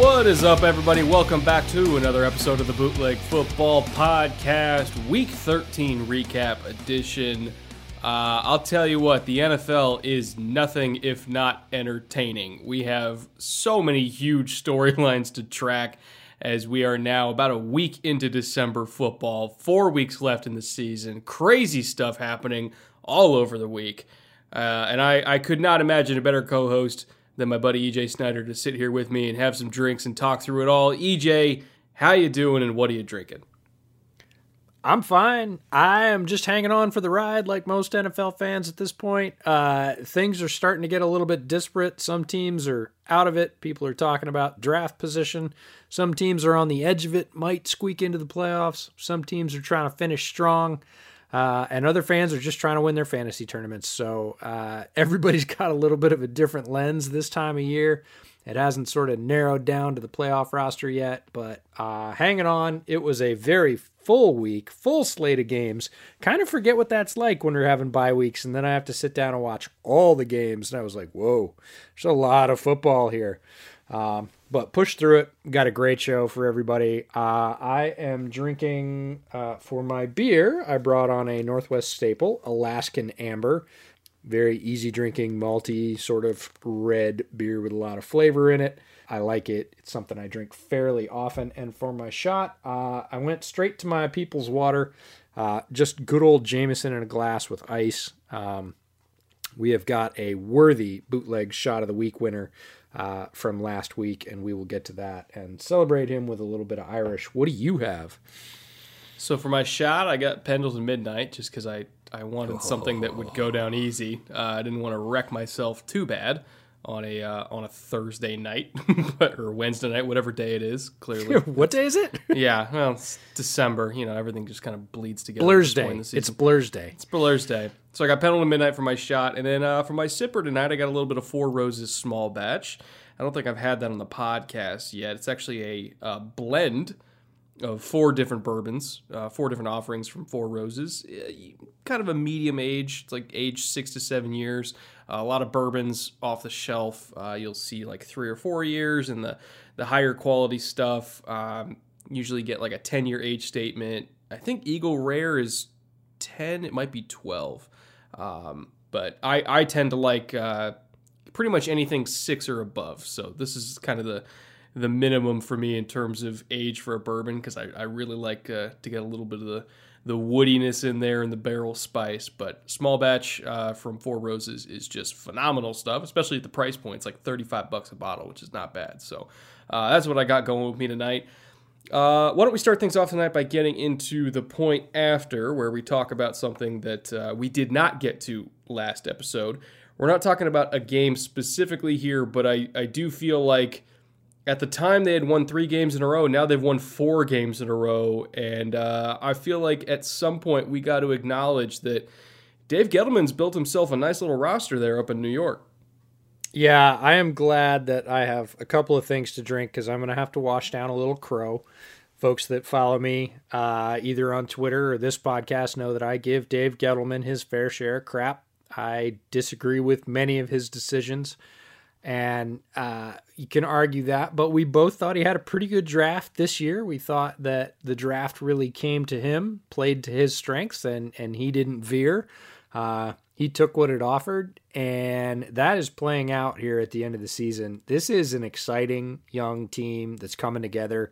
What is up, everybody? Welcome back to another episode of the Bootleg Football Podcast, Week 13 recap edition. Uh, I'll tell you what, the NFL is nothing if not entertaining. We have so many huge storylines to track as we are now about a week into December football, four weeks left in the season. Crazy stuff happening all over the week. Uh, and I, I could not imagine a better co host than my buddy EJ Snyder to sit here with me and have some drinks and talk through it all. EJ, how you doing and what are you drinking? I'm fine. I am just hanging on for the ride like most NFL fans at this point. Uh, things are starting to get a little bit disparate. Some teams are out of it. People are talking about draft position. Some teams are on the edge of it, might squeak into the playoffs. Some teams are trying to finish strong. Uh, and other fans are just trying to win their fantasy tournaments. So uh, everybody's got a little bit of a different lens this time of year. It hasn't sort of narrowed down to the playoff roster yet, but uh, hanging on. It was a very full week, full slate of games. Kind of forget what that's like when we're having bye weeks, and then I have to sit down and watch all the games. And I was like, whoa, there's a lot of football here. Um, but push through it. Got a great show for everybody. Uh, I am drinking uh, for my beer. I brought on a Northwest staple, Alaskan Amber. Very easy drinking, malty, sort of red beer with a lot of flavor in it. I like it. It's something I drink fairly often. And for my shot, uh, I went straight to my People's Water. Uh, just good old Jameson in a glass with ice. Um, we have got a worthy bootleg shot of the week winner uh, from last week, and we will get to that and celebrate him with a little bit of Irish. What do you have? So for my shot, I got Pendleton Midnight just because I, I wanted oh. something that would go down easy. Uh, I didn't want to wreck myself too bad on a uh, on a Thursday night or Wednesday night, whatever day it is. Clearly, what day is it? yeah, well, it's December. You know, everything just kind of bleeds together. Blur's Day. It's Blur's Day. It's Blur's Day. So I got Pendleton Midnight for my shot, and then uh, for my sipper tonight, I got a little bit of Four Roses small batch. I don't think I've had that on the podcast yet. It's actually a uh, blend of four different bourbons, uh, four different offerings from Four Roses. Uh, kind of a medium age, it's like age six to seven years. Uh, a lot of bourbons off the shelf. Uh, you'll see like three or four years, and the the higher quality stuff um, usually get like a ten year age statement. I think Eagle Rare is ten. It might be twelve, um, but I I tend to like uh, pretty much anything six or above. So this is kind of the the minimum for me in terms of age for a bourbon because I, I really like uh, to get a little bit of the the woodiness in there and the barrel spice. But small batch uh, from Four Roses is just phenomenal stuff, especially at the price point. It's like 35 bucks a bottle, which is not bad. So uh, that's what I got going with me tonight. Uh, why don't we start things off tonight by getting into the point after, where we talk about something that uh, we did not get to last episode. We're not talking about a game specifically here, but I, I do feel like at the time they had won three games in a row. Now they've won four games in a row, and uh, I feel like at some point we got to acknowledge that Dave Gettleman's built himself a nice little roster there up in New York. Yeah, I am glad that I have a couple of things to drink because I'm going to have to wash down a little crow. Folks that follow me uh, either on Twitter or this podcast know that I give Dave Gettleman his fair share of crap. I disagree with many of his decisions and uh, you can argue that. But we both thought he had a pretty good draft this year. We thought that the draft really came to him, played to his strengths, and and he didn't veer. Uh, he took what it offered, and that is playing out here at the end of the season. This is an exciting young team that's coming together,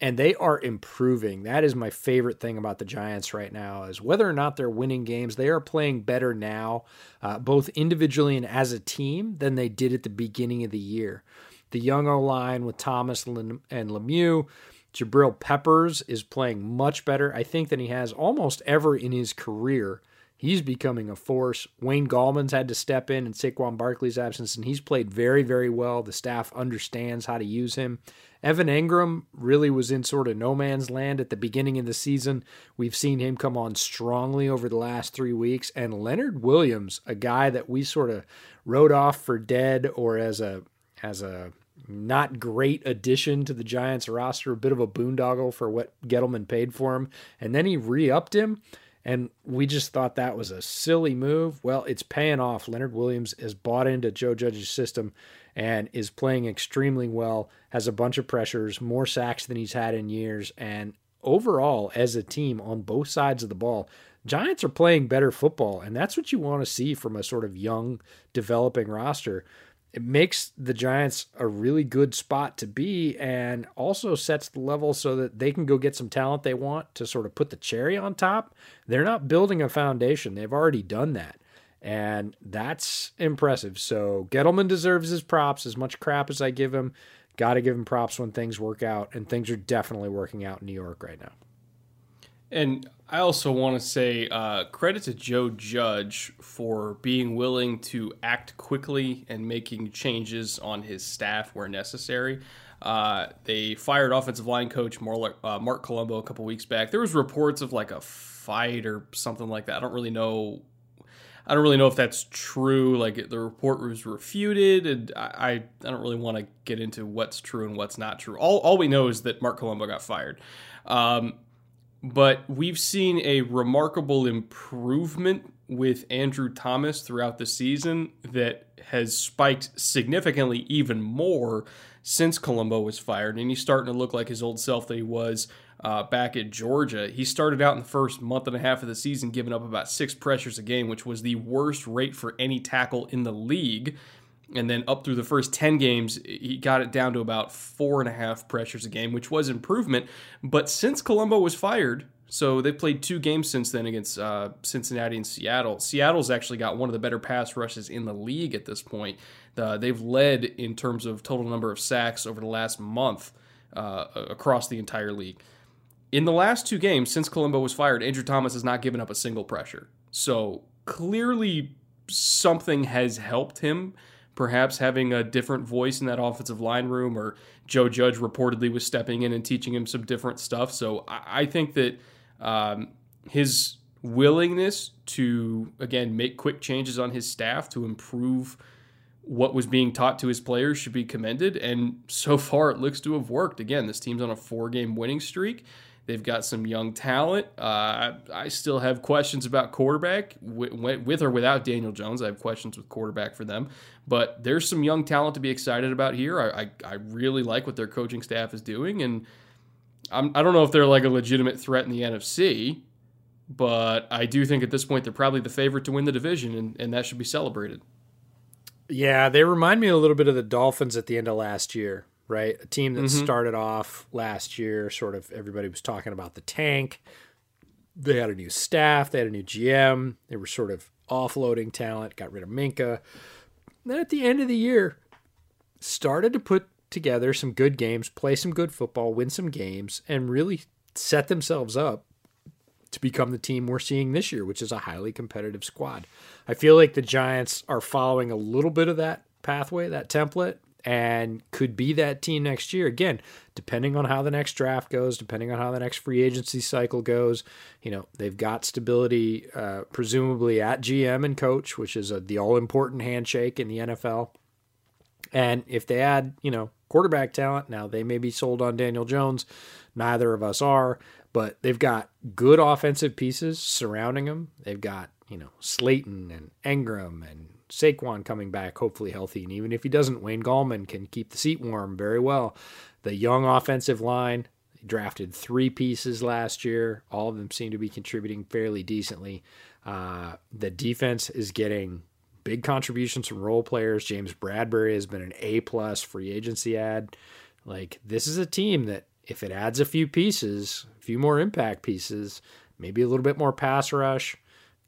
and they are improving. That is my favorite thing about the Giants right now is whether or not they're winning games, they are playing better now, uh, both individually and as a team, than they did at the beginning of the year. The young O line with Thomas and Lemieux. Jabril Peppers is playing much better, I think, than he has almost ever in his career. He's becoming a force. Wayne Gallman's had to step in in Saquon Barkley's absence, and he's played very, very well. The staff understands how to use him. Evan Engram really was in sort of no man's land at the beginning of the season. We've seen him come on strongly over the last three weeks. And Leonard Williams, a guy that we sort of wrote off for dead or as a as a not great addition to the Giants roster, a bit of a boondoggle for what Gettleman paid for him. And then he re upped him and we just thought that was a silly move. Well, it's paying off. Leonard Williams has bought into Joe Judge's system and is playing extremely well, has a bunch of pressures, more sacks than he's had in years. And overall, as a team on both sides of the ball, Giants are playing better football. And that's what you want to see from a sort of young, developing roster it makes the Giants a really good spot to be and also sets the level so that they can go get some talent they want to sort of put the cherry on top. They're not building a foundation, they've already done that. And that's impressive. So Gettleman deserves his props as much crap as I give him. Got to give him props when things work out, and things are definitely working out in New York right now. And I also want to say uh, credit to Joe Judge for being willing to act quickly and making changes on his staff where necessary. Uh, they fired offensive line coach Marc, uh, Marc Colombo a couple weeks back. There was reports of like a fight or something like that. I don't really know. I don't really know if that's true. Like the report was refuted, and I, I don't really want to get into what's true and what's not true. All, all we know is that Marc Colombo got fired. Um, but we've seen a remarkable improvement with Andrew Thomas throughout the season that has spiked significantly even more since Colombo was fired. And he's starting to look like his old self that he was uh, back at Georgia. He started out in the first month and a half of the season giving up about six pressures a game, which was the worst rate for any tackle in the league and then up through the first 10 games he got it down to about four and a half pressures a game which was improvement. But since colombo was fired so they've played two games since then against uh, cincinnati and seattle. Seattle's actually got one of the better pass rushes in the league at this point. Uh, they've led in terms of total number of sacks over the last month uh, across the entire league. In the last two games since colombo was fired andrew thomas has not given up a single pressure. So clearly something has helped him perhaps having a different voice in that offensive line room, or Joe Judge reportedly was stepping in and teaching him some different stuff. So I, think that um, his willingness to, again, make quick changes on his staff to improve what was being taught to his players should be commended. And so far, it looks to have worked. Again, this team's on a four game winning streak. They've got some young talent. Uh, I still have questions about quarterback with, with, or without Daniel Jones. I have questions with quarterback for them, but there's some young talent to be excited about here. I, I, I really like what their coaching staff is doing, and I'm, I don't know if they're like a legitimate threat in the NFC, but I do think at this point they're probably the favorite to win the division, and, and that should be celebrated. Yeah, they remind me a little bit of the Dolphins at the end of last year right? A team that mm-hmm. started off last year, sort of everybody was talking about the tank. They had a new staff, they had a new GM, they were sort of offloading talent, got rid of Minkah. Then at the end of the year, started to put together some good games, play some good football, win some games, and really set themselves up to become the team we're seeing this year, which is a highly competitive squad. I feel like the Giants are following a little bit of that pathway, that template, and could be that team next year. Again, depending on how the next draft goes, depending on how the next free agency cycle goes. You know, they've got stability, uh, presumably at GM and coach, which is a, the all important handshake in the NFL. And if they add, you know, quarterback talent, now they may be sold on Daniel Jones. Neither of us are, but they've got good offensive pieces surrounding them. They've got, you know, Slayton and Engram and Saquon coming back, hopefully healthy. And even if he doesn't, Wayne Gallman can keep the seat warm very well. The young offensive line, drafted three pieces last year. All of them seem to be contributing fairly decently. Uh, the defense is getting big contributions from role players. James Bradberry has been an A plus free agency ad. Like this is a team that if it adds a few pieces, a few more impact pieces, maybe a little bit more pass rush,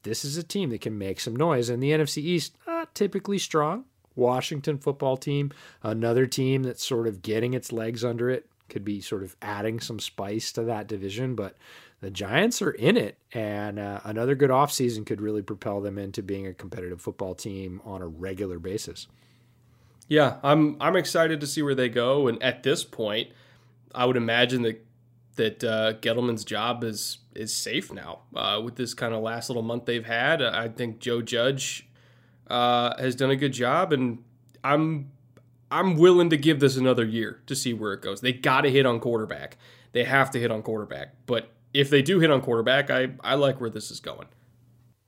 this is a team that can make some noise. And the NFC East, not typically strong. Washington football team, another team that's sort of getting its legs under it, could be sort of adding some spice to that division. But the Giants are in it, and uh, another good offseason could really propel them into being a competitive football team on a regular basis. Yeah, I'm I'm excited to see where they go, and at this point, I would imagine that that uh, Gettleman's job is is safe now uh, with this kind of last little month they've had. I think Joe Judge uh, has done a good job, and I'm I'm willing to give this another year to see where it goes. They got to hit on quarterback. They have to hit on quarterback, but if they do hit on quarterback, I I like where this is going.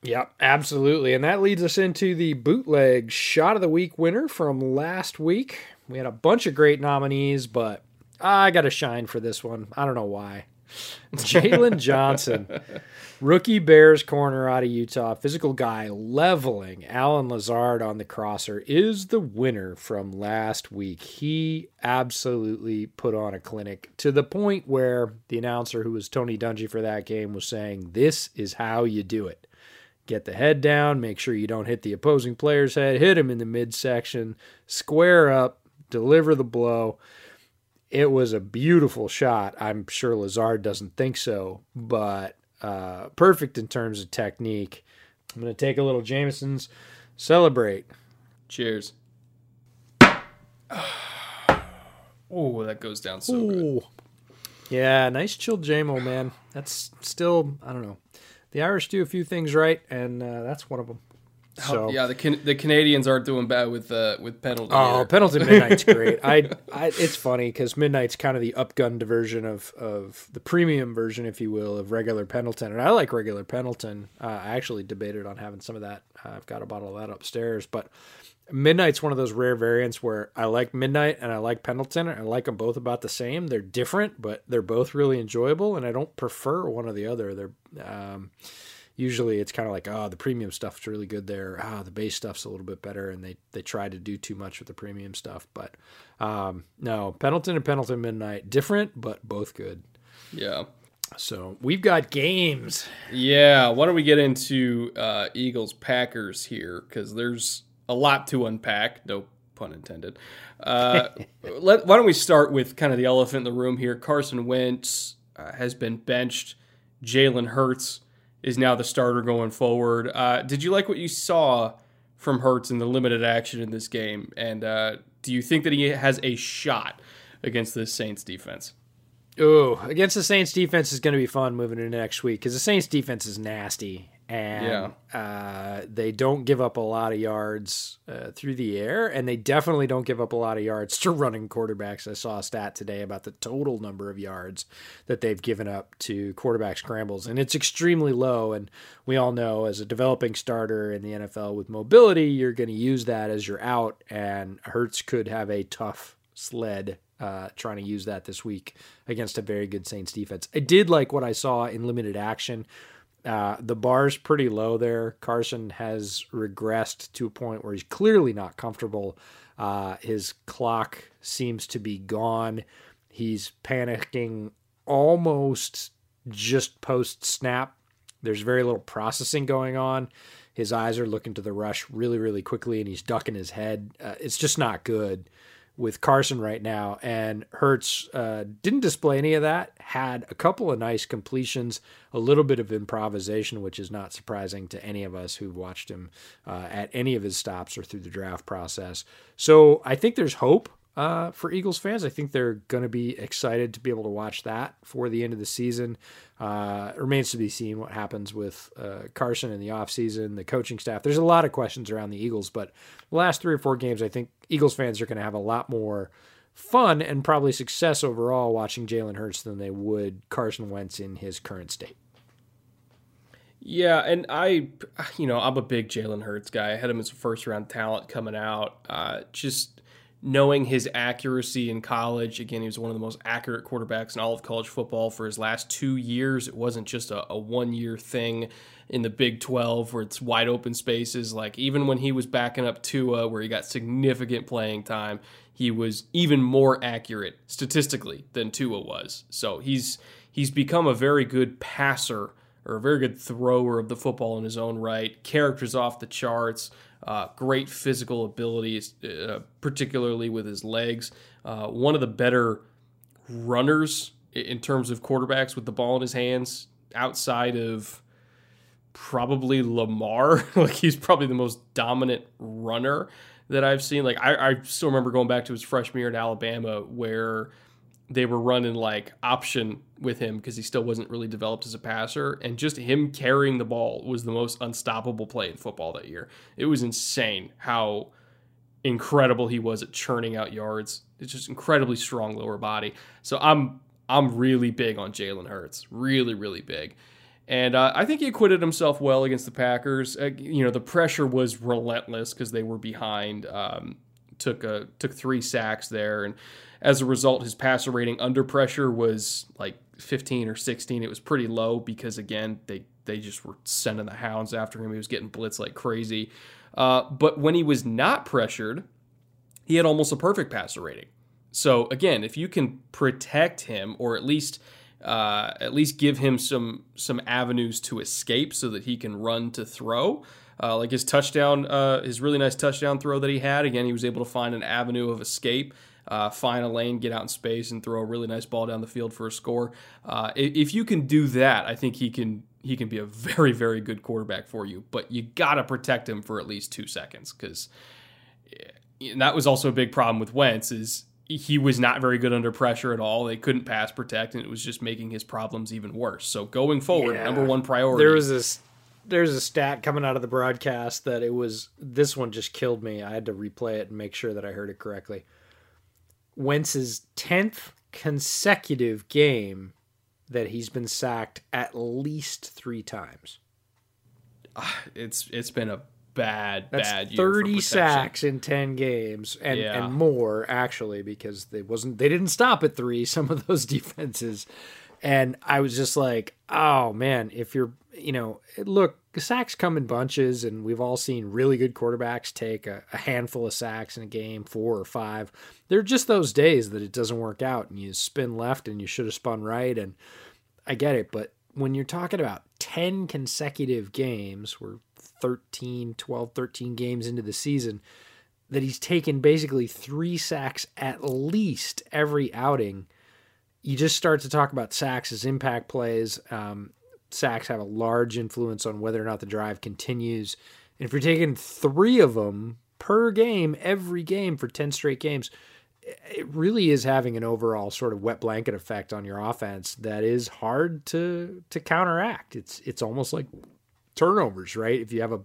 Yep, absolutely. And that leads us into the bootleg shot of the week winner from last week. We had a bunch of great nominees, but I got to shine for this one. I don't know why. Jaylon Johnson, rookie Bears corner out of Utah, physical guy leveling Allen Lazard on the crosser, is the winner from last week. He absolutely put on a clinic to the point where the announcer, who was Tony Dungy for that game, was saying, This is how you do it. Get the head down, make sure you don't hit the opposing player's head, hit him in the midsection, square up, deliver the blow. It was a beautiful shot. I'm sure Lazard doesn't think so, but uh, perfect in terms of technique. I'm going to take a little Jameson's, celebrate. Cheers. oh, that goes down so good. Yeah, nice chilled JMO, man. That's still, I don't know. The Irish do a few things right, and uh, that's one of them. So yeah, the Can- the Canadians aren't doing bad with uh, with penalty. Oh, either. Pendleton Midnight's great. I, I, it's funny because Midnight's kind of the upgunned version of of the premium version, if you will, of regular Pendleton, and I like regular Pendleton. Uh, I actually debated on having some of that. I've got a bottle of that upstairs, but Midnight's one of those rare variants where I like Midnight and I like Pendleton. And I like them both about the same. They're different, but they're both really enjoyable, and I don't prefer one or the other. They're um, usually it's kind of like oh the premium stuff's really good there ah the base stuff's a little bit better and they they try to do too much with the premium stuff but um no pendleton and pendleton midnight different but both good yeah. so we've got games Yeah, why don't we get into uh, Eagles Packers here? Because there's a lot to unpack. No pun intended. Uh, let, why don't we start with kind of the elephant in the room here? Carson Wentz uh, has been benched. Jalen Hurts is now the starter going forward. Uh, did you like what you saw from Hurts in the limited action in this game? And uh, do you think that he has a shot against the Saints defense? Ooh, against the Saints defense is going to be fun moving into next week because the Saints defense is nasty and uh, they don't give up a lot of yards uh, through the air, and they definitely don't give up a lot of yards to running quarterbacks. I saw a stat today about the total number of yards that they've given up to quarterback scrambles, and it's extremely low. And we all know, as a developing starter in the NFL with mobility, you're going to use that as your out, and Hurts could have a tough sled uh, trying to use that this week against a very good Saints defense. I did like what I saw in limited action. Uh, the bar's pretty low there. Carson has regressed to a point where he's clearly not comfortable. Uh, his clock seems to be gone. He's panicking almost just post snap. There's very little processing going on. His eyes are looking to the rush really, really quickly, and he's ducking his head. Uh, it's just not good with Carson right now. And Hurts uh, didn't display any of that, had a couple of nice completions, a little bit of improvisation, which is not surprising to any of us who've watched him uh, at any of his stops or through the draft process. So I think there's hope. Uh, for Eagles fans, I think they're going to be excited to be able to watch that for the end of the season. Uh, remains to be seen what happens with uh, Carson in the offseason, the coaching staff. There's a lot of questions around the Eagles, but the last three or four games, I think Eagles fans are going to have a lot more fun and probably success overall watching Jalen Hurts than they would Carson Wentz in his current state. Yeah, and I, you know, I'm a big Jalen Hurts guy. I had him as a first round talent coming out. Uh, just knowing his accuracy in college, again, he was one of the most accurate quarterbacks in all of college football for his last two years. It wasn't just a, a one year thing in the Big 12 where it's wide open spaces. Like, even when he was backing up Tua, where he got significant playing time, he was even more accurate statistically than Tua was. So he's he's become a very good passer or a very good thrower of the football in his own right. Characters off the charts. Uh, great physical abilities, uh, particularly with his legs. Uh, one of the better runners in terms of quarterbacks with the ball in his hands outside of probably Lamar. like he's probably the most dominant runner that I've seen. Like I, I still remember going back to his freshman year at Alabama where they were running like option with him because he still wasn't really developed as a passer. And just him carrying the ball was the most unstoppable play in football that year. It was insane how incredible he was at churning out yards. It's just incredibly strong lower body. So I'm I'm really big on Jalen Hurts. Really, really big. And uh, I think he acquitted himself well against the Packers. Uh, you know, the pressure was relentless because they were behind. Um, took a took three sacks there, and as a result, his passer rating under pressure was like 15 or 16. It was pretty low because again, they they just were sending the hounds after him. He was getting blitzed like crazy. Uh, but when he was not pressured, he had almost a perfect passer rating. So again, if you can protect him or at least uh, at least give him some some avenues to escape so that he can run to throw. Uh, like his touchdown, uh, his really nice touchdown throw that he had. Again, he was able to find an avenue of escape uh, find a lane, get out in space, and throw a really nice ball down the field for a score. Uh, if you can do that, I think he can he can be a very very good quarterback for you. But you got to protect him for at least two seconds because that was also a big problem with Wentz is he was not very good under pressure at all. They couldn't pass protect, and it was just making his problems even worse. So going forward, yeah. number one priority. There was this. There's a stat coming out of the broadcast that it was this one just killed me. I had to replay it and make sure that I heard it correctly. Wentz's 10th consecutive game that he's been sacked at least three times. Ah, it's it's been a bad That's bad 30 sacks in 10 games and yeah. and more actually because they wasn't they didn't stop at 3 some of those defenses and I was just like oh man if you're you know look sacks come in bunches, and we've all seen really good quarterbacks take a, a, handful of sacks in a game, four or five. There are just those days that it doesn't work out, and you spin left and you should have spun right. And I get it, but when you're talking about 10 consecutive games, we're 13, 12, 13 games into the season, that he's taken basically three sacks at least every outing. You just start to talk about sacks as impact plays. Um, sacks have a large influence on whether or not the drive continues. And if you're taking three of them per game, every game for 10 straight games, it really is having an overall sort of wet blanket effect on your offense that is hard to to counteract. It's it's almost like turnovers, right? If you have a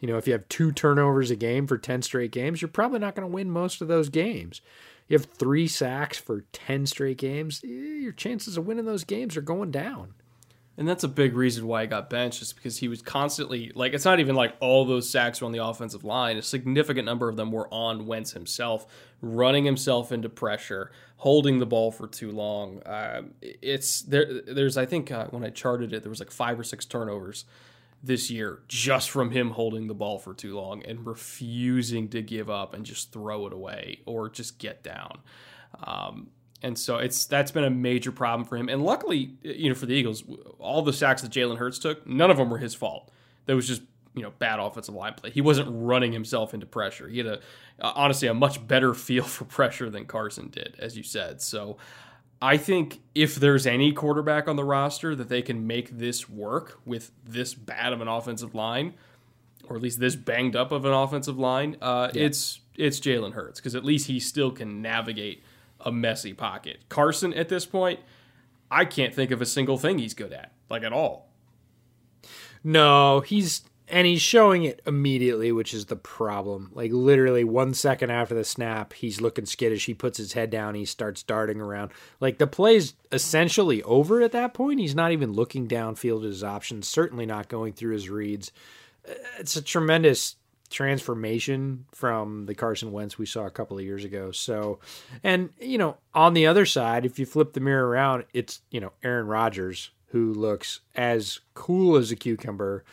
you know, if you have two turnovers a game for 10 straight games, you're probably not going to win most of those games. You have 3 sacks for 10 straight games, eh, your chances of winning those games are going down. And that's a big reason why he got benched, is because he was constantly like it's not even like all those sacks were on the offensive line. A significant number of them were on Wentz himself, running himself into pressure, holding the ball for too long. Uh, it's there. There's I think uh, when I charted it, there was like five or six turnovers this year just from him holding the ball for too long and refusing to give up and just throw it away or just get down. Um, and so it's that's been a major problem for him. And luckily, you know, for the Eagles, all the sacks that Jalen Hurts took, none of them were his fault. That was just you know bad offensive line play. He wasn't running himself into pressure. He had a honestly a much better feel for pressure than Carson did, as you said. So I think if there's any quarterback on the roster that they can make this work with this bad of an offensive line, or at least this banged up of an offensive line, uh, yeah. it's it's Jalen Hurts because at least he still can navigate a messy pocket. Carson, at this point, I can't think of a single thing he's good at, like at all. No, he's and he's showing it immediately, which is the problem. Like literally one second after the snap, he's looking skittish. He puts his head down. He starts darting around. Like the play's essentially over at that point. He's not even looking downfield at his options. Certainly not going through his reads. Uh, it's a tremendous transformation from the Carson Wentz we saw a couple of years ago. So, and you know, on the other side, if you flip the mirror around, it's you know Aaron Rodgers who looks as cool as a cucumber.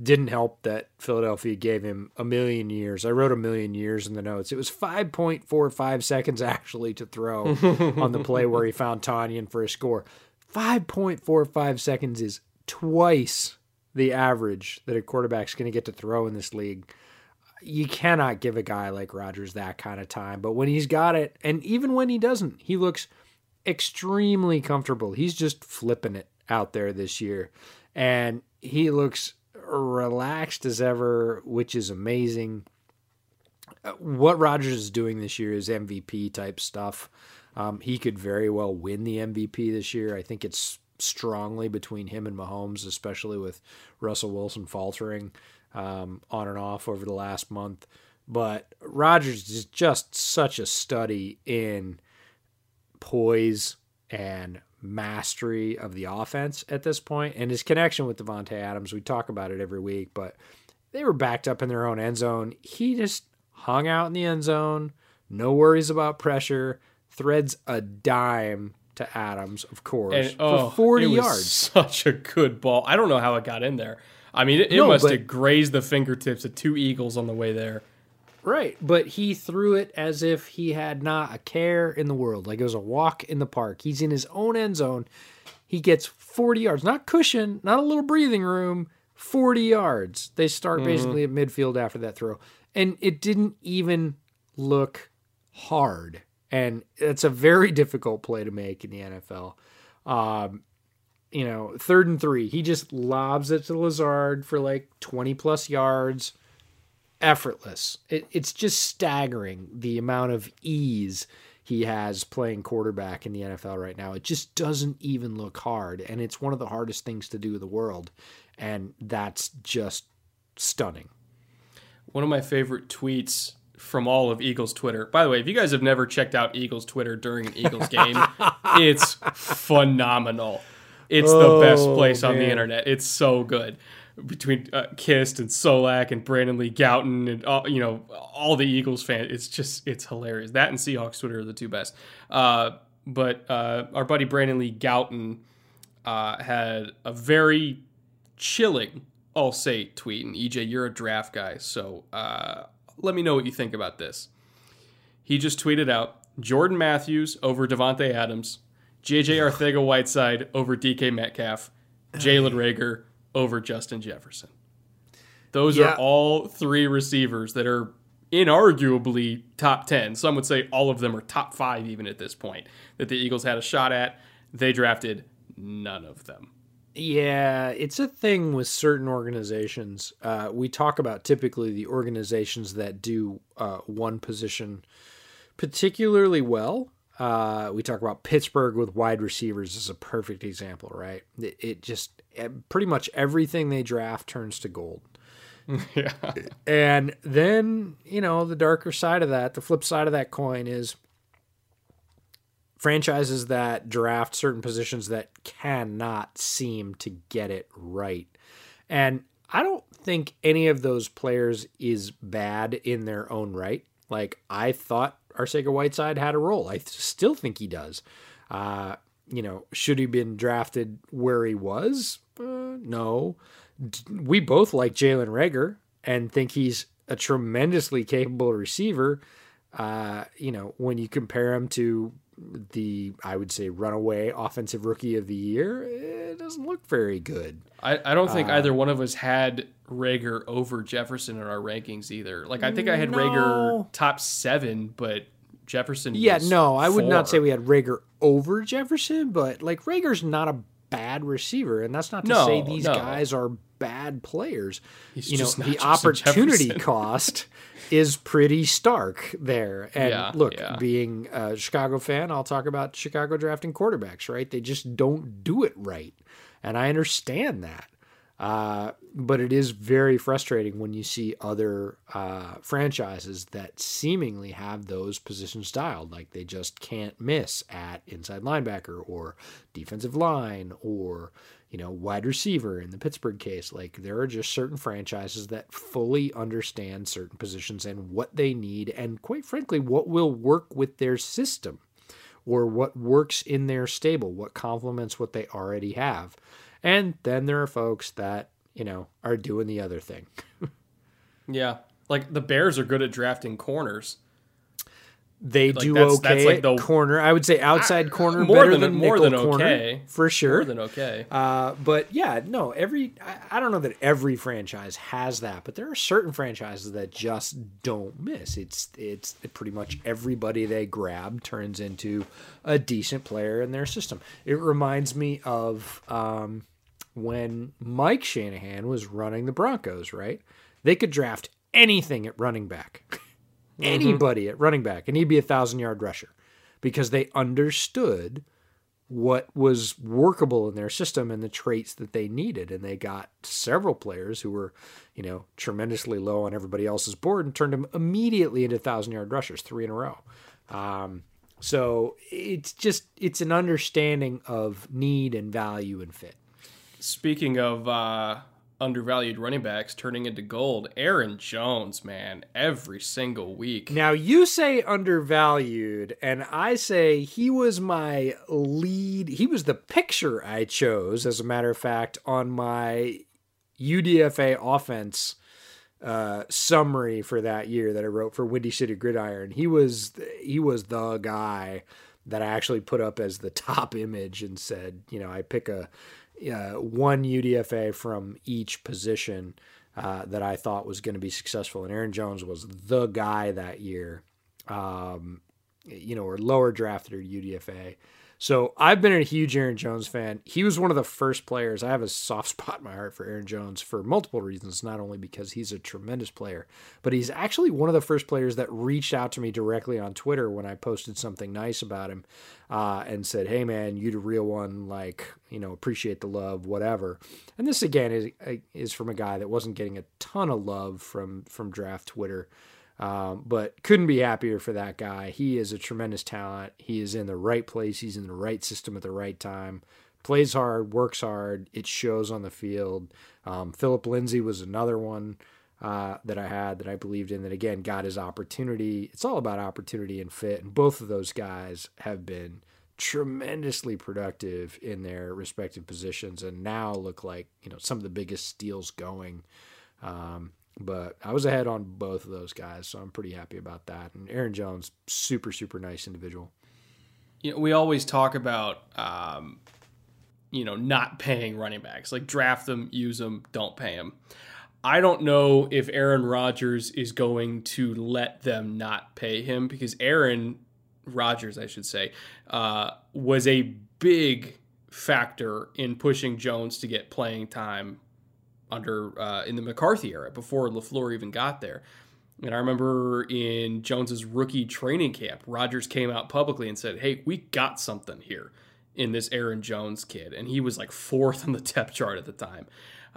Didn't help that Philadelphia gave him a million years. I wrote a million years in the notes. It was 5.45 seconds actually to throw on the play where he found Tonyan for a score. 5.45 seconds is twice the average that a quarterback's going to get to throw in this league. You cannot give a guy like Rodgers that kind of time. But when he's got it, and even when he doesn't, he looks extremely comfortable. He's just flipping it out there this year. And he looks relaxed as ever, which is amazing. What Rodgers is doing this year is MVP type stuff. Um, he could very well win the MVP this year. I think it's strongly between him and Mahomes, especially with Russell Wilson faltering um, on and off over the last month. But Rodgers is just such a study in poise and mastery of the offense at this point, and his connection with Davante Adams. We talk about it every week, but they were backed up in their own end zone. He just hung out in the end zone, no worries about pressure, threads a dime to Adams, of course, And, for oh, 40 it was yards. Such a good ball. I don't know how it got in there. I mean, it, it No, must but- have grazed the fingertips of two eagles on the way there. Right, but he threw it as if he had not a care in the world. Like it was a walk in the park. He's in his own end zone. He gets 40 yards, not cushion, not a little breathing room, 40 yards. They start basically at midfield after that throw. And it didn't even look hard. And it's a very difficult play to make in the NFL. Um, you know, third and three, he just lobs it to Lazard for like 20 plus yards effortless. It, it's just staggering the amount of ease he has playing quarterback in the NFL right now. It just doesn't even look hard, and it's one of the hardest things to do in the world, and that's just stunning. One of my favorite tweets from all of Eagles Twitter. By the way, if you guys have never checked out Eagles Twitter during an Eagles game, it's phenomenal. It's the best Oh, place on the internet. It's so good. Between uh, Kist and Solak and Brandon Lee Gowton and all, you know all the Eagles fans, it's just it's hilarious. That and Seahawks Twitter are the two best. Uh, but uh, our buddy Brandon Lee Gowton uh, had a very chilling, I'll say, tweet. And EJ, you're a draft guy, so uh, let me know what you think about this. He just tweeted out Jordan Matthews over Davante Adams, JJ Arcega Whiteside over DK Metcalf, Jalen Reagor over Justin Jefferson. Those Yeah. are all three receivers that are inarguably top 10. Some would say all of them are top five, even at this point, that the Eagles had a shot at. They drafted none of them. Yeah, it's a thing with certain organizations. Uh, we talk about typically the organizations that do uh, one position particularly well. Uh, we talk about Pittsburgh with wide receivers is a perfect example, right? It, it just eh, pretty much everything they draft turns to gold. yeah. And then, you know, the darker side of that, the flip side of that coin is franchises that draft certain positions that cannot seem to get it right. And I don't think any of those players is bad in their own right. Like I thought Arcega Whiteside had a role. I still think he does. Uh, you know, should he been drafted where he was? Uh, no. We both like Jalen Reagor and think he's a tremendously capable receiver. Uh, you know, when you compare him to the, I would say, runaway offensive rookie of the year, it doesn't look very good. I, I don't Uh, think either one of us had Reagor over Jefferson in our rankings either. Like I think I had No. Reagor top seven, but Jefferson. Yeah, no, I would not say we had Reagor over Jefferson, but like Reagor's not a bad receiver, and that's not to No, say these no. guys are bad players. He's you know, the opportunity cost is pretty stark there. And Yeah, look, yeah. being a Chicago fan, I'll talk about Chicago drafting quarterbacks, right? They just don't do it right. And I understand that. Uh, but it is very frustrating when you see other uh, franchises that seemingly have those positions dialed. Like they just can't miss at inside linebacker or defensive line or, you know, wide receiver in the Pittsburgh case. Like there are just certain franchises that fully understand certain positions and what they need, and quite frankly, what will work with their system or what works in their stable, what complements what they already have. And then there are folks that, you know, are doing the other thing. yeah. Like the Bears are good at drafting corners. They like do that's, okay that's like the, corner. I would say outside corner more better than, than more than corner, okay for sure. More than okay. Uh, but yeah, no. Every I, I, don't know that every franchise has that, but there are certain franchises that just don't miss. It's it's pretty much everybody they grab turns into a decent player in their system. It reminds me of um, when Mike Shanahan was running the Broncos. Right, they could draft anything at running back. Mm-hmm. anybody mm-hmm. at running back, and he'd be a thousand yard rusher because they understood what was workable in their system and the traits that they needed. And they got several players who were, you know, tremendously low on everybody else's board and turned them immediately into thousand yard rushers, three in a row. Um, so it's just it's an understanding of need and value and fit. Speaking of uh, undervalued running backs turning into gold. Aaron Jones, man, every single week. Now you say undervalued, and I say he was my lead. He was the picture I chose, as a matter of fact, on my UDFA offense uh, summary for that year that I wrote for Windy City Gridiron. He was he was the guy that I actually put up as the top image and said, you know, I pick a uh, one UDFA from each position uh, that I thought was going to be successful. And Aaron Jones was the guy that year, um, you know, or lower drafted or UDFA. So I've been a huge Aaron Jones fan. He was one of the first players. I have a soft spot in my heart for Aaron Jones for multiple reasons, not only because he's a tremendous player, but he's actually one of the first players that reached out to me directly on Twitter when I posted something nice about him uh, and said, "Hey man, you the real one. Like, you know, appreciate the love, whatever." And this again is is from a guy that wasn't getting a ton of love from from draft Twitter. Um, but couldn't be happier for that guy. He is a tremendous talent. He is in the right place. He's in the right system at the right time. Plays hard, works hard. It shows on the field. Um, Phillip Lindsay was another one uh, that I had that I believed in. That again got his opportunity. It's all about opportunity and fit, and both of those guys have been tremendously productive in their respective positions, and now look like you know some of the biggest steals going. Um, but I was ahead on both of those guys, so I'm pretty happy about that. And Aaron Jones, super super nice individual. You know, we always talk about um, you know not paying running backs, like draft them, use them, don't pay them. I don't know if Aaron Rodgers is going to let them not pay him because Aaron Rodgers, I should say, uh, was a big factor in pushing Jones to get playing time under uh, in the McCarthy era before LaFleur even got there. And I remember in Jones's rookie training camp, Rodgers came out publicly and said, "Hey, we got something here in this Aaron Jones kid," and he was like fourth on the depth chart at the time.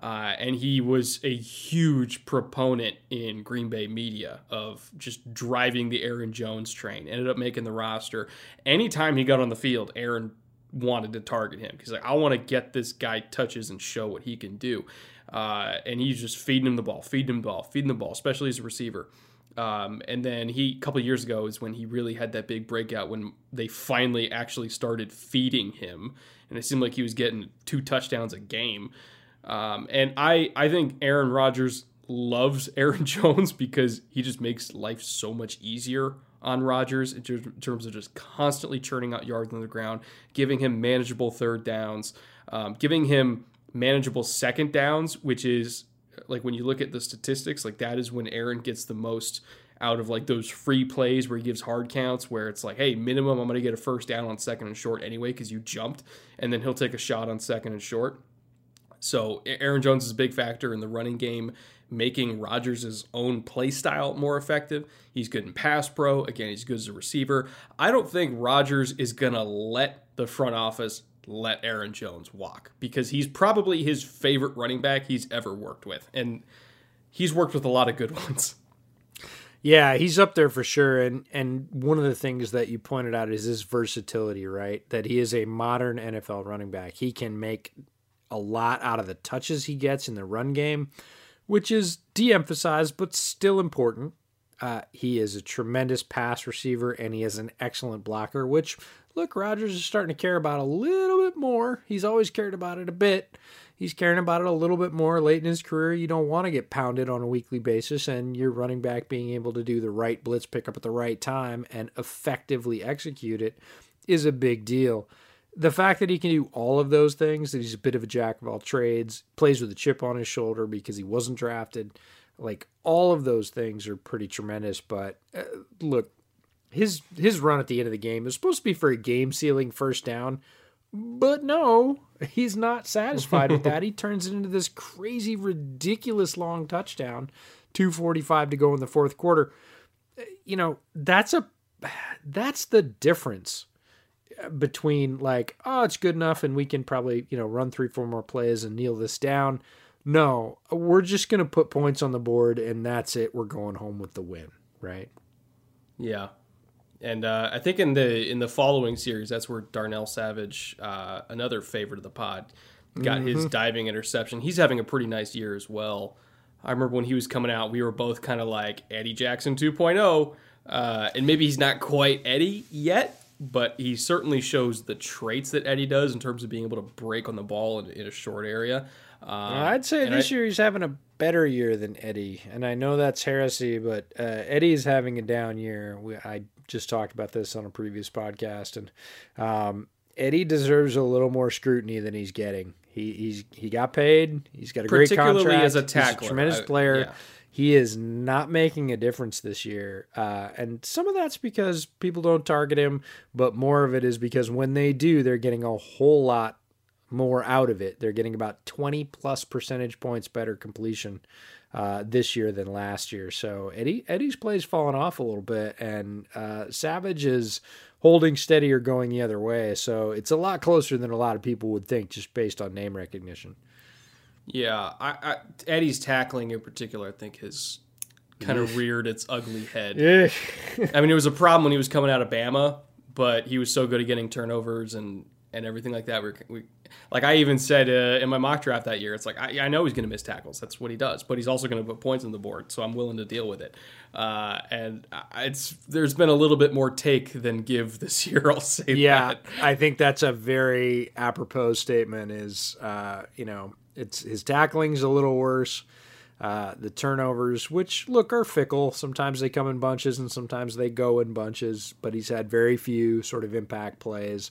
Uh, and he was a huge proponent in Green Bay media of just driving the Aaron Jones train. Ended up making the roster. Anytime he got on the field, Aaron wanted to target him because like I want to get this guy touches and show what he can do. Uh, and he's just feeding him the ball, feeding him the ball, feeding the ball, especially as a receiver. Um, and then he, a couple years ago, is when he really had that big breakout when they finally actually started feeding him, and it seemed like he was getting two touchdowns a game. Um, and I, I think Aaron Rodgers loves Aaron Jones because he just makes life so much easier on Rodgers in terms of just constantly churning out yards on the ground, giving him manageable third downs, um, giving him manageable second downs, which is like when you look at the statistics, like that is when Aaron gets the most out of like those free plays where he gives hard counts where it's like, hey, minimum, I'm going to get a first down on second and short anyway because you jumped, and then he'll take a shot on second and short. So Aaron Jones is a big factor in the running game, making Rodgers' own play style more effective. He's good in pass pro. Again, he's good as a receiver. I don't think Rodgers is going to let the front office let Aaron Jones walk because he's probably his favorite running back he's ever worked with. And he's worked with a lot of good ones. Yeah, he's up there for sure. And and one of the things that you pointed out is his versatility, right? That he is a modern NFL running back. He can make a lot out of the touches he gets in the run game, which is de-emphasized but still important. Uh, he is a tremendous pass receiver and he is an excellent blocker, which look, Rodgers is starting to care about a little bit more. He's always cared about it a bit. He's caring about it a little bit more late in his career. You don't want to get pounded on a weekly basis, and your running back being able to do the right blitz pickup at the right time and effectively execute it is a big deal. The fact that he can do all of those things, that he's a bit of a jack of all trades, plays with a chip on his shoulder because he wasn't drafted, like all of those things are pretty tremendous. But uh, look, his his run at the end of the game is supposed to be for a game sealing first down, but no, he's not satisfied with that. He turns it into this crazy, ridiculous long touchdown, two forty five to go in the fourth quarter. You know that's a that's the difference between like oh it's good enough and we can probably you know run three four more plays and kneel this down no we're just going to put points on the board and that's it we're going home with the win right yeah and uh, I think in the in the following series, that's where Darnell Savage, uh, another favorite of the pod, got mm-hmm. his diving interception. He's having a pretty nice year as well. I remember when he was coming out, we were both kind of like Eddie Jackson 2.0, uh, and maybe he's not quite Eddie yet, but he certainly shows the traits that Eddie does in terms of being able to break on the ball in, in a short area. Um, I'd say this I, year he's having a better year than Eddie, and I know that's heresy, but uh, Eddie's having a down year. We, I just talked about this on a previous podcast, and um, Eddie deserves a little more scrutiny than he's getting. He he's he got paid. He's got a great contract. as a tackler, a tremendous player. yeah. He is not making a difference this year, uh, and some of that's because people don't target him, but more of it is because when they do, they're getting a whole lot more out of it. They're getting about 20 plus percentage points better completion uh, this year than last year. So Eddie Eddie's play's fallen off a little bit, and uh, Savage is holding steady or going the other way. So it's a lot closer than a lot of people would think, just based on name recognition. Yeah, I, I, Eddie's tackling in particular, I think, has kind of reared its ugly head. I mean, it was a problem when he was coming out of Bama, but he was so good at getting turnovers and and everything like that. We, we like I even said uh, in my mock draft that year, it's like I, I know he's going to miss tackles. That's what he does, but he's also going to put points on the board. So I'm willing to deal with it. Uh, and it's there's been a little bit more take than give this year. I'll say. Yeah, that. I think that's a very apropos statement. Is uh, you know it's his tackling's a little worse. Uh, the turnovers, which look are fickle. Sometimes they come in bunches and sometimes they go in bunches, but he's had very few sort of impact plays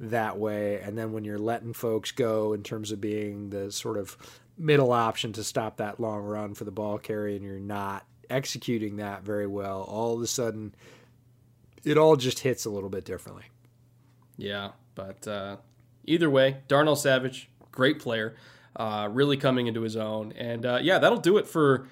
that way. And then when you're letting folks go in terms of being the sort of middle option to stop that long run for the ball carry, and you're not executing that very well, all of a sudden it all just hits a little bit differently. Yeah, but uh, either way, Darnell Savage, great player, uh, really coming into his own. And uh, yeah, that'll do it for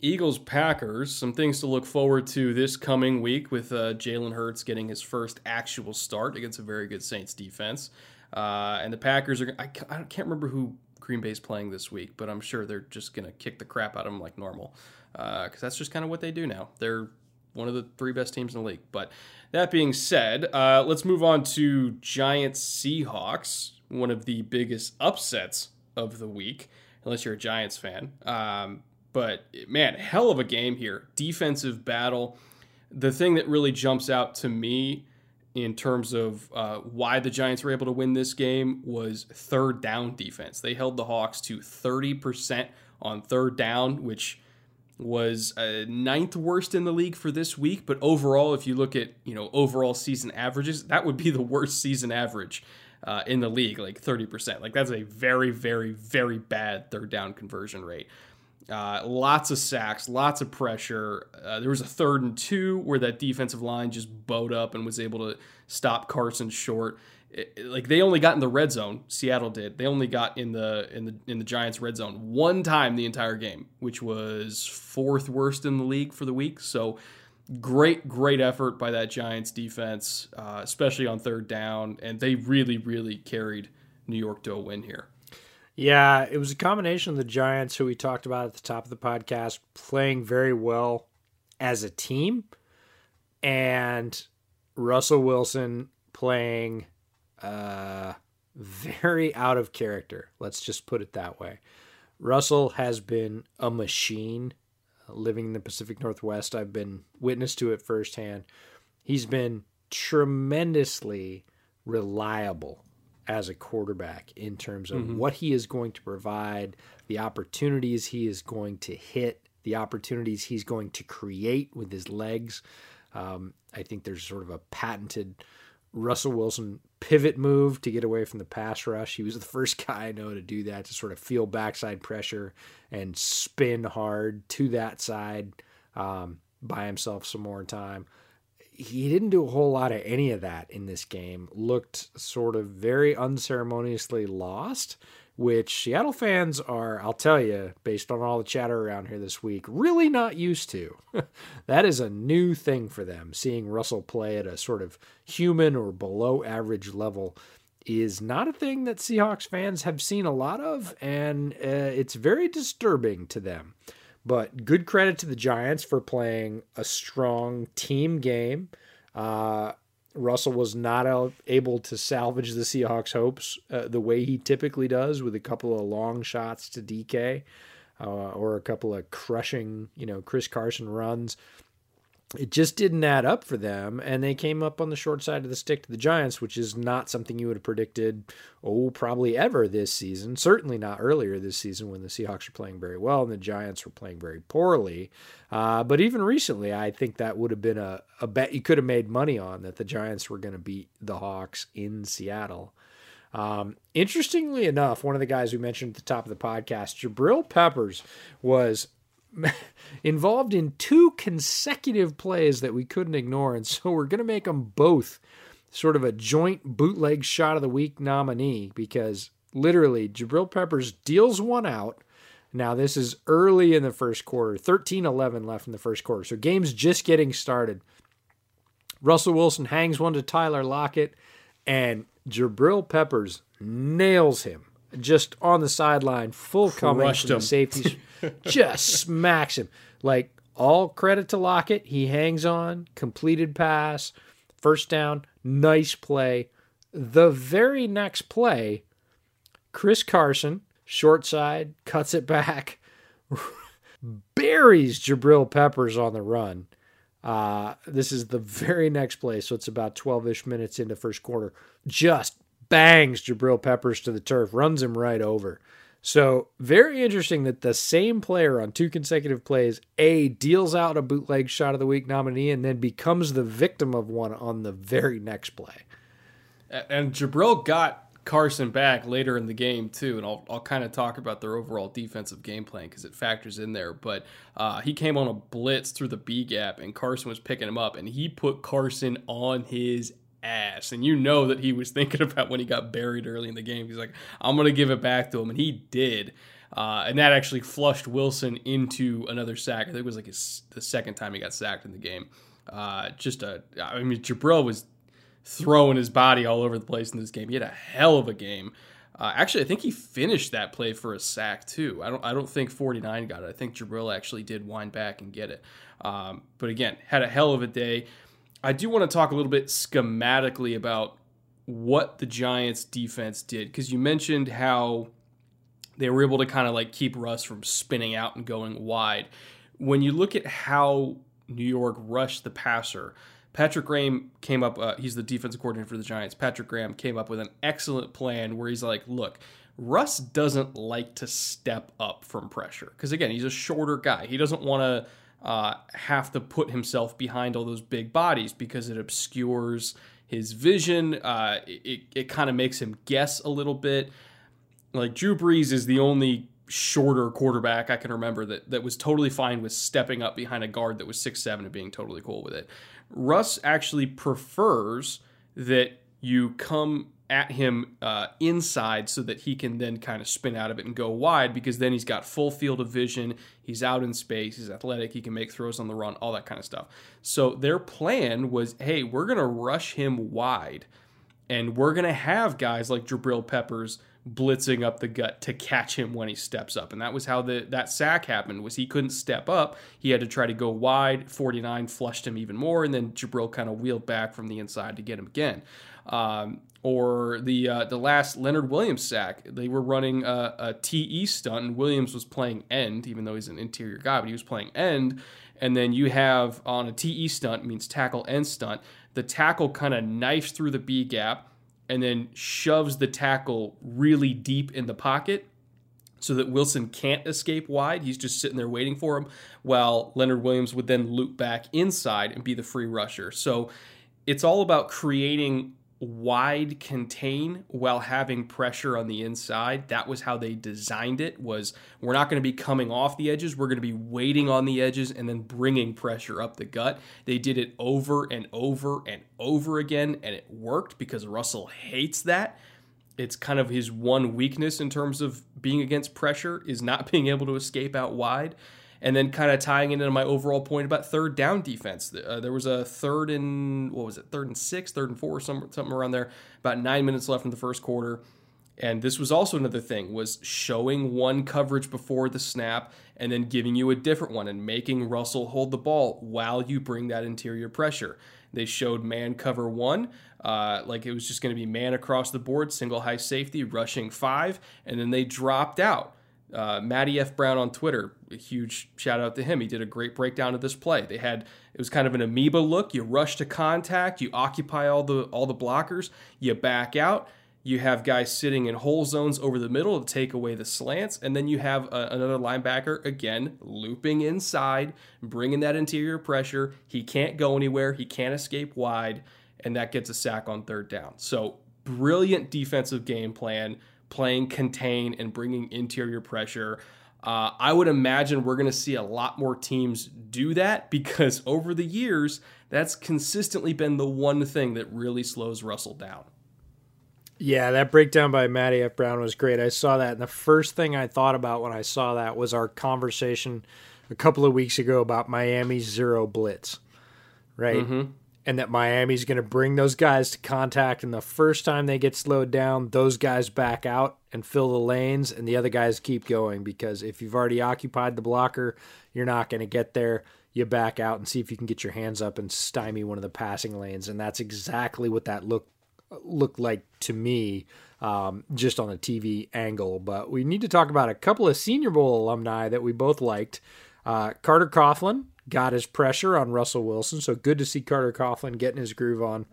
Eagles Packers, some things to look forward to this coming week with uh, Jalen Hurts getting his first actual start against a very good Saints defense. Uh, and the Packers are, I, I can't remember who Green Bay's playing this week, but I'm sure they're just going to kick the crap out of them like normal because uh, that's just kind of what they do now. They're one of the three best teams in the league. But that being said, uh, let's move on to Giants Seahawks, one of the biggest upsets of the week, unless you're a Giants fan. Um, but man, hell of a game here. Defensive battle. The thing that really jumps out to me in terms of uh, why the Giants were able to win this game was third down defense. They held the Hawks to 30% on third down, which was uh, ninth worst in the league for this week. But overall, if you look at you know overall season averages, that would be the worst season average uh, in the league, like 30%. Like that's a very, very, very bad third down conversion rate. Uh, lots of sacks, lots of pressure. Uh, there was a third and two where that defensive line just bowed up and was able to stop Carson short. It, like they only got in the red zone. Seattle did. They only got in the in the in the Giants red zone one time the entire game, which was fourth worst in the league for the week. So great, great effort by that Giants defense, uh, especially on third down, and they really, really carried New York to a win here. Yeah, it was a combination of the Giants, who we talked about at the top of the podcast, playing very well as a team, and Russell Wilson playing uh, very out of character. Let's just put it that way. Russell has been a machine living in the Pacific Northwest. I've been witness to it firsthand. He's been tremendously reliable as a quarterback in terms of mm-hmm. what he is going to provide, the opportunities he is going to hit, the opportunities he's going to create with his legs. Um, I think there's sort of a patented Russell Wilson pivot move to get away from the pass rush. He was the first guy I know to do that, to sort of feel backside pressure and spin hard to that side um, by himself some more time he didn't do a whole lot of any of that in this game. Looked sort of very unceremoniously lost, which Seattle fans are, I'll tell you, based on all the chatter around here this week, really not used to. that is a new thing for them. Seeing Russell play at a sort of human or below average level is not a thing that Seahawks fans have seen a lot of, and uh, it's very disturbing to them. But good credit to the Giants for playing a strong team game. Uh, Russell was not able to salvage the Seahawks' hopes uh, the way he typically does with a couple of long shots to DK uh, or a couple of crushing, you know, Chris Carson runs it just didn't add up for them, and they came up on the short side of the stick to the Giants, which is not something you would have predicted, oh, probably ever this season. Certainly not earlier this season when the Seahawks were playing very well and the Giants were playing very poorly. Uh, but even recently, I think that would have been a, a bet you could have made money on that the Giants were going to beat the Hawks in Seattle. Um, interestingly enough, one of the guys we mentioned at the top of the podcast, Jabril Peppers, was involved in two consecutive plays that we couldn't ignore. And so we're going to make them both sort of a joint bootleg shot of the week nominee because literally Jabril Peppers deals one out. Now, this is early in the first quarter, 13 11 left in the first quarter. So, game's just getting started. Russell Wilson hangs one to Tyler Lockett, and Jabril Peppers nails him just on the sideline, full coming from him. the safeties, just smacks him. Like all credit to Lockett, he hangs on, completed pass, first down, nice play. The very next play, Chris Carson, short side, cuts it back, buries Jabril Peppers on the run. Uh, this is the very next play, so it's about 12 ish minutes into first quarter. Just bangs Jabril Peppers to the turf, runs him right over. So, very interesting that the same player on two consecutive plays, A, deals out a bootleg shot of the week nominee and then becomes the victim of one on the very next play. And Jabril got Carson back later in the game, too. And I'll, I'll kind of talk about their overall defensive game plan because it factors in there. But uh, he came on a blitz through the B gap, and Carson was picking him up, and he put Carson on his ass. And you know that he was thinking about when he got buried early in the game. He's like, I'm going to give it back to him. And he did. Uh, and that actually flushed Wilson into another sack. I think it was like his, the second time he got sacked in the game. Uh, just a, I mean, Jabril was throwing his body all over the place in this game. He had a hell of a game. Uh, actually, I think he finished that play for a sack too. I don't. I don't think 49 got it. I think Jabril actually did wind back and get it. Um, but again, had a hell of a day. I do want to talk a little bit schematically about what the Giants defense did because you mentioned how they were able to kind of like keep Russ from spinning out and going wide. When you look at how New York rushed the passer, Patrick Graham came up, uh, he's the defensive coordinator for the Giants. Patrick Graham came up with an excellent plan where he's like, look, Russ doesn't like to step up from pressure because, again, he's a shorter guy. He doesn't want to uh, have to put himself behind all those big bodies because it obscures his vision. Uh, it it kind of makes him guess a little bit. Like Drew Brees is the only shorter quarterback I can remember that, that was totally fine with stepping up behind a guard that was six seven and being totally cool with it. Russ actually prefers that you come at him uh, inside so that he can then kind of spin out of it and go wide because then he's got full field of vision. He's out in space. He's athletic. He can make throws on the run, all that kind of stuff. So their plan was hey, we're going to rush him wide and we're going to have guys like Jabril Peppers blitzing up the gut to catch him when he steps up. And that was how the that sack happened was he couldn't step up. He had to try to go wide. 49 flushed him even more and then Jabril kind of wheeled back from the inside to get him again. Um, or the uh, the last Leonard Williams sack, they were running a, a TE stunt, and Williams was playing end, even though he's an interior guy, but he was playing end. And then you have on a TE stunt means tackle end stunt. The tackle kind of knifes through the B gap and then shoves the tackle really deep in the pocket so that Wilson can't escape wide. He's just sitting there waiting for him, while Leonard Williams would then loop back inside and be the free rusher. So it's all about creating wide contain while having pressure on the inside. That was how they designed it was we're not going to be coming off the edges we're going to be waiting on the edges and then bringing pressure up the gut. They did it over and over and over again and it worked because russell hates that. It's kind of his one weakness in terms of being against pressure is not being able to escape out wide and then kind of tying it into my overall point about third down defense. Uh, there was a third and what was it, third and six, third and four, some, something around there. About nine minutes left in the first quarter, and this was also another thing was showing one coverage before the snap and then giving you a different one and making Russell hold the ball while you bring that interior pressure. They showed man cover one, uh, like it was just going to be man across the board, single high safety, rushing five, and then they dropped out uh, Matty F. Brown on Twitter, a huge shout out to him. He did a great breakdown of this play. They had it was kind of an amoeba look. You rush to contact, you occupy all the all the blockers, you back out. You have guys sitting in hole zones over the middle to take away the slants, and then you have a, another linebacker again looping inside, bringing that interior pressure. He can't go anywhere. He can't escape wide, and that gets a sack on third down. So brilliant defensive game plan playing contain and bringing interior pressure. Uh, I would imagine we're going to see a lot more teams do that because over the years, that's consistently been the one thing that really slows Russell down. Yeah, that breakdown by Matty F. Brown was great. I saw that. And the first thing I thought about when I saw that was our conversation a couple of weeks ago about Miami's zero blitz, right? Mm-hmm and that Miami's going to bring those guys to contact. And the first time they get slowed down, those guys back out and fill the lanes, and the other guys keep going because if you've already occupied the blocker, you're not going to get there. You back out and see if you can get your hands up and stymie one of the passing lanes, and that's exactly what that looked looked like to me, um, just on a TV angle. But we need to talk about a couple of Senior Bowl alumni that we both liked. Uh, Carter Coughlin, got his pressure on Russell Wilson. So good to see Carter Coughlin getting his groove on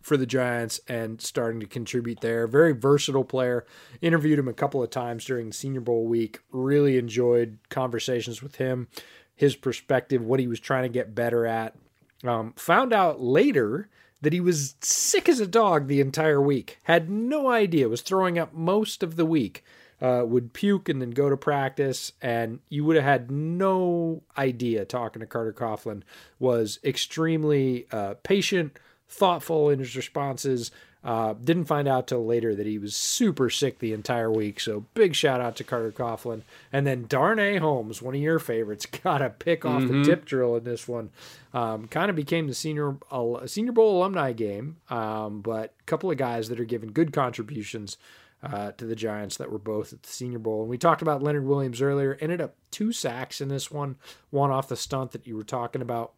for the Giants and starting to contribute there. Very versatile player. Interviewed him a couple of times during Senior Bowl week. Really enjoyed conversations with him, his perspective, what he was trying to get better at. Um, found out later that he was sick as a dog the entire week. Had no idea. Was throwing up most of the week uh, would puke and then go to practice, and you would have had no idea talking to Carter Coughlin was extremely uh, patient, thoughtful in his responses. Uh, didn't find out till later that he was super sick the entire week. So big shout out to Carter Coughlin. And then Darnay Holmes, one of your favorites, got a pick off mm-hmm. the tip drill in this one. Um, kind of became the senior uh, senior bowl alumni game, um, but a couple of guys that are giving good contributions uh, to the Giants that were both at the Senior Bowl. And we talked about Leonard Williams earlier. Ended up two sacks in this one, one off the stunt that you were talking about,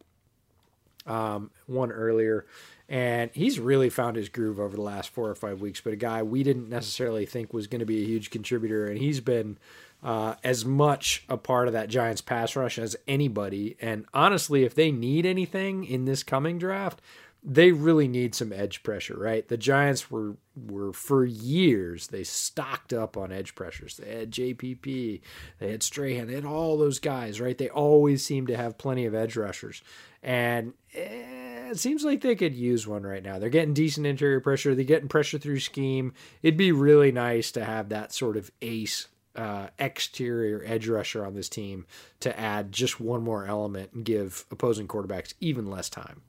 um, one earlier. And he's really found his groove over the last four or five weeks. But a guy we didn't necessarily think was going to be a huge contributor, and he's been uh, as much a part of that Giants pass rush as anybody. And honestly, if they need anything in this coming draft, they really need some edge pressure, right? The Giants were were for years they stocked up on edge pressures. They had JPP, they had Strahan, they had all those guys, right? They always seem to have plenty of edge rushers, and it seems like they could use one right now. They're getting decent interior pressure. They're getting pressure through scheme. It'd be really nice to have that sort of ace uh, exterior edge rusher on this team to add just one more element and give opposing quarterbacks even less time.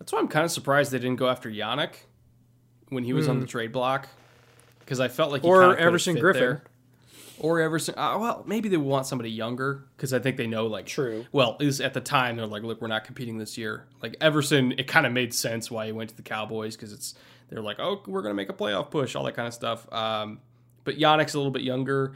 That's why I'm kind of surprised they didn't go after Yannick when he was on the trade block because I felt like he Hmm. Or Everson Griffen. there. Or Everson. Uh, well, maybe they want somebody younger because I think they know like. True. Well, is at the time they're like, look, we're not competing this year. Like Everson, it kind of made sense why he went to the Cowboys because it's they're like, oh, we're gonna make a playoff push, all that kind of stuff. Um, but Yannick's a little bit younger.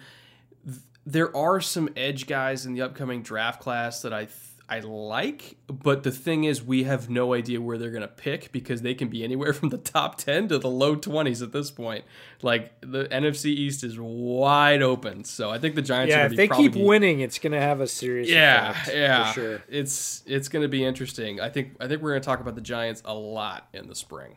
Th- There are some edge guys in the upcoming draft class that I. I like, but the thing is, we have no idea where they're going to pick because they can be anywhere from the top 10 to the low 20s at this point. Like, the NFC East is wide open. So I think the Giants Yeah, are if they keep probably- winning, it's going to have a serious yeah, effect, yeah, for sure. It's it's going to be interesting. I think I think we're going to talk about the Giants a lot in the spring.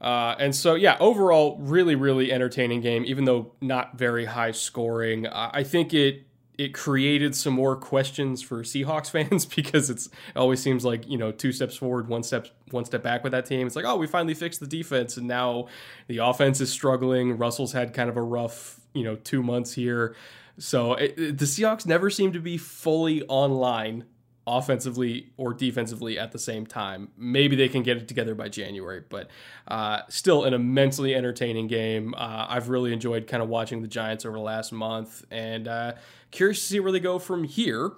Uh, and so yeah, overall, really really entertaining game. Even though not very high scoring, I I think it it created some more questions for Seahawks fans because it's it always seems like you know two steps forward, one step one step back with that team. It's like oh we finally fixed the defense and now the offense is struggling. Russell's had kind of a rough you know two months here. So it, it- the Seahawks never seem to be fully online offensively or defensively at the same time. Maybe they can get it together by January, but uh, still an immensely entertaining game. Uh, I've really enjoyed kind of watching the Giants over the last month and uh, curious to see where they go from here.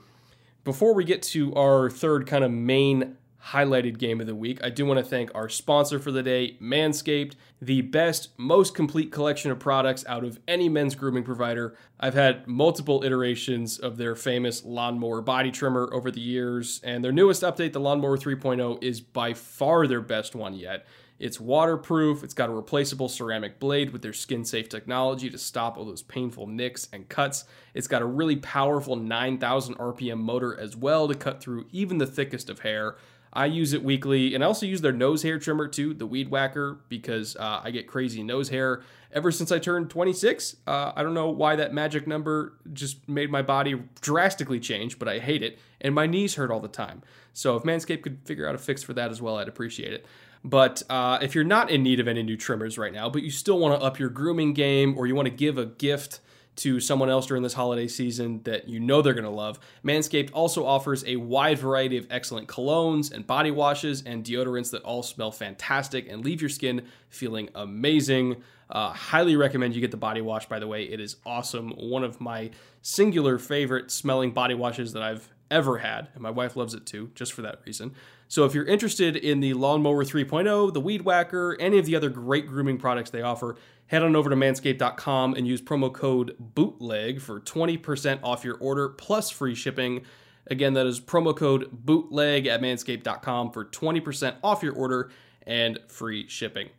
Before we get to our third kind of main highlighted game of the week, I do want to thank our sponsor for the day, Manscaped, the best, most complete collection of products out of any men's grooming provider. I've had multiple iterations of their famous lawnmower body trimmer over the years, and their newest update, the Lawnmower 3.0, is by far their best one yet. It's waterproof. It's got a replaceable ceramic blade with their skin safe technology to stop all those painful nicks and cuts. It's got a really powerful 9,000 RPM motor as well to cut through even the thickest of hair. I use it weekly, and I also use their nose hair trimmer too, the Weed Whacker, because uh, I get crazy nose hair ever since I turned 26. Uh, I don't know why that magic number just made my body drastically change, but I hate it, and my knees hurt all the time. So if Manscaped could figure out a fix for that as well, I'd appreciate it. But uh, if you're not in need of any new trimmers right now, but you still want to up your grooming game or you want to give a gift to someone else during this holiday season that you know they're going to love, Manscaped also offers a wide variety of excellent colognes and body washes and deodorants that all smell fantastic and leave your skin feeling amazing. Uh, highly recommend you get the body wash, by the way. It is awesome. One of my singular favorite smelling body washes that I've ever had, and my wife loves it too, just for that reason. So if you're interested in the Lawnmower 3.0, the Weed Whacker, any of the other great grooming products they offer, head on over to manscaped.com and use promo code BOOTLEG for 20% off your order plus free shipping. Again, that is promo code BOOTLEG at manscaped.com for 20% off your order and free shipping.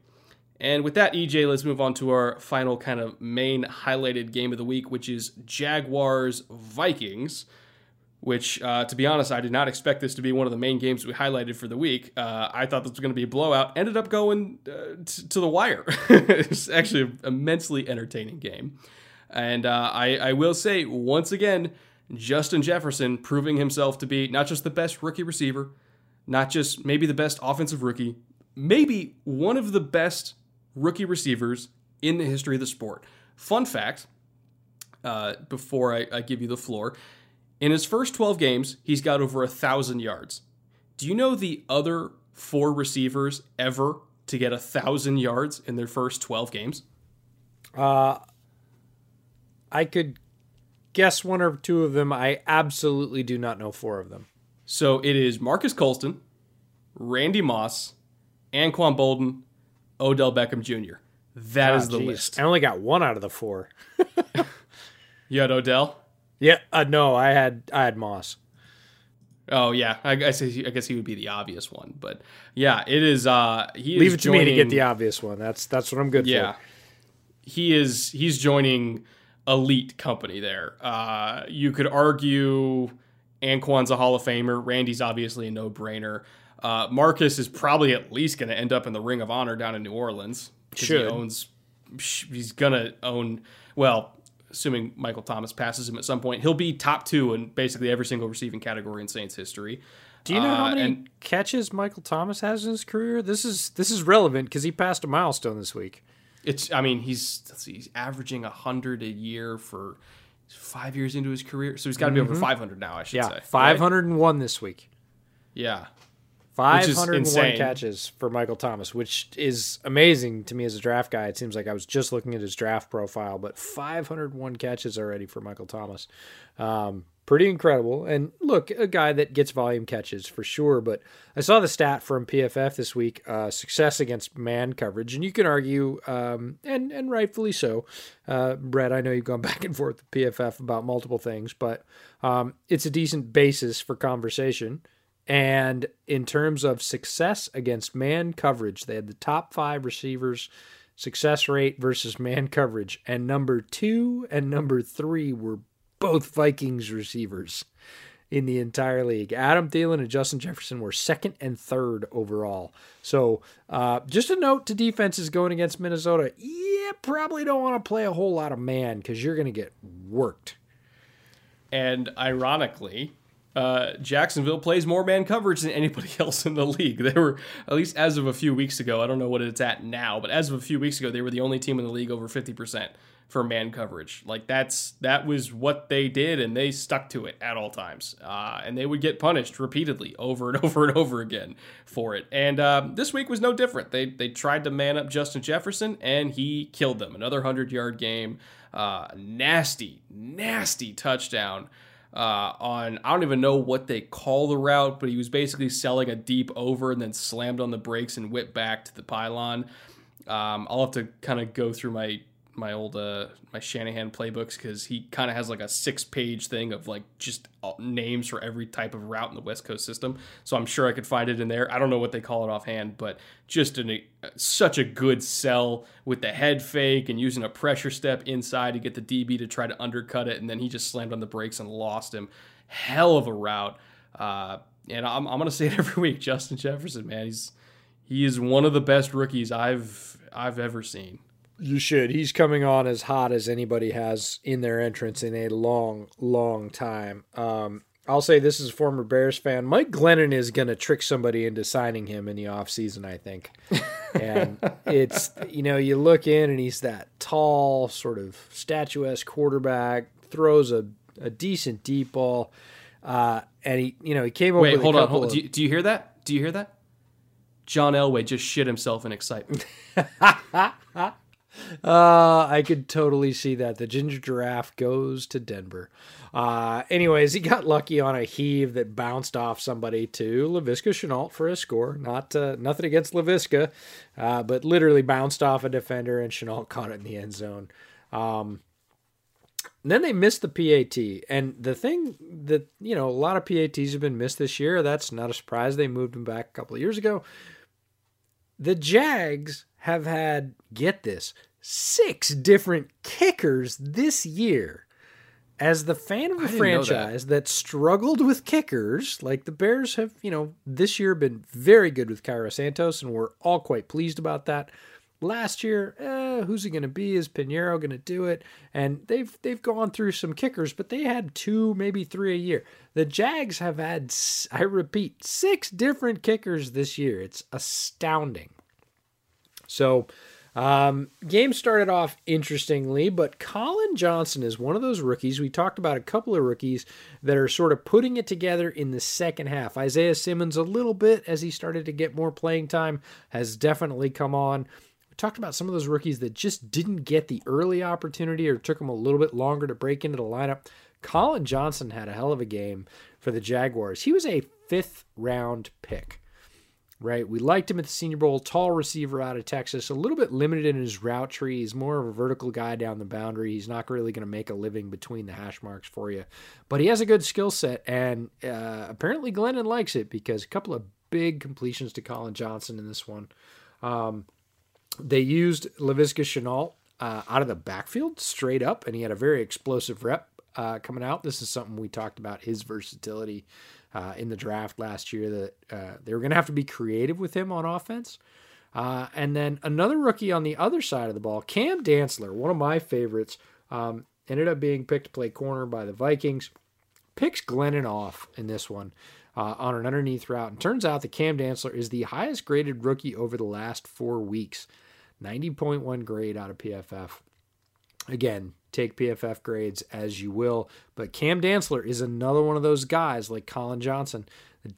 And with that, EJ, let's move on to our final kind of main highlighted game of the week, which is Jaguars Vikings. Which, uh, to be honest, I did not expect this to be one of the main games we highlighted for the week. Uh, I thought this was going to be a blowout. Ended up going uh, t- to the wire. it's actually an immensely entertaining game. And uh, I, I will say, once again, Justin Jefferson proving himself to be not just the best rookie receiver, not just maybe the best offensive rookie, maybe one of the best rookie receivers in the history of the sport. Fun fact uh, before I, I give you the floor in his first 12 games, he's got over a thousand yards. Do you know the other four receivers ever to get a thousand yards in their first 12 games? Uh, I could guess one or two of them. I absolutely do not know four of them. So it is Marques Colston, Randy Moss, Anquan Boldin, Odell Beckham Jr. That is Ah, the geez. list. I only got one out of the four. You had Odell? Yeah, uh, no, I had I had Moss. Oh yeah, I guess he, I guess he would be the obvious one, but yeah, it is. Uh, he Leave is it to me to get the obvious one. That's that's what I'm good Yeah, for. he is. He's joining elite company there. Uh, you could argue Anquan's a Hall of Famer. Randy's obviously a no brainer. Uh, Marques is probably at least going to end up in the Ring of Honor down in New Orleans. 'cause He owns. He's gonna own. Well, assuming Michael Thomas passes him at some point, he'll be top two in basically every single receiving category in Saints history. Do you know how Uh, many and- catches Michael Thomas has in his career? This is this is relevant because he passed a milestone this week. It's. I mean, he's let's see, he's averaging hundred a year for five years into his career, so he's got to be over five hundred now. I should Mm-hmm. Yeah, say. five hundred and one right? hundred and one this week. Yeah, 501 catches for Michael Thomas, which is amazing to me as a draft guy. It seems like I was just looking at his draft profile, but 501 catches already for Michael Thomas. Um, pretty incredible. And look, a guy that gets volume catches for sure. But I saw the stat from PFF this week: uh, success against man coverage, and you can argue, um, and and rightfully so. Uh, Brett, I know you've gone back and forth with PFF about multiple things, but um, it's a decent basis for conversation. And in terms of success against man coverage, they had the top five receivers success rate versus man coverage. And number two and number three were both Vikings receivers in the entire league. Adam Thielen and Justin Jefferson were second and third overall. So uh, just a note to defenses going against Minnesota. Yeah, probably don't want to play a whole lot of man because you're going to get worked. And ironically, uh, Jacksonville plays more man coverage than anybody else in the league. They were, at least as of a few weeks ago, I don't know what it's at now, but as of a few weeks ago, they were the only team in the league over 50% for man coverage. Like that's that was what they did, and they stuck to it at all times. Uh, and they would get punished repeatedly over and over and over again for it. And uh, this week was no different. They they tried to man up Justin Jefferson, and he killed them. Another hundred yard game, uh, nasty, nasty touchdown. Uh, on I don't even know what they call the route, but he was basically selling a deep over and then slammed on the brakes and whipped back to the pylon. Um, I'll have to kind of go through my my old uh my Shanahan playbooks because he kind of has like a six page thing of like just names for every type of route in the West Coast system. So I'm sure I could find it in there. I don't know what they call it offhand, but just an, such a good sell with the head fake and using a pressure step inside to get the DB to try to undercut it, and then he just slammed on the brakes and lost him. Hell of a route. Uh, and I'm, I'm gonna say it every week. Justin Jefferson, man, he's he is one of the best rookies I've I've ever seen. You should. He's coming on as hot as anybody has in their entrance in a long, long time. Um, I'll say this is a former Bears fan. Mike Glennon is going to trick somebody into signing him in the offseason, I think. And it's, you know, you look in and he's that tall, sort of statuesque quarterback, throws a, a decent deep ball. Uh, and he, you know, he came over. Wait, hold on. Hold, of... do, you, do you hear that? Do you hear that? John Elway just shit himself in excitement. Uh, I could totally see that. The ginger giraffe goes to Denver. Uh, anyways, he got lucky on a heave that bounced off somebody to Laviska Shenault for a score. Not uh, nothing against Laviska, uh, but literally bounced off a defender and Shenault caught it in the end zone. Um, then they missed the PAT, and the thing that you know a lot of PATs have been missed this year. That's not a surprise. They moved them back a couple of years ago. The Jags have had, get this, six different kickers this year. As the fan of a franchise that. that. struggled with kickers, like the Bears have, you know, this year been very good with Cairo Santos, and we're all quite pleased about that. Last year, eh, who's he going to be? Is Piñeiro going to do it? And they've they've gone through some kickers, but they had two, maybe three a year. The Jags have had, I repeat, six different kickers this year. It's astounding. So, um, game started off interestingly, but Collin Johnson is one of those rookies. We talked about a couple of rookies that are sort of putting it together in the second half. Isaiah Simmons, a little bit as he started to get more playing time, has definitely come on. We talked about some of those rookies that just didn't get the early opportunity or took them a little bit longer to break into the lineup. Collin Johnson had a hell of a game for the Jaguars. He was a fifth round pick right? We liked him at the Senior Bowl, tall receiver out of Texas, a little bit limited in his route tree. He's more of a vertical guy down the boundary. He's not really going to make a living between the hash marks for you, but he has a good skill set, and uh, apparently Glennon likes it because a couple of big completions to Collin Johnson in this one. Um, they used Laviska Shenault uh, out of the backfield straight up, and he had a very explosive rep uh, coming out. This is something we talked about his versatility uh, in the draft last year that uh, they were going to have to be creative with him on offense. Uh, and then another rookie on the other side of the ball, Cam Dantzler, one of my favorites, um, ended up being picked to play corner by the Vikings. Picks Glennon off in this one uh, on an underneath route. And turns out that Cam Dantzler is the highest graded rookie over the last four weeks 90.1 grade out of PFF. Again, take PFF grades as you will. But Cam Dantzler is another one of those guys like Collin Johnson.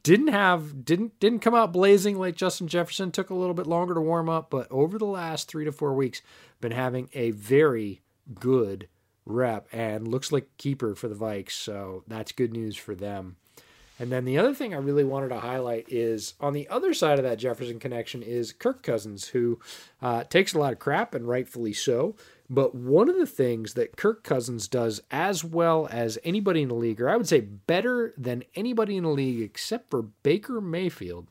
Didn't have didn't didn't come out blazing like Justin Jefferson. Took a little bit longer to warm up, but over the last three to four weeks, been having a very good rep and looks like keeper for the Vikes. So that's good news for them. And then the other thing I really wanted to highlight is on the other side of that Jefferson connection is Kirk Cousins, who uh, takes a lot of crap and rightfully so. But one of the things that Kirk Cousins does as well as anybody in the league, or I would say better than anybody in the league except for Baker Mayfield,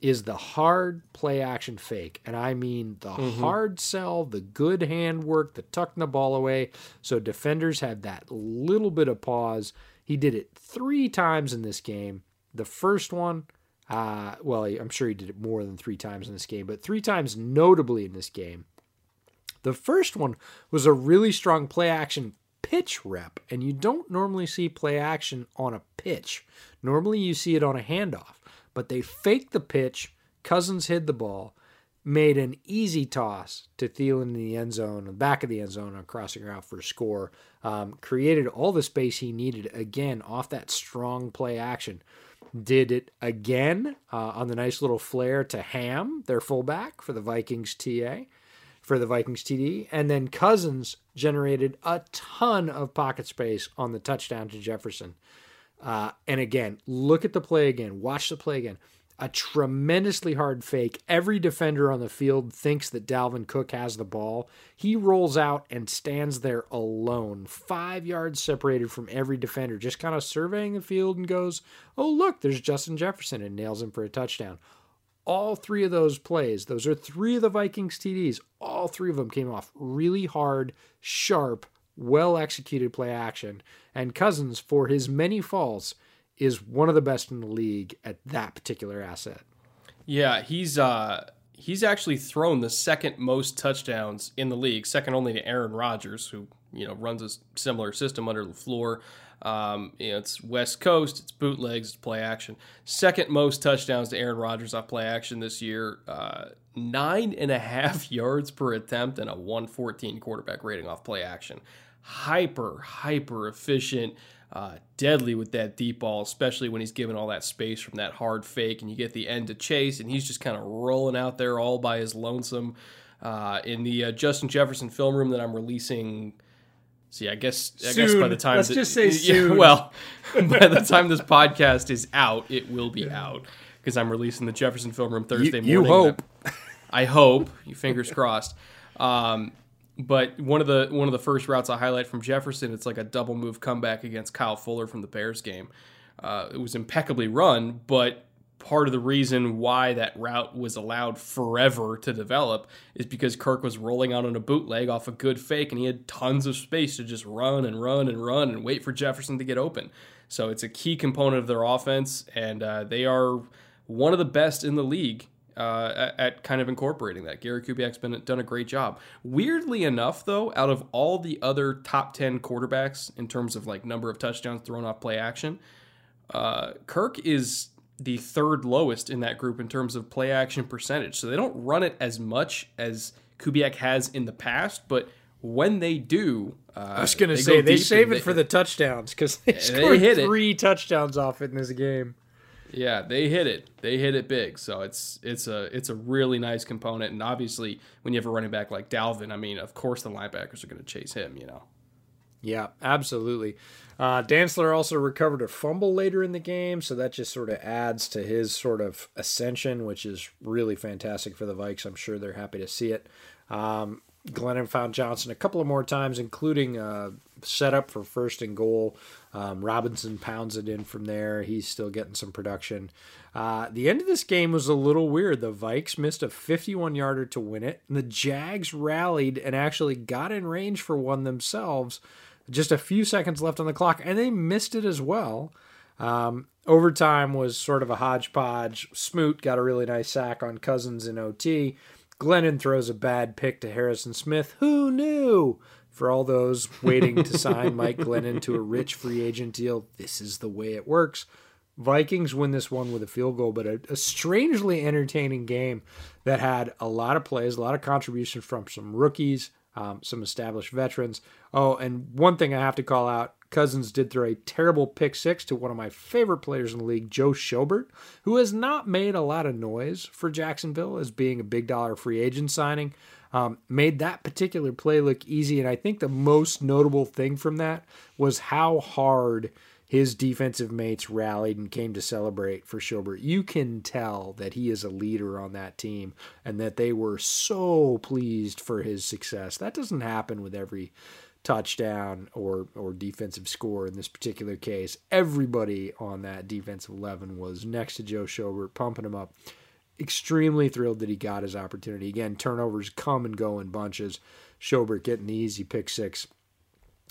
is the hard play action fake. And I mean the mm-hmm. hard sell, the good hand work, the tucking the ball away. So defenders have that little bit of pause he did it three times in this game. The first one, uh, well, I'm sure he did it more than three times in this game, but three times notably in this game. The first one was a really strong play action pitch rep, and you don't normally see play action on a pitch. Normally you see it on a handoff, but they faked the pitch. Cousins hid the ball, made an easy toss to Thielen in the end zone, the back of the end zone on crossing route for a score. Um, created all the space he needed again off that strong play action. Did it again uh, on the nice little flare to Ham, their fullback for the Vikings TA, for the Vikings TD. And then Cousins generated a ton of pocket space on the touchdown to Jefferson. Uh, and again, look at the play again. Watch the play again a tremendously hard fake. Every defender on the field thinks that Dalvin Cook has the ball. He rolls out and stands there alone, five yards separated from every defender, just kind of surveying the field and goes, Oh, look, there's Justin Jefferson, and nails him for a touchdown. All three of those plays, those are three of the Vikings TDs, all three of them came off really hard, sharp, well executed play action. And Cousins, for his many faults, is one of the best in the league at that particular asset. Yeah, he's uh he's actually thrown the second most touchdowns in the league, second only to Aaron Rodgers, who you know runs a similar system under LaFleur. Um, you know, it's West Coast, it's bootlegs, it's play action. Second most touchdowns to Aaron Rodgers off play action this year. Uh, nine and a half yards per attempt and a 114 quarterback rating off play action. Hyper, hyper efficient uh, deadly with that deep ball, especially when he's given all that space from that hard fake, and you get the end to chase, and he's just kind of rolling out there all by his lonesome. Uh, in the uh, Justin Jefferson film room that I'm releasing. See, I guess I soon. guess by the time let's that, just say soon. Yeah, well, by the time this podcast is out, it will be out because I'm releasing the Jefferson film room Thursday you, morning. You hope. I hope. You fingers crossed. Um, but one of the one of the first routes I highlight from Jefferson, it's like a double move comeback against Kyle Fuller from the Bears game. Uh, it was impeccably run, but part of the reason why that route was allowed forever to develop is because Kirk was rolling out on a bootleg off a good fake, and he had tons of space to just run and run and run and wait for Jefferson to get open. So it's a key component of their offense, and uh, they are one of the best in the league uh, at, kind of incorporating that. Gary Kubiak's been done a great job. Weirdly enough, though, out of all the other top ten quarterbacks in terms of like number of touchdowns thrown off play action, uh, Kirk is the third lowest in that group in terms of play action percentage. So they don't run it as much as Kubiak has in the past, but when they do, uh, I was going to say they save it they, for the touchdowns because they, they scored three it. touchdowns off it in this game. Yeah, they hit it. They hit it big. So it's it's a it's a really nice component. And obviously, when you have a running back like Dalvin, I mean, of course the linebackers are going to chase him. You know. Yeah, absolutely. Uh, Dantzler also recovered a fumble later in the game, so that just sort of adds to his sort of ascension, which is really fantastic for the Vikes. I'm sure they're happy to see it. Um, Glennon found Johnson a couple of more times, including uh, setup for first and goal. Um, Robinson pounds it in from there. He's still getting some production. Uh, the end of this game was a little weird. The Vikes missed a 51 yarder to win it, and the Jags rallied and actually got in range for one themselves. Just a few seconds left on the clock, and they missed it as well. Um, overtime was sort of a hodgepodge. Smoot got a really nice sack on Cousins in OT. Glennon throws a bad pick to Harrison Smith. Who knew? For all those waiting to sign Mike Glennon to a rich free agent deal, this is the way it works. Vikings win this one with a field goal, but a, a, strangely entertaining game that had a lot of plays, a lot of contributions from some rookies, um, some established veterans. Oh, and one thing I have to call out Cousins did throw a terrible pick six to one of my favorite players in the league, Joe Schobert, who has not made a lot of noise for Jacksonville as being a big dollar free agent signing. Um, made that particular play look easy. And I think the most notable thing from that was how hard his defensive mates rallied and came to celebrate for Schobert. You can tell that he is a leader on that team and that they were so pleased for his success. That doesn't happen with every touchdown or or defensive score in this particular case. Everybody on that defensive 11 was next to Joe Schobert, pumping him up. Extremely thrilled that he got his opportunity. Again, turnovers come and go in bunches. Schobert getting the easy pick six.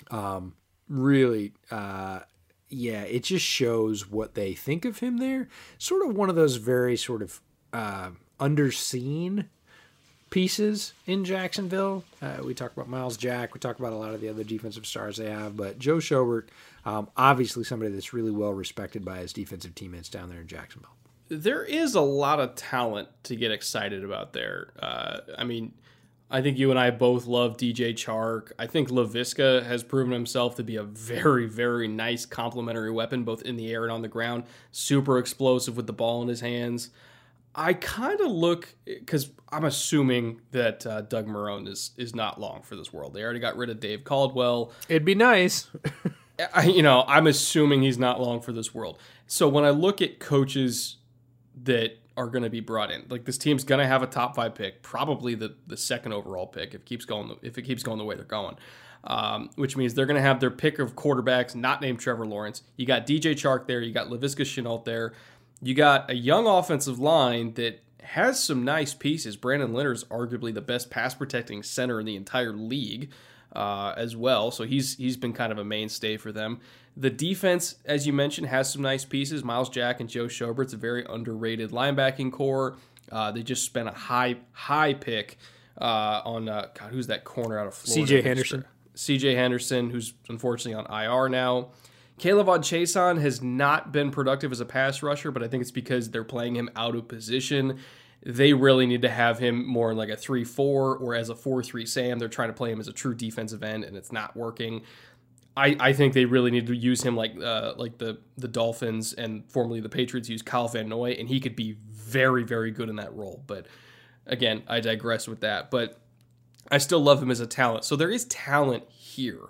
Um, really, uh, yeah, it just shows what they think of him there. Sort of one of those very sort of uh, underseen pieces in Jacksonville. Uh, we talk about Myles Jack. We talk about a lot of the other defensive stars they have, but Joe Schobert, um, obviously somebody that's really well respected by his defensive teammates down there in Jacksonville. There is a lot of talent to get excited about there. Uh, I mean, I think you and I both love DJ Chark. I think Laviska has proven himself to be a very, very nice complementary weapon, both in the air and on the ground. Super explosive with the ball in his hands. I kind of look because I'm assuming that uh, Doug Marrone is is not long for this world. They already got rid of Dave Caldwell. It'd be nice. I, you know, I'm assuming he's not long for this world. So when I look at coaches that are going to be brought in. Like this team's going to have a top five pick, probably the the second overall pick if it keeps going if it keeps going the way they're going. Um, which means they're going to have their pick of quarterbacks, not named Trevor Lawrence. You got DJ Chark there, you got Laviska Shenault there, you got a young offensive line that has some nice pieces. Brandon Linder's arguably the best pass protecting center in the entire league uh, as well, so he's he's been kind of a mainstay for them. The defense, as you mentioned, has some nice pieces. Myles Jack and Joe Schobert's a very underrated linebacking core. Uh, they just spent a high high pick uh, on uh, God, who's that corner out of Florida? C.J. Henderson. C.J. Henderson, who's unfortunately on IR now. K'Lavon Chaisson has not been productive as a pass rusher, but I think it's because they're playing him out of position. They really need to have him more in like a 3 4 or as a 4 3 Sam. They're trying to play him as a true defensive end, and it's not working. I, I think they really need to use him like uh, like the the Dolphins and formerly the Patriots use Kyle Van Noy, and he could be very very good in that role. But again, I digress with that. But I still love him as a talent. So there is talent here.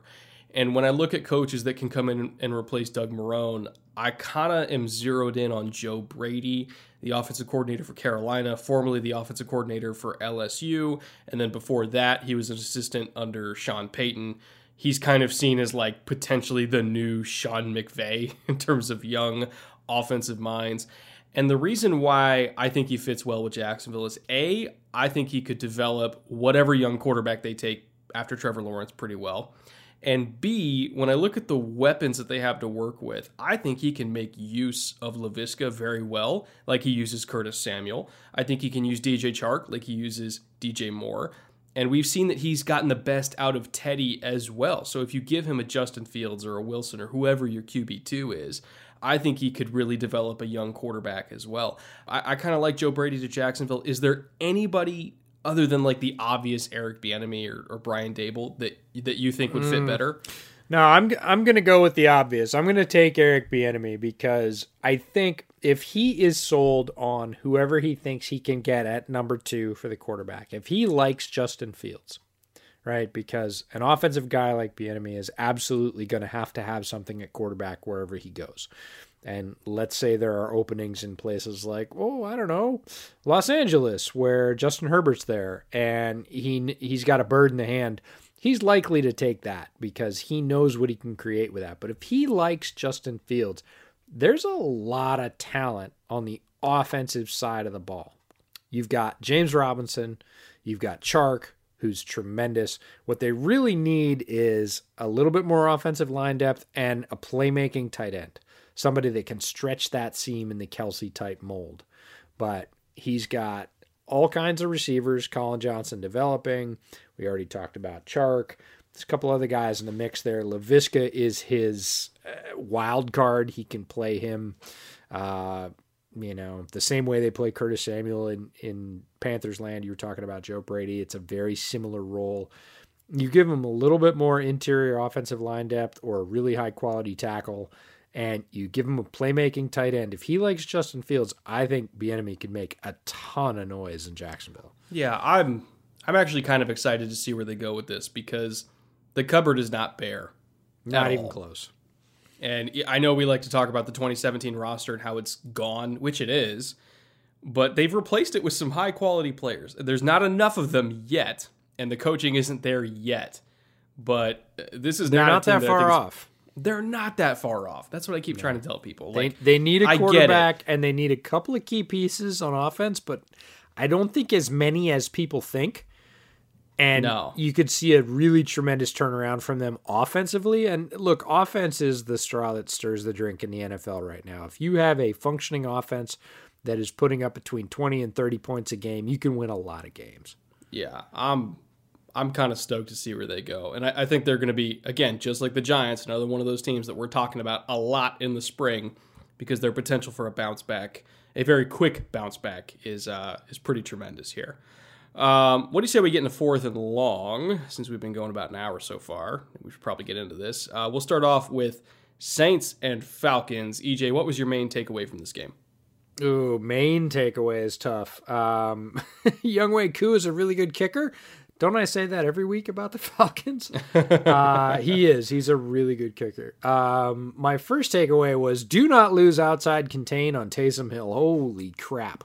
And when I look at coaches that can come in and replace Doug Marrone, I kind of am zeroed in on Joe Brady, the offensive coordinator for Carolina, formerly the offensive coordinator for LSU. And then before that, he was an assistant under Sean Payton he's kind of seen as like potentially the new Sean McVay in terms of young offensive minds. And the reason why I think he fits well with Jacksonville is A, I think he could develop whatever young quarterback they take after Trevor Lawrence pretty well. And B, when I look at the weapons that they have to work with, I think he can make use of Laviska very well, like he uses Curtis Samuel. I think he can use DJ Chark like he uses DJ Moore. And we've seen that he's gotten the best out of Teddy as well. So if you give him a Justin Fields or a Wilson or whoever your QB2 is, I think he could really develop a young quarterback as well. I, I kind of like Joe Brady to Jacksonville. Is there anybody other than like the obvious Eric Bieniemy or, or Brian Daboll that that you think would fit mm. better? No, I'm I'm gonna go with the obvious. I'm gonna take Eric Bieniemy because I think if he is sold on whoever he thinks he can get at number two for the quarterback, if he likes Justin Fields, right? Because an offensive guy like Bieniemy is absolutely going to have to have something at quarterback wherever he goes. And let's say there are openings in places like, oh, I don't know, Los Angeles, where Justin Herbert's there, and he he's got a bird in the hand. He's likely to take that because he knows what he can create with that. But if he likes Justin Fields, there's a lot of talent on the offensive side of the ball. You've got James Robinson, you've got Chark, who's tremendous. What they really need is a little bit more offensive line depth and a playmaking tight end, somebody that can stretch that seam in the Kelce type mold. But he's got all kinds of receivers, Collin Johnson developing. We already talked about Chark. There's a couple other guys in the mix there. Laviska is his uh, wild card. He can play him, uh, you know, the same way they play Curtis Samuel in, in Panthers land. You were talking about Joe Brady. It's a very similar role. You give him a little bit more interior offensive line depth or a really high quality tackle, and you give him a playmaking tight end. If he likes Justin Fields, I think Bieniemy could make a ton of noise in Jacksonville. Yeah, I'm I'm actually kind of excited to see where they go with this because the cupboard is not bare. Not even all. close. And I know we like to talk about the 2017 roster and how it's gone, which it is, but they've replaced it with some high quality players. There's not enough of them yet, and the coaching isn't there yet. But uh, this is they're not, not that far off. They're not that far off. That's what I keep yeah. trying to tell people. Like, they, they need a quarterback and they need a couple of key pieces on offense, but I don't think as many as people think. And no. you could see a really tremendous turnaround from them offensively. And look, offense is the straw that stirs the drink in the NFL right now. If you have a functioning offense that is putting up between 20 and 30 points a game, you can win a lot of games. Yeah, I'm I'm kind of stoked to see where they go. And I, I think they're going to be, again, just like the Giants, another one of those teams that we're talking about a lot in the spring because their potential for a bounce back, a very quick bounce back, is uh, is pretty tremendous here. Um, what do you say we get in the fourth and long? Since we've been going about an hour so far, we should probably get into this. Uh, we'll start off with Saints and Falcons. EJ, what was your main takeaway from this game? Ooh, main takeaway is tough. Um, Younghoe Koo is a really good kicker. Don't I say that every week about the Falcons? uh, he is. He's a really good kicker. Um, my first takeaway was do not lose outside contain on Taysom Hill. Holy crap.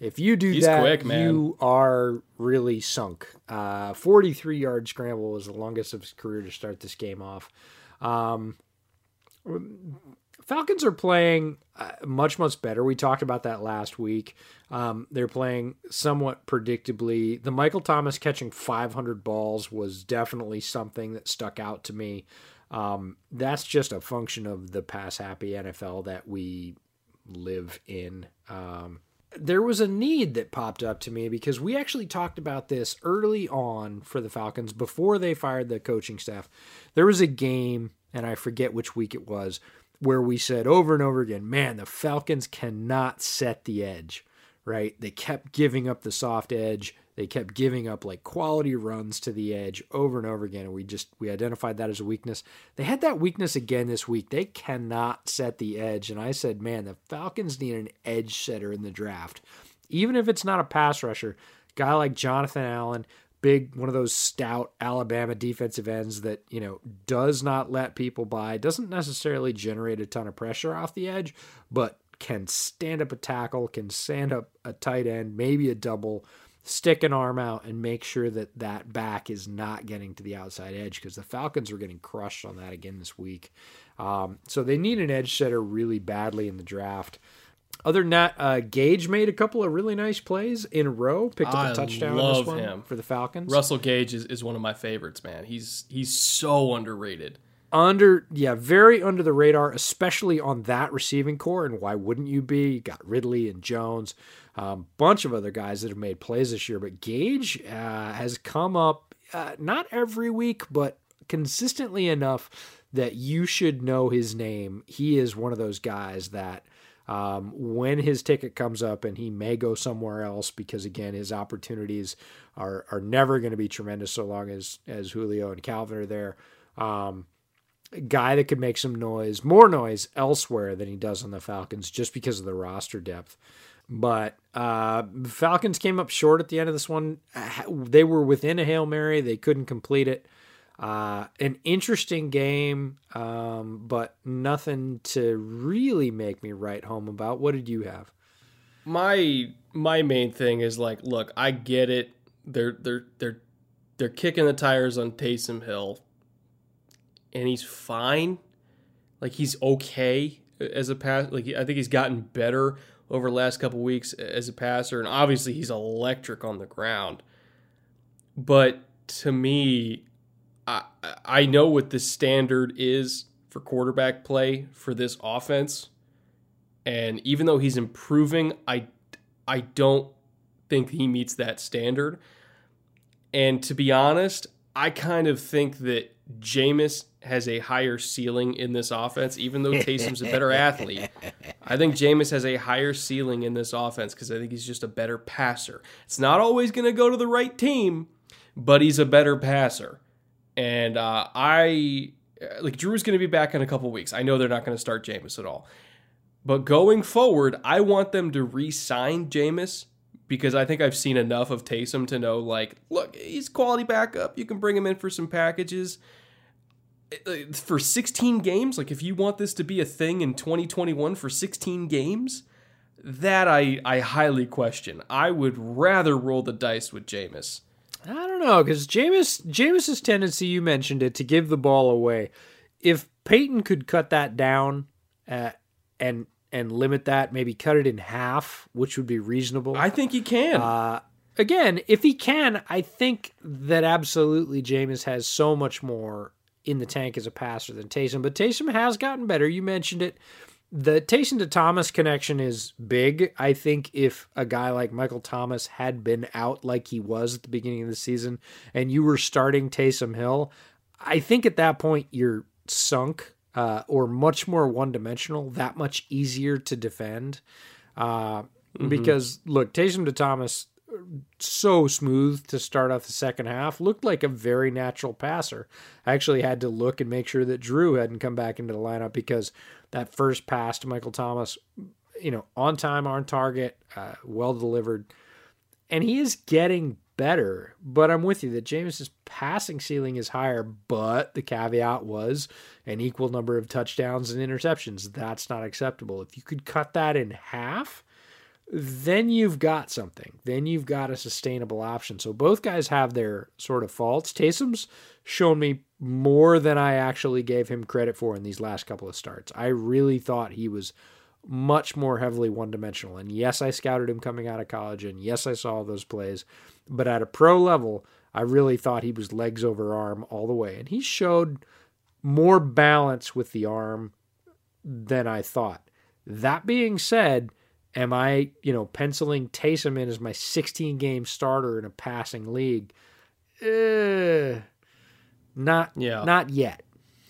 If you do He's that, quick, you are really sunk. Uh, 43 yard scramble was the longest of his career to start this game off. Um, Falcons are playing uh, much, much better. We talked about that last week. Um, they're playing somewhat predictably. The Michael Thomas catching 500 balls was definitely something that stuck out to me. Um, that's just a function of the pass happy NFL that we live in. Um, there was a need that popped up to me because we actually talked about this early on for the Falcons before they fired the coaching staff. There was a game, and I forget which week it was, where we said over and over again, man, the Falcons cannot set the edge, right? They kept giving up the soft edge. They kept giving up like quality runs to the edge over and over again. And we just, we identified that as a weakness. They had that weakness again this week. They cannot set the edge. And I said, man, the Falcons need an edge setter in the draft. Even if it's not a pass rusher, guy like Jonathan Allen, big one of those stout Alabama defensive ends that you know does not let people by, doesn't necessarily generate a ton of pressure off the edge, but can stand up a tackle, can stand up a tight end, maybe a double, stick an arm out and make sure that that back is not getting to the outside edge because the Falcons are getting crushed on that again this week. Um, so they need an edge setter really badly in the draft. Other than that, uh, Gage made a couple of really nice plays in a row. Picked up a I touchdown love him. for the Falcons. Russell Gage is, is one of my favorites, man. He's he's so underrated. Under yeah, very under the radar, especially on that receiving core. And why wouldn't you be? You got Ridley and Jones a um, bunch of other guys that have made plays this year, but Gage uh, has come up uh, not every week, but consistently enough that you should know his name. He is one of those guys that um, when his ticket comes up and he may go somewhere else because again his opportunities are are never going to be tremendous so long as as Julio and Calvin are there. Um, guy that could make some noise, more noise elsewhere than he does on the Falcons just because of the roster depth. But uh, Falcons came up short at the end of this one. They were within a Hail Mary, they couldn't complete it. Uh, an interesting game, um, but nothing to really make me write home about. What did you have? My my main thing is like, look, I get it. They're they're they're they're kicking the tires on Taysom Hill, and he's fine. Like he's okay as a pass. Like I think he's gotten better over the last couple weeks as a passer, and obviously he's electric on the ground. But to me, I I know what the standard is for quarterback play for this offense, and even though he's improving, I I don't think he meets that standard. And to be honest, I kind of think that Jameis has a higher ceiling in this offense, even though Taysom's a better athlete. I think Jameis has a higher ceiling in this offense because I think he's just a better passer. It's not always going to go to the right team, but he's a better passer. and uh, I like Drew's going to be back in a couple weeks. I know they're not going to start Jameis at all, but going forward, I want them to re-sign Jameis because I think I've seen enough of Taysom to know like, look, he's quality backup. You can bring him in for some packages for 16 games like if you want this to be a thing in 2021 for 16 games that i i highly question. I would rather roll the dice with Jameis. i don't know because Jameis Jameis's tendency you mentioned it to give the ball away. If Payton could cut that down uh, and and limit that maybe cut it in half which would be reasonable. I think he can. Uh, again if he can i think that absolutely Jameis has so much more in the tank as a passer than Taysom, but Taysom has gotten better. You mentioned it. The Taysom to Thomas connection is big. I think if a guy like Michael Thomas had been out like he was at the beginning of the season and you were starting Taysom Hill, I think at that point you're sunk uh, or much more one dimensional, that much easier to defend. Uh, mm-hmm. Because look, Taysom to Thomas so smooth to start off the second half. Looked like a very natural passer. I actually had to look and make sure that Drew hadn't come back into the lineup because that first pass to Michael Thomas, you know, on time, on target, uh, well delivered. And he is getting better. But I'm with you that Jameis's passing ceiling is higher, but the caveat was an equal number of touchdowns and interceptions. That's not acceptable. If you could cut that in half, then you've got something. Then you've got a sustainable option. So both guys have their sort of faults. Taysom's shown me more than I actually gave him credit for in these last couple of starts. I really thought he was much more heavily one dimensional. And yes, I scouted him coming out of college, and yes, I saw those plays. But at a pro level, I really thought he was legs over arm all the way. And he showed more balance with the arm than I thought. That being said, Am I, you know, penciling Taysom in as my 16 game starter in a passing league? Uh, not yeah. not yet.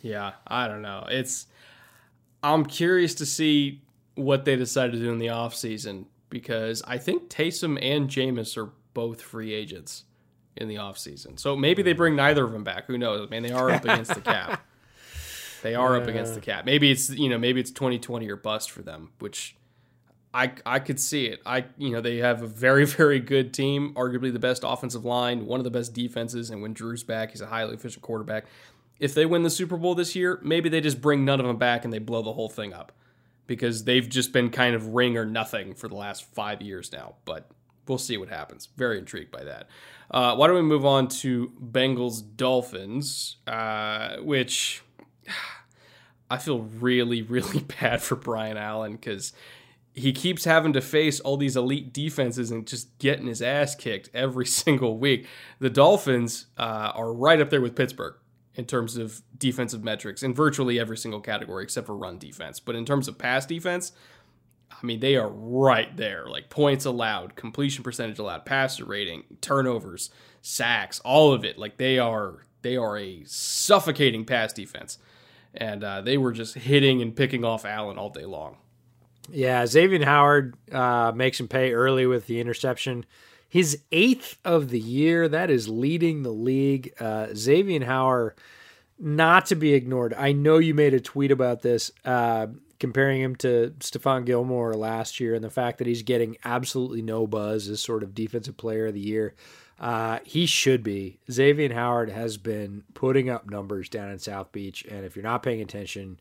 Yeah, I don't know. It's I'm curious to see what they decide to do in the offseason because I think Taysom and Jameis are both free agents in the offseason. So maybe they bring neither of them back. Who knows? I mean, they are up against the cap. They are up against the cap. Maybe it's you know maybe it's 2020 or bust for them, which I I could see it. I you know they have a very very good team, arguably the best offensive line, one of the best defenses, and when Drew's back, he's a highly efficient quarterback. If they win the Super Bowl this year, maybe they just bring none of them back and they blow the whole thing up because they've just been kind of ring or nothing for the last five years now. But we'll see what happens. Very intrigued by that. Uh, why don't we move on to Bengals Dolphins, uh, which I feel really really bad for Brian Allen because he keeps having to face all these elite defenses and just getting his ass kicked every single week. The Dolphins uh, are right up there with Pittsburgh in terms of defensive metrics in virtually every single category except for run defense. But in terms of pass defense, I mean, they are right there. Like points allowed, completion percentage allowed, passer rating, turnovers, sacks, all of it. Like they are they are a suffocating pass defense. And uh, they were just hitting and picking off Allen all day long. Yeah, Xavier Howard uh, makes him pay early with the interception. His eighth of the year. That is leading the league. Uh, Xavier Howard, not to be ignored. I know you made a tweet about this, uh, comparing him to Stephon Gilmore last year and the fact that he's getting absolutely no buzz as sort of defensive player of the year. Uh, he should be. Xavier Howard has been putting up numbers down in South Beach, and if you're not paying attention,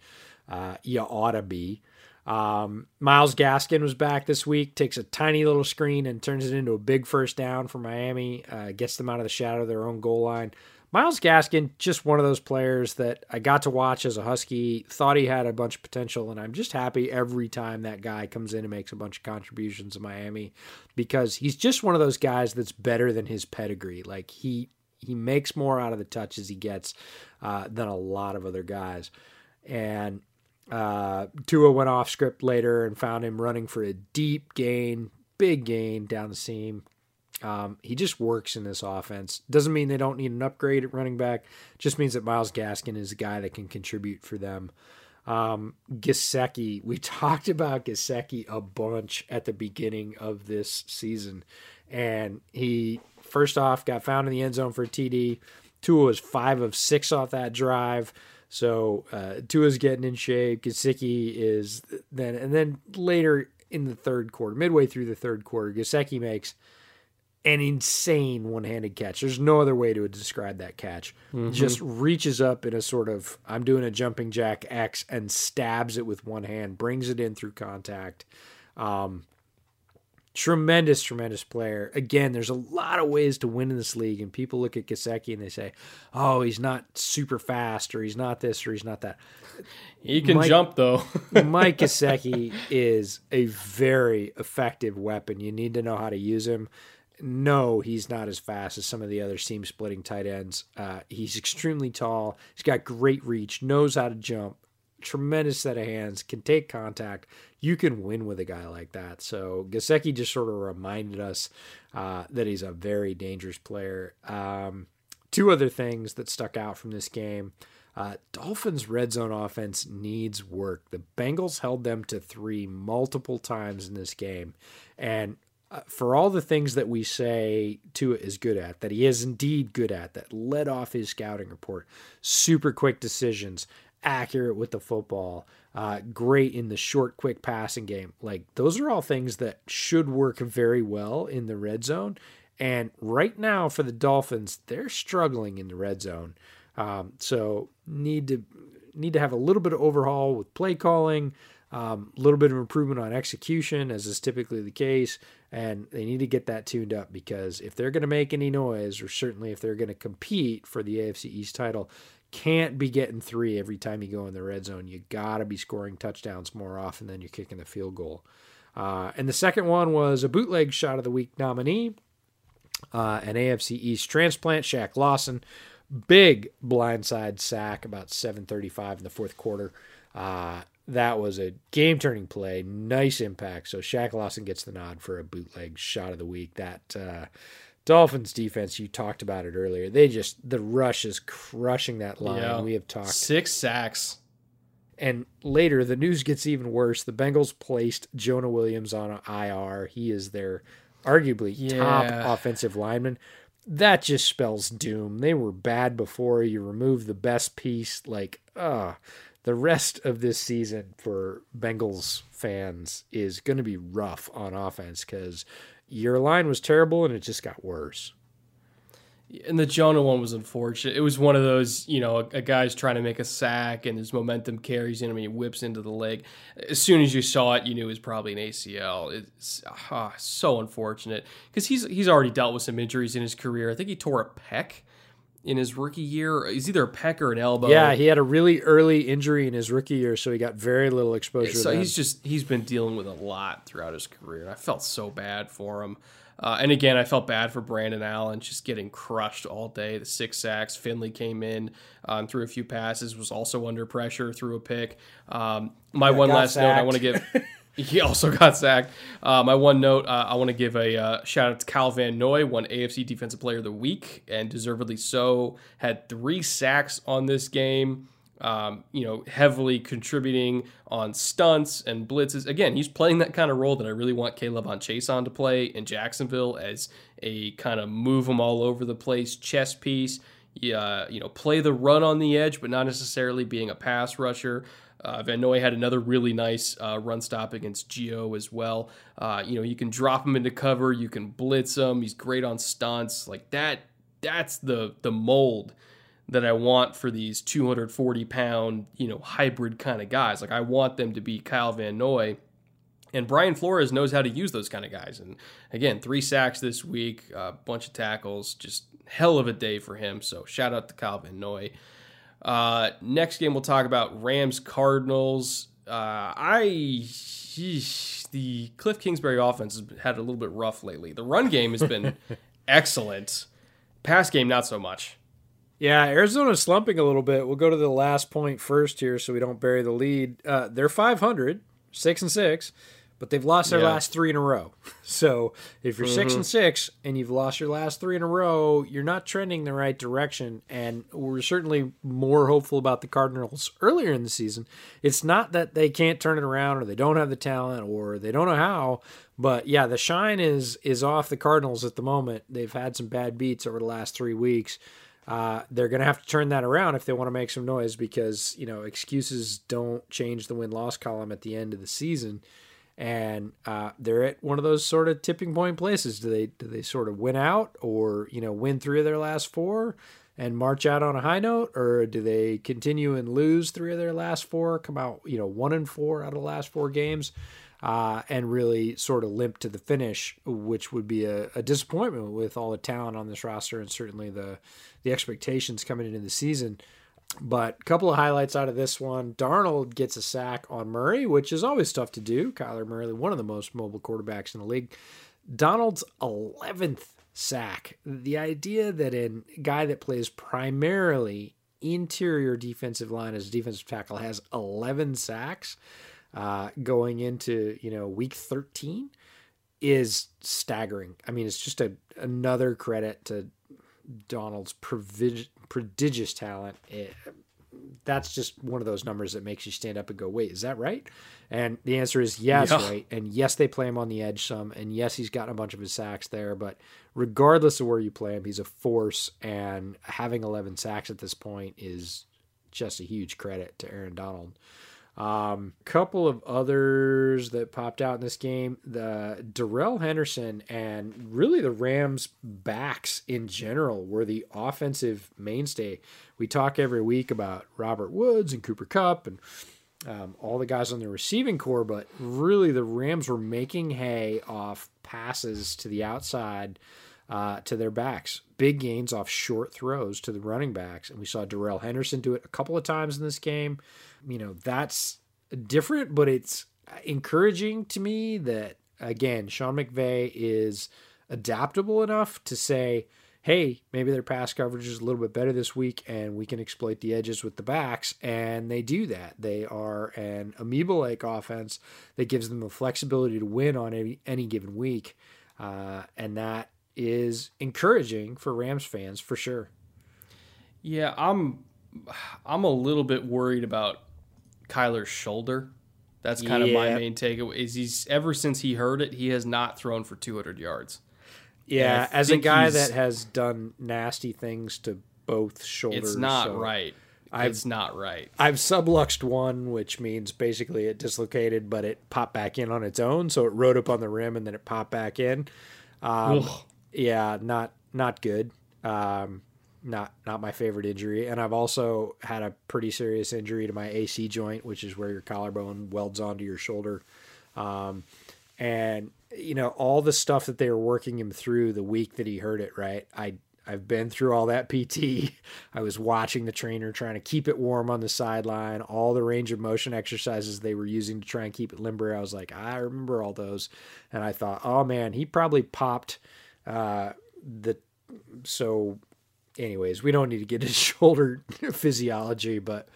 uh, you ought to be. Um, Myles Gaskin was back this week, takes a tiny little screen and turns it into a big first down for Miami, uh, gets them out of the shadow of their own goal line. Myles Gaskin, just one of those players that I got to watch as a Husky, thought he had a bunch of potential, and I'm just happy every time that guy comes in and makes a bunch of contributions to Miami because he's just one of those guys that's better than his pedigree. Like he he makes more out of the touches he gets uh, than a lot of other guys. And uh, Tua went off script later and found him running for a deep gain, big gain down the seam. Um, he just works in this offense. Doesn't mean they don't need an upgrade at running back. Just means that Myles Gaskin is a guy that can contribute for them. Um, we talked about Gesicki a bunch at the beginning of this season, and he first off got found in the end zone for a TD. Tua was five of six off that drive. So uh, Tua's getting in shape. Gesicki is then, and then later in the third quarter, midway through the third quarter, Gesicki makes an insane one-handed catch. There's no other way to describe that catch. Mm-hmm. Just reaches up in a sort of I'm doing a jumping jack X and stabs it with one hand, brings it in through contact. Um, tremendous, tremendous player. Again, there's a lot of ways to win in this league, and people look at Gesicki and they say, "Oh, he's not super fast, or he's not this, or he's not that." He can Mike, jump though. Mike Gesicki is a very effective weapon. You need to know how to use him no, he's not as fast as some of the other seam splitting tight ends. Uh, he's extremely tall. He's got great reach, knows how to jump, tremendous set of hands, can take contact. You can win with a guy like that. So Gesicki just sort of reminded us uh, that he's a very dangerous player. Um, two other things that stuck out from this game. Uh, Dolphins' red zone offense needs work. The Bengals held them to three multiple times in this game. And uh, for all the things that we say Tua is good at, that he is indeed good at, that led off his scouting report, super quick decisions, accurate with the football, uh, great in the short, quick passing game. Like those are all things that should work very well in the red zone. And right now for the Dolphins, they're struggling in the red zone. Um, so need to need to have a little bit of overhaul with play calling, a um, little bit of improvement on execution, as is typically the case, and they need to get that tuned up because if they're going to make any noise, or certainly if they're going to compete for the AFC East title, can't be getting three every time you go in the red zone. You got to be scoring touchdowns more often than you're kicking the field goal. Uh, and the second one was a bootleg shot of the week nominee, uh, an AFC East transplant, Shaq Lawson. Big blindside sack about 7:35 in the fourth quarter. Uh, that was a game turning play. Nice impact. So Shaq Lawson gets the nod for a bootleg shot of the week. That uh, Dolphins defense, you talked about it earlier. They just, the rush is crushing that line. Yeah. We have talked. Six sacks. And later, the news gets even worse. The Bengals placed Jonah Williams on IR. He is their arguably yeah. top offensive lineman. That just spells doom. They were bad before. You remove the best piece. Like, uh, the rest of this season for Bengals fans is going to be rough on offense because your line was terrible and it just got worse. And the Jonah one was unfortunate. It was one of those, you know, a, a, guy's trying to make a sack and his momentum carries him and he whips into the leg. As soon as you saw it, you knew it was probably an ACL. It's ah, so unfortunate because he's he's already dealt with some injuries in his career. I think he tore a pec in his rookie year. He's either a pec or an elbow. Yeah, he had a really early injury in his rookie year, so he got very little exposure. So he's just he's been dealing with a lot throughout his career. I felt so bad for him. Uh, and again, I felt bad for Brandon Allen just getting crushed all day. The six sacks. Finley came in um, threw a few passes, was also under pressure, threw a pick. Um, my yeah, one last sacked. note I want to give. He also got sacked. Uh, my one note, uh, I want to give a uh, shout out to Cal Van Noy, won AFC Defensive Player of the Week, and deservedly so. Had three sacks on this game. Um, you know, heavily contributing on stunts and blitzes. Again, he's playing that kind of role that I really want K'Lavon Chaisson to play in Jacksonville as a kind of move him all over the place chess piece. Yeah, you know, play the run on the edge, but not necessarily being a pass rusher. Uh, Van Noy had another really nice uh, run stop against Gio as well. Uh, you know, you can drop him into cover, you can blitz him. He's great on stunts like that. That's the the mold that I want for these 240 pound, you know, hybrid kind of guys. Like I want them to be Kyle Van Noy. And Brian Flores knows how to use those kind of guys. And again, three sacks this week, a bunch of tackles, just hell of a day for him. So shout out to Kyle Van Noy. Uh, next game, we'll talk about Rams Cardinals. Uh, I the Cliff Kingsbury offense has had a little bit rough lately. The run game has been excellent. Pass game, not so much. Yeah, Arizona's slumping a little bit. We'll go to the last point first here so we don't bury the lead. Uh, they're 500, 6 and 6 but they've lost their yeah. last three in a row. So if you're mm-hmm. six and six and you've lost your last three in a row, you're not trending the right direction. And we're certainly more hopeful about the Cardinals earlier in the season. It's not that they can't turn it around or they don't have the talent or they don't know how, but yeah, the shine is is off the Cardinals at the moment. They've had some bad beats over the last three weeks. Uh, they're going to have to turn that around if they want to make some noise because you know excuses don't change the win loss column at the end of the season, and uh, they're at one of those sort of tipping point places. Do they do they sort of win out or you know win three of their last four? and march out on a high note, or do they continue and lose three of their last four, come out you know one and four out of the last four games, uh, and really sort of limp to the finish, which would be a, a, disappointment with all the talent on this roster and certainly the the expectations coming into the season. But a couple of highlights out of this one: Donald gets a sack on Murray, which is always tough to do. Kyler Murray, one of the most mobile quarterbacks in the league. Donald's 11th sack. The idea that a guy that plays primarily interior defensive line as defensive tackle has 11 sacks uh, going into you know week 13 is staggering. I mean, it's just a another credit to Donald's prodigious talent. It, that's just one of those numbers that makes you stand up and go, wait, is that right? And the answer is yes, yeah. right. And yes, they play him on the edge some. And yes, he's gotten a bunch of his sacks there. But regardless of where you play him, he's a force. And having 11 sacks at this point is just a huge credit to Aaron Donald. Um, couple of others that popped out in this game: the Darrell Henderson and really the Rams' backs in general were the offensive mainstay. We talk every week about Robert Woods and Cooper Kupp and um, all the guys on the receiving core, but really the Rams were making hay off passes to the outside. Uh, to their backs. Big gains off short throws to the running backs. And we saw Darrell Henderson do it a couple of times in this game you know, that's different, but it's encouraging to me that, again, Sean McVay is adaptable enough to say, hey, maybe their pass coverage is a little bit better this week and we can exploit the edges with the backs. And they do that. They are an amoeba like offense that gives them the flexibility to win on any, any given week. Uh, and that is encouraging for Rams fans for sure. Yeah, I'm I'm a little bit worried about Kyler's shoulder. That's kind yeah. of my main takeaway. Is he's ever since he heard it, he has not thrown for 200 yards. Yeah, as a guy that has done nasty things to both shoulders, it's not so right. I've, it's not right. I've subluxed one, which means basically it dislocated, but it popped back in on its own. So it rode up on the rim and then it popped back in. Um, yeah, not not good. Um, not not my favorite injury. And I've also had a pretty serious injury to my AC joint, which is where your collarbone welds onto your shoulder. Um, and you know all the stuff that they were working him through the week that he hurt it. Right, I I've been through all that PT. I was watching the trainer trying to keep it warm on the sideline, all the range of motion exercises they were using to try and keep it limber. I was like, I remember all those. And I thought, oh man, he probably popped uh, the so anyways, we don't need to get his shoulder physiology, but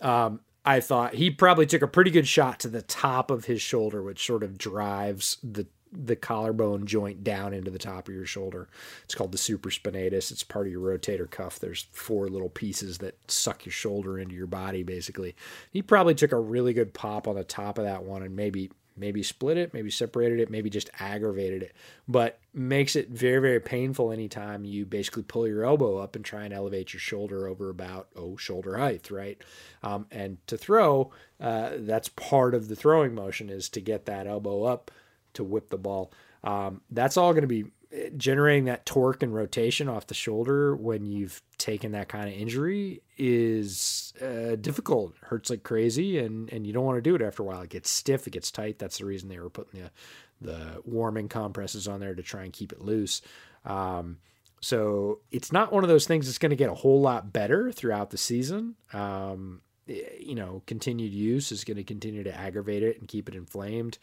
um, I thought he probably took a pretty good shot to the top of his shoulder, which sort of drives the the collarbone joint down into the top of your shoulder. It's called the supraspinatus. It's part of your rotator cuff. There's four little pieces that suck your shoulder into your body, basically. He probably took a really good pop on the top of that one and maybe maybe split it, maybe separated it, maybe just aggravated it, but makes it very, very painful anytime you basically pull your elbow up and try and elevate your shoulder over about, oh, shoulder height, right? Um, and to throw, uh, that's part of the throwing motion is to get that elbow up to whip the ball. Um, that's all going to be generating that torque and rotation off the shoulder when you've taken that kind of injury is uh, difficult. Hurts like crazy, and and you don't want to do it after a while. It gets stiff, it gets tight. That's the reason they were putting the the warming compresses on there to try and keep it loose. Um, so it's not one of those things that's going to get a whole lot better throughout the season. Um, you know, continued use is going to continue to aggravate it and keep it inflamed.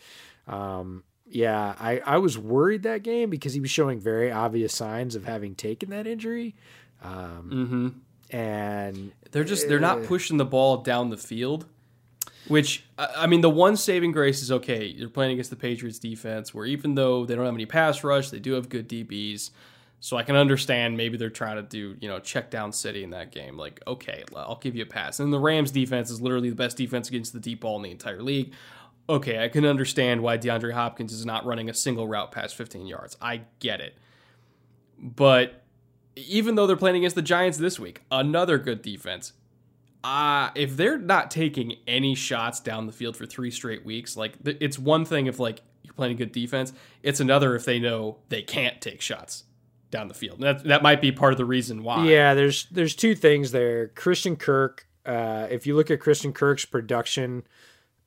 Um, yeah, I, I was worried that game because he was showing very obvious signs of having taken that injury. Um, mm-hmm. And they're just they're not pushing the ball down the field. Which I mean, the one saving grace is okay. You're playing against the Patriots defense, where even though they don't have any pass rush, they do have good DBs. So I can understand maybe they're trying to do, you know, check down city in that game. Like, okay, I'll give you a pass. And the Rams defense is literally the best defense against the deep ball in the entire league okay, I can understand why DeAndre Hopkins is not running a single route past 15 yards. I get it. But even though they're playing against the Giants this week, another good defense. Uh, if they're not taking any shots down the field for three straight weeks, like it's one thing if like you're playing a good defense, it's another if they know they can't take shots down the field. That that might be part of the reason why. Yeah, there's there's two things there. Christian Kirk, uh, if you look at Christian Kirk's production,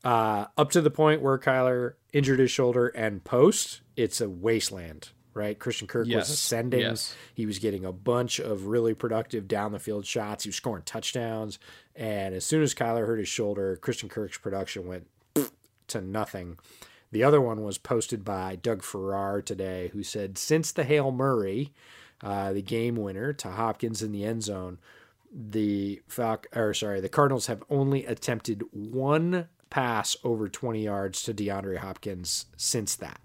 uh, up to the point where Kyler injured his shoulder and post, it's a wasteland right? Christian Kirk Yes. was ascending. Yes. He was getting a bunch of really productive down the field shots. He was scoring touchdowns. And as soon as Kyler hurt his shoulder, Christian Kirk's production went to nothing. The other one was posted by Doug Farrar today, who said since the Hail Murray, uh, the game winner to Hopkins in the end zone, the Falc- or sorry, the Cardinals have only attempted one pass over 20 yards to DeAndre Hopkins since that.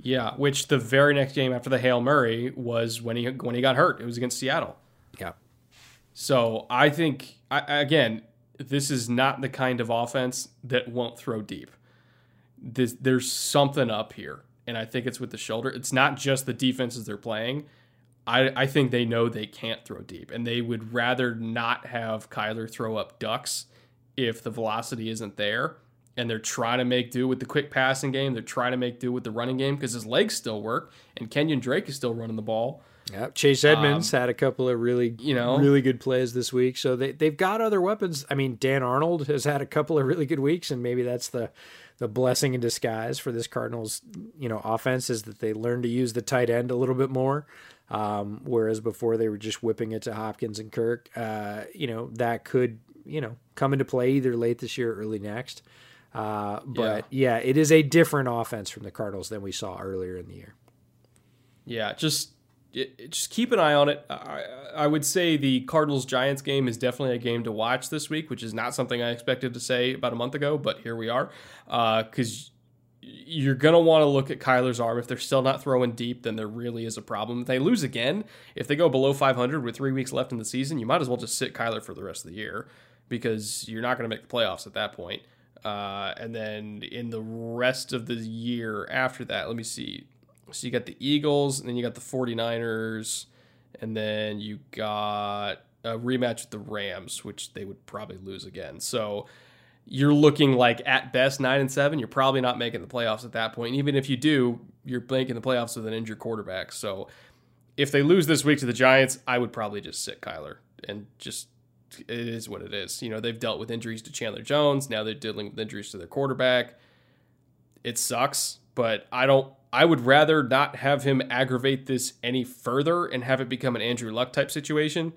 Yeah, which the very next game after the Hail Murray was when he when he got hurt. It was against Seattle. Yeah. So I think I, again, this is not the kind of offense that won't throw deep. This, there's something up here, and I think it's with the shoulder. It's not just the defenses they're playing. I, I think they know they can't throw deep, and they would rather not have Kyler throw up ducks if the velocity isn't there. And they're trying to make do with the quick passing game. They're trying to make do with the running game because his legs still work, and Kenyon Drake is still running the ball. Yep. Chase Edmonds had a couple of really, you know- really good plays this week. So they they've got other weapons. I mean, Dan Arnold has had a couple of really good weeks, and maybe that's the the blessing in disguise for this Cardinals, you know, offense is that they learn to use the tight end a little bit more. Um, whereas before they were just whipping it to Hopkins and Kirk. Uh, you know, that could, you know, come into play either late this year or early next. Uh, but yeah, it is a different offense from the Cardinals than we saw earlier in the year. Yeah, just it, it- just keep an eye on it. I, I would say the Cardinals Giants game is definitely a game to watch this week, which is not something I expected to say about a month ago, but here we are. Because you're gonna want to look at Kyler's arm. If they're still not throwing deep, then there really is a problem. If they lose again, if they go below 500 with three weeks left in the season, you might as well just sit Kyler for the rest of the year because you're not going to make the playoffs at that point. Uh, and then in the rest of the year after that, let me see. So you got the Eagles, and then you got the 49ers, and then you got a rematch with the Rams, which they would probably lose again. So you're looking like at best nine and seven. You're probably not making the playoffs at that point. And even if you do, you're making the playoffs with an injured quarterback. So if they lose this week to the Giants, I would probably just sit Kyler and just it is what it is. You know, they've dealt with injuries to Chandler Jones. Now they're dealing with injuries to their quarterback. It sucks, but I don't. I would rather not have him aggravate this any further and have it become an Andrew Luck type situation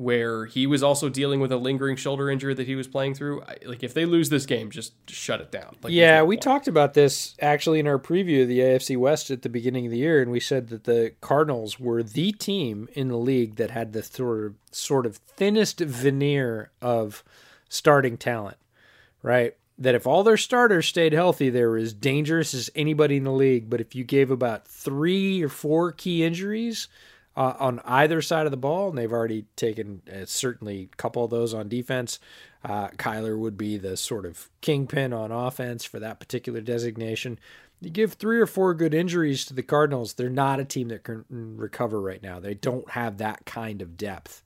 where he was also dealing with a lingering shoulder injury that he was playing through. I- Like if they lose this game, just, just shut it down. Like, yeah, no we point. talked about this actually in our preview of the AFC West at the beginning of the year, and we said that the Cardinals were the team in the league that had the sort of sort of thinnest veneer of starting talent, right? That if all their starters stayed healthy, they were as dangerous as anybody in the league. But if you gave about three or four key injuries uh, on either side of the ball, and they've already taken uh, certainly a couple of those on defense. Uh, Kyler would be the sort of kingpin on offense for that particular designation. You give three or four good injuries to the Cardinals, they're not a team that can recover right now. They don't have that kind of depth.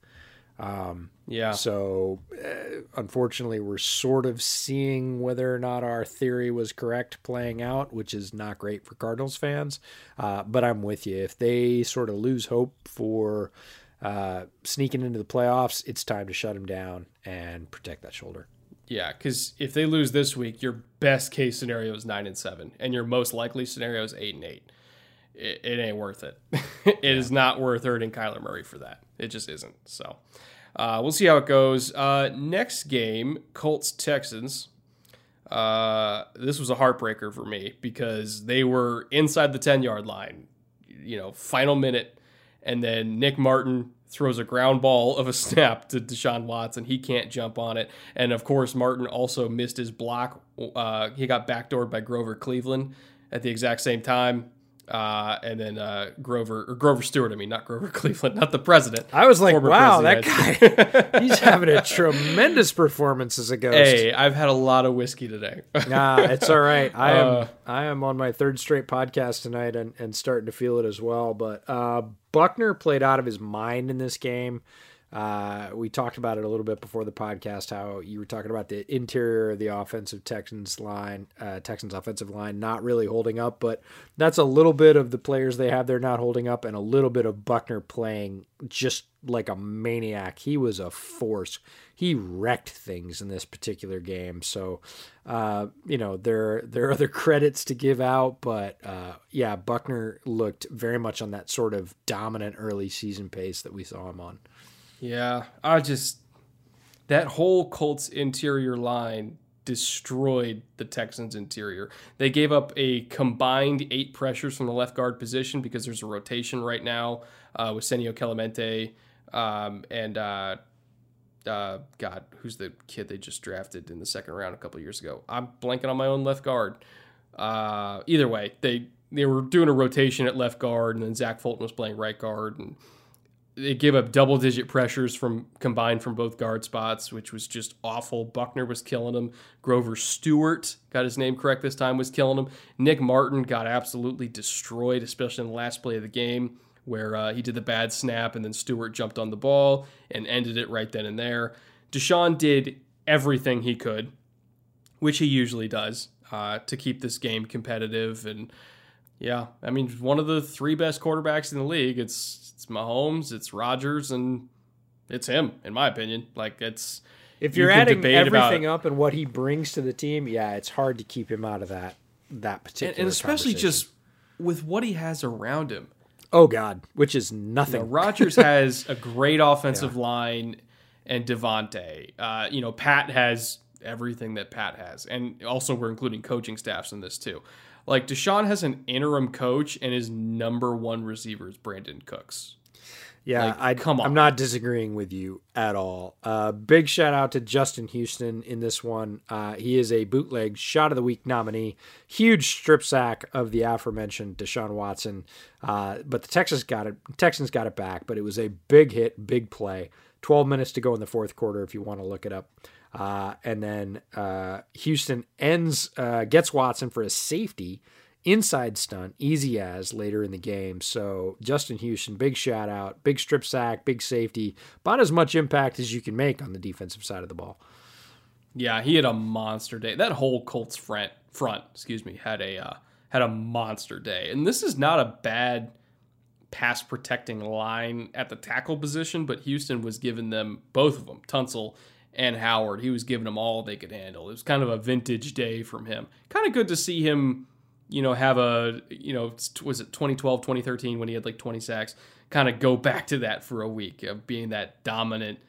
Yeah. So, uh, unfortunately, we're sort of seeing whether or not our theory was correct playing out, which is not great for Cardinals fans. Uh, but I'm with you. If they sort of lose hope for uh, sneaking into the playoffs, it's time to shut them down and protect that shoulder. Yeah, because if they lose this week, your best case scenario is nine and seven, and your most likely scenario is eight and eight. It, it ain't worth it. it is not worth hurting Kyler Murray for that. It just isn't. So uh, we'll see how it goes. Uh, next game, Colts Texans. Uh, this was a heartbreaker for me because they were inside the ten yard line. You know, final minute, and then Nick Martin throws a ground ball of a snap to Deshaun Watson. He can't jump on it, and of course, Martin also missed his block. Uh, he got backdoored by Grover Cleveland at the exact same time. Uh, and then uh, Grover or Grover Stewart, I mean, not Grover Cleveland, not the president. I was like, wow, that guy, he's having a tremendous performance as a ghost. Hey, I've had a lot of whiskey today. Nah, it's all right. I am Uh. I am on my third straight podcast tonight and, and starting to feel it as well. But uh, Buckner played out of his mind in this game. Uh, we talked about it a little bit before the podcast. How you were talking about the interior of the offensive Texans line, uh, Texans offensive line, not really holding up. But that's a little bit of the players they have there not holding up, and a little bit of Buckner playing just like a maniac. He was a force. He wrecked things in this particular game. So, uh, you know, there there are other credits to give out, but uh, yeah, Buckner looked very much on that sort of dominant early season pace that we saw him on. Yeah, I just that whole Colts interior line destroyed the Texans interior. They gave up a combined eight pressures from the left guard position because there's a rotation right now uh, with Senio Kelemete um, and uh, uh, God, who's the kid they just drafted in the second round a couple years ago? I'm blanking on my own left guard. Uh, either way, they they were doing a rotation at left guard, and then Zach Fulton was playing right guard, and they gave up double digit pressures from combined from both guard spots, which was just awful. Buckner was killing him. Grover Stewart got his name correct this time, was killing him. Nick Martin got absolutely destroyed, especially in the last play of the game where uh, he did the bad snap and then Stewart jumped on the ball and ended it right then and there. Deshaun did everything he could, which he usually does, uh, to keep this game competitive and. Yeah, I mean, one of the three best quarterbacks in the league. It's it's Mahomes, it's Rodgers, and it's him, in my opinion. Like it's If You you're could adding everything up and what he brings to the team, yeah, it's hard to keep him out of that that particular. and, and especially just with what he has around him. oh god, which is You nothing. know, Rodgers has a great offensive line, and Davante. Uh, you know, Pat has everything that Pat has, and also we're including coaching staffs in this too. Like Deshaun has an interim coach, and his number one receiver is Brandin Cooks. Yeah, Like, I come on. I'm not disagreeing with you at all. Uh, big shout out to Justin Houston in this one. Uh, he is a bootleg shot of the week nominee. Huge strip sack of the aforementioned Deshaun Watson. Uh, but the Texans got it. Texans got it back. But it was a big hit, big play. 12 minutes to go in the fourth quarter if you want to look it up. Uh, and then uh, Houston ends uh, gets Watson for a safety inside stunt, easy as later in the game. So Justin Houston, big shout out, big strip sack, big safety, about as much impact as you can make on the defensive side of the ball. Yeah, he had a monster day. That whole Colts front front, excuse me, had a uh, had a monster day. And this is not a bad pass protecting line at the tackle position, but Houston was giving them both of them, Tunsil and Howard. He was giving them all they could handle. It was kind of a vintage day from him. Kind of good to see him, you know, have a, you know, was it 2012, 2013 when he had like 20 sacks, kind of go back to that for a week of being that dominant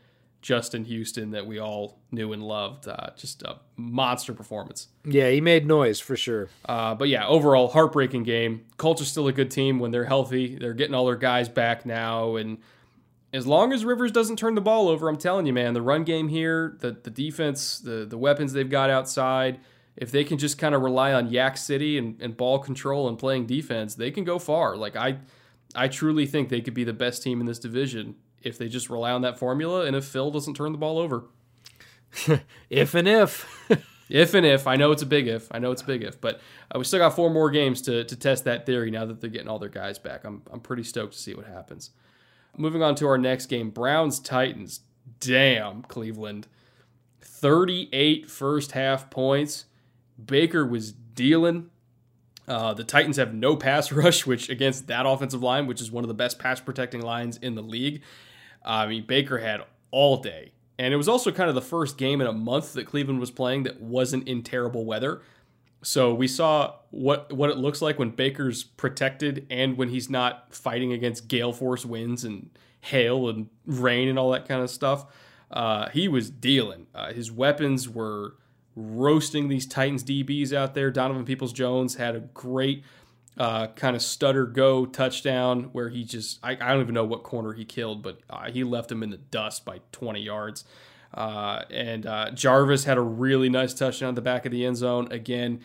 Justin Houston that we all knew and loved. Uh, just a monster performance. Yeah, he made noise for sure. Uh, but yeah, overall, heartbreaking game. Colts are still a good team when they're healthy. They're getting all their guys back now. And as long as Rivers doesn't turn the ball over, I'm telling you, man, the run game here, the, the defense, the, the weapons they've got outside, if they can just kind of rely on Yak City and, and ball control and playing defense, they can go far. Like, I, I truly think they could be the best team in this division if they just rely on that formula and if Phil doesn't turn the ball over. If and if. If and if, I know it's a big if, I know it's a big if, but uh, we still got four more games to, to test that theory now that they're getting all their guys back. I'm, I'm pretty stoked to see what happens. Moving on to our next game Browns Titans. Damn, Cleveland. 38 first half points. Baker was dealing. Uh, the Titans have no pass rush, which against that offensive line, which is one of the best pass protecting lines in the league. I mean, Baker had all day. And it was also kind of the first game in a month that Cleveland was playing that wasn't in terrible weather. So we saw what what it looks like when Baker's protected and when he's not fighting against gale force winds and hail and rain and all that kind of stuff. Uh, he was dealing. Uh, his weapons were roasting these Titans DBs out there. Donovan Peoples Jones had a great uh, kind of stutter go touchdown where he just I, I don't even know what corner he killed, but uh, he left him in the dust by 20 yards. Uh, and uh, Jarvis had a really nice touchdown at the back of the end zone. Again,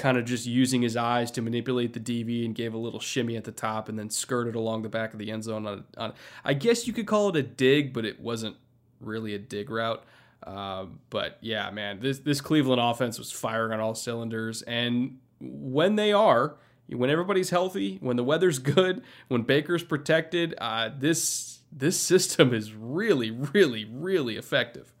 kind of just using his eyes to manipulate the DB and gave a little shimmy at the top and then skirted along the back of the end zone on, on I guess you could call it a dig, but it wasn't really a dig route. Uh, but yeah, man, this this Cleveland offense was firing on all cylinders, and when they are, when everybody's healthy, when the weather's good, when Baker's protected, uh, this this system is really, really, really effective.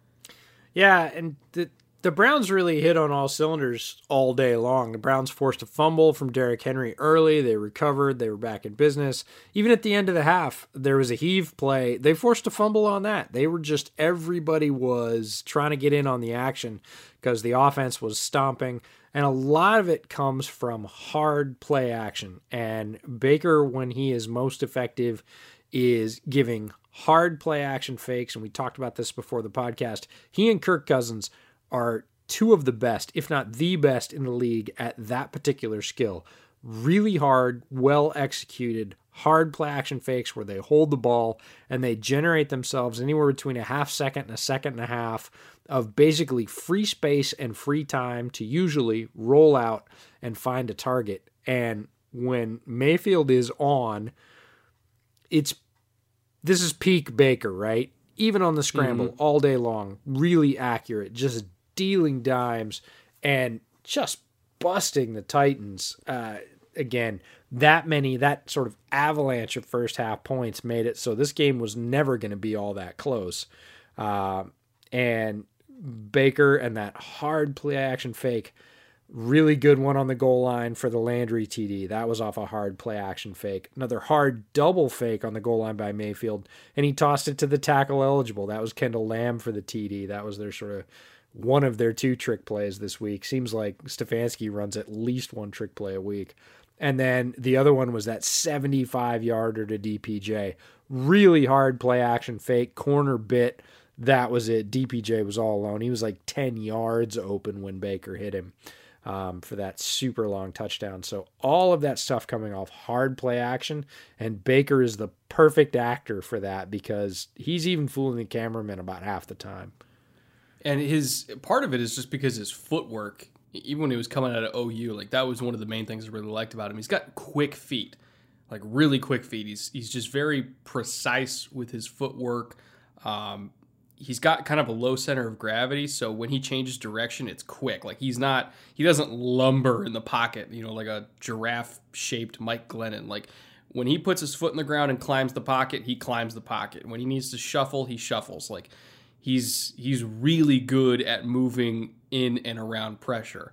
Yeah, and the the Browns really hit on all cylinders all day long. The Browns forced a fumble from Derrick Henry early. They recovered. They were back in business. Even at the end of the half, there was a heave play. They forced a fumble on that. They were just, everybody was trying to get in on the action because the offense was stomping. And a lot of it comes from hard play action. And Baker, when he is most effective, is giving hard play action fakes. And we talked about this before the podcast. He and Kirk Cousins are two of the best, if not the best in the league at that particular skill. Really hard, well executed, hard play action fakes where they hold the ball and they generate themselves anywhere between a half second and a second and a half of basically free space and free time to usually roll out and find a target. And when Mayfield is on, it's this is peak Baker, right? Even on the scramble mm-hmm. all day long, really accurate, just stealing dimes and just busting the Titans. Uh, again, that many, that sort of avalanche of first half points made it so this game was never going to be all that close. Uh, and Baker and that hard play action fake, really good one on the goal line for the Landry TD. That was off a hard play action fake. Another hard double fake on the goal line by Mayfield, and he tossed it to the tackle eligible. That was Kendall Lamm for the TD. That was their sort of one of their two trick plays this week. Seems like Stefanski runs at least one trick play a week. And then the other one was that 75 yarder to DPJ. Really hard play action fake, corner bit. That was it. DPJ was all alone. He was like 10 yards open when Baker hit him um, for that super long touchdown. So all of that stuff coming off hard play action. And Baker is the perfect actor for that because he's even fooling the cameraman about half the time. And his part of it is just because his footwork, even when he was coming out of OU, like that was one of the main things I really liked about him. He's got quick feet, like really quick feet. He's he's just very precise with his footwork. Um, he's got kind of a low center of gravity, so when he changes direction, it's quick. Like he's not he doesn't lumber in the pocket, you know, like a giraffe shaped Mike Glennon. Like when he puts his foot in the ground and climbs the pocket, he climbs the pocket. When he needs to shuffle, he shuffles. Like he's he's really good at moving in and around pressure.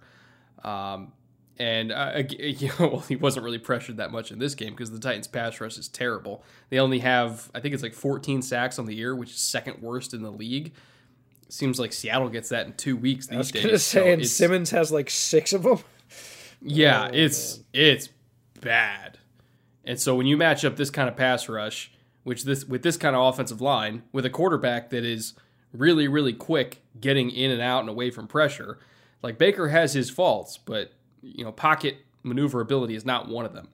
Um, and uh, you know, well, he wasn't really pressured that much in this game because the Titans' pass rush is terrible. They only have, I think it's like 14 sacks on the year, which is second worst in the league. Seems like Seattle gets that in two weeks these I was days. Gonna say, so and Simmons has like six of them. Yeah, oh, it's man. it's bad. And so when you match up this kind of pass rush, which this with this kind of offensive line, with a quarterback that is really, really quick getting in and out and away from pressure. Like Baker has his faults, but you know, pocket maneuverability is not one of them.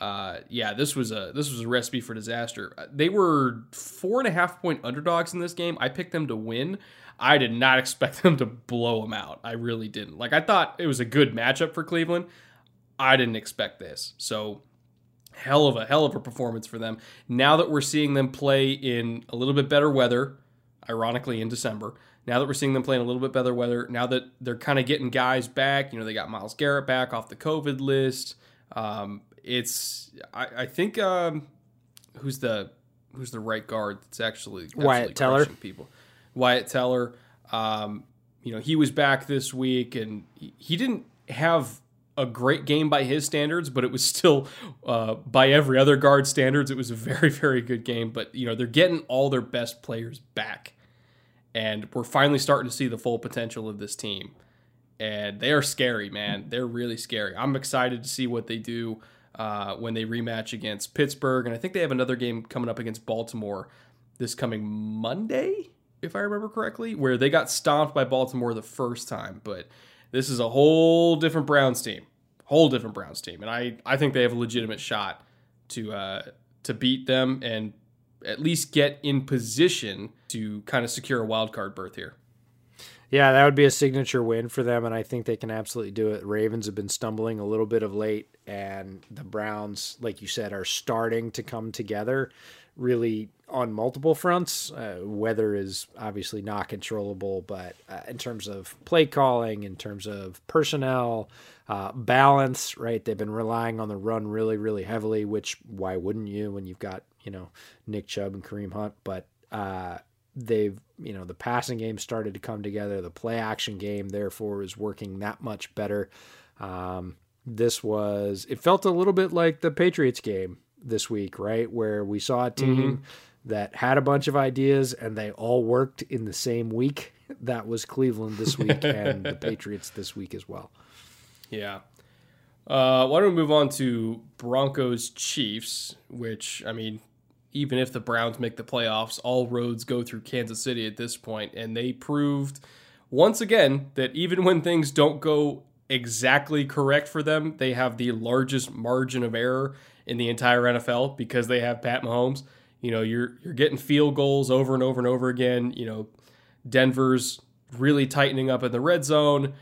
Uh, yeah, this was a this was a recipe for disaster. They were four and a half point underdogs in this game. I picked them to win. I did not expect them to blow them out. I really didn't. Like I thought it was a good matchup for Cleveland. I didn't expect this. So hell of a hell of a performance for them. Now that we're seeing them play in a little bit better weather, ironically in December. Now that we're seeing them playing a little bit better weather, now that they're kind of getting guys back, you know, they got Myles Garrett back off the COVID list. Um, it's I, I think um, who's the who's the right guard that's actually, actually Wyatt Teller people. Wyatt Teller. Um, you know, he was back this week and he, he didn't have a great game by his standards, but it was still uh, by every other guard standards. It was a very, very good game. But you know they're getting all their best players back, and we're finally starting to see the full potential of this team. And they are scary, man. They're really scary. I'm excited to see what they do uh, when they rematch against Pittsburgh, and I think they have another game coming up against Baltimore this coming Monday, if I remember correctly, where they got stomped by Baltimore the first time, but this is a whole different Browns team, whole different Browns team, and I I think they have a legitimate shot to uh, to beat them and at least get in position to kind of secure a wild card berth here. Yeah, that would be a signature win for them, and I think they can absolutely do it. Ravens have been stumbling a little bit of late, and the Browns, like you said, are starting to come together really on multiple fronts. Uh, weather is obviously not controllable, but uh, in terms of play calling, in terms of personnel, uh, balance, right? They've been relying on the run really, really heavily, which why wouldn't you when you've got, you know, Nick Chubb and Kareem Hunt? But uh, they've you know the passing game started to come together the play action game therefore is working that much better um, this was it felt a little bit like the patriots game this week right where we saw a team mm-hmm. that had a bunch of ideas and they all worked in the same week that was cleveland this week and the patriots this week as well yeah uh, why don't we move on to broncos chiefs which i mean even if the Browns make the playoffs, all roads go through Kansas City at this point. And they proved once again that even when things don't go exactly correct for them, they have the largest margin of error in the entire NFL because they have Pat Mahomes. You know, you're you're getting field goals over and over and over again. You know, Denver's really tightening up in the red zone.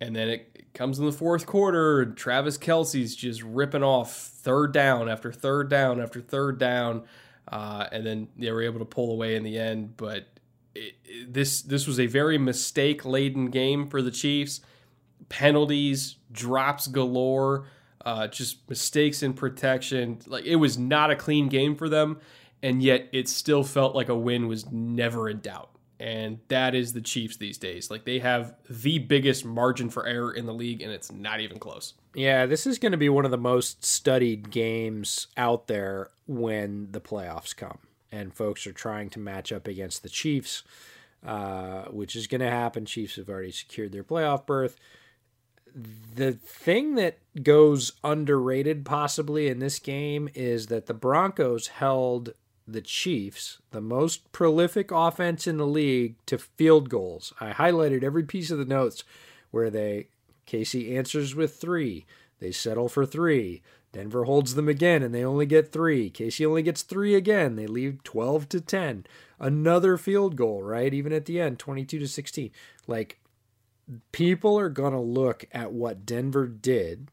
And then it comes in the fourth quarter, and Travis Kelce's just ripping off third down after third down after third down, uh, and then they were able to pull away in the end. But it, it, this this was a very mistake laden game for the Chiefs. Penalties, drops galore, uh, just mistakes in protection. Like it was not a clean game for them, and yet it still felt like a win was never in doubt and that is the Chiefs these days. Like they have the biggest margin for error in the league, and it's not even close. Yeah, this is going to be one of the most studied games out there when the playoffs come, and folks are trying to match up against the Chiefs, uh, which is going to happen. Chiefs have already secured their playoff berth. The thing that goes underrated possibly in this game is that the Broncos held the Chiefs, the most prolific offense in the league, to field goals. I highlighted every piece of the notes where they KC answers with three. They settle for three. Denver holds them again and they only get three. KC only gets three again. They leave 12 to 10. Another field goal, right? Even at the end, 22 to 16. Like, people are going to look at what Denver did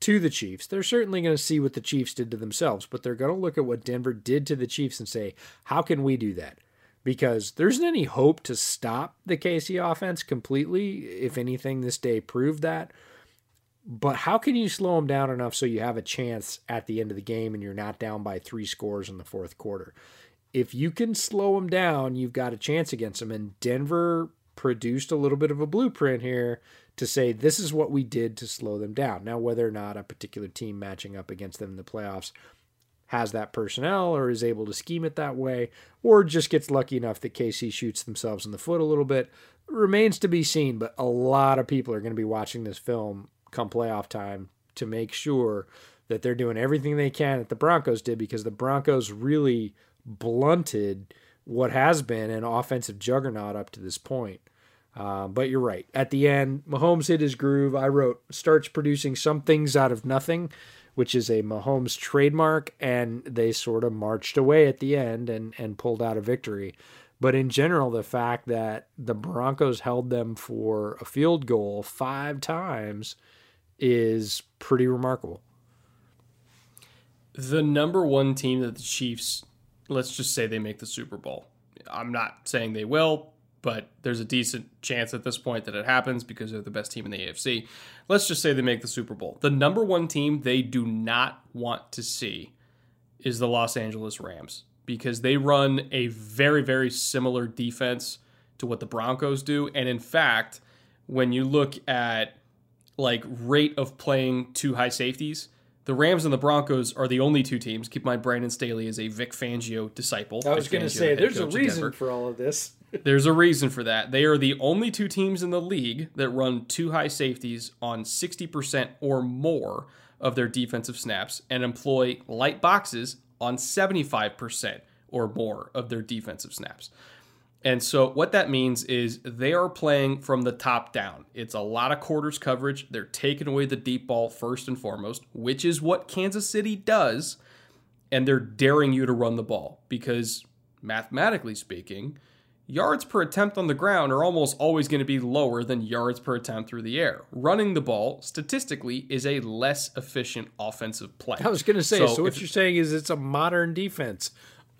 to the Chiefs. They're certainly going to see what the Chiefs did to themselves, but they're going to look at what Denver did to the Chiefs and say, how can we do that? Because there isn't any hope to stop the KC offense completely. If anything, this day proved that. But how can you slow them down enough so you have a chance at the end of the game and you're not down by three scores in the fourth quarter? If you can slow them down, you've got a chance against them. And Denver produced a little bit of a blueprint here to say this is what we did to slow them down. Now, whether or not a particular team matching up against them in the playoffs has that personnel or is able to scheme it that way, or just gets lucky enough that KC shoots themselves in the foot a little bit, remains to be seen. But a lot of people are going to be watching this film come playoff time to make sure that they're doing everything they can that the Broncos did because the Broncos really blunted what has been an offensive juggernaut up to this point. Uh, but you're right. At the end, Mahomes hit his groove. I wrote starts producing some things out of nothing, which is a Mahomes trademark, and they sort of marched away at the end and and pulled out a victory. But in general, the fact that the Broncos held them for a field goal five times is pretty remarkable. The number one team that the Chiefs, let's just say they make the Super Bowl. I'm not saying they will but there's a decent chance at this point that it happens because they're the best team in the AFC. Let's just say they make the Super Bowl. The number one team they do not want to see is the Los Angeles Rams because they run a very, very similar defense to what the Broncos do. And in fact, when you look at like rate of playing two high safeties, the Rams and the Broncos are the only two teams. Keep in mind, Brandon Staley is a Vic Fangio disciple. I was going to say, there's a reason for all of this. There's a reason for that. They are the only two teams in the league that run two high safeties on 60% or more of their defensive snaps and employ light boxes on 75% or more of their defensive snaps. And so, what that means is they are playing from the top down. It's a lot of quarters coverage. They're taking away the deep ball first and foremost, which is what Kansas City does. And they're daring you to run the ball because, mathematically speaking, yards per attempt on the ground are almost always going to be lower than yards per attempt through the air. Running the ball, statistically, is a less efficient offensive play. I was going to say, so, so what you're saying is it's a modern defense.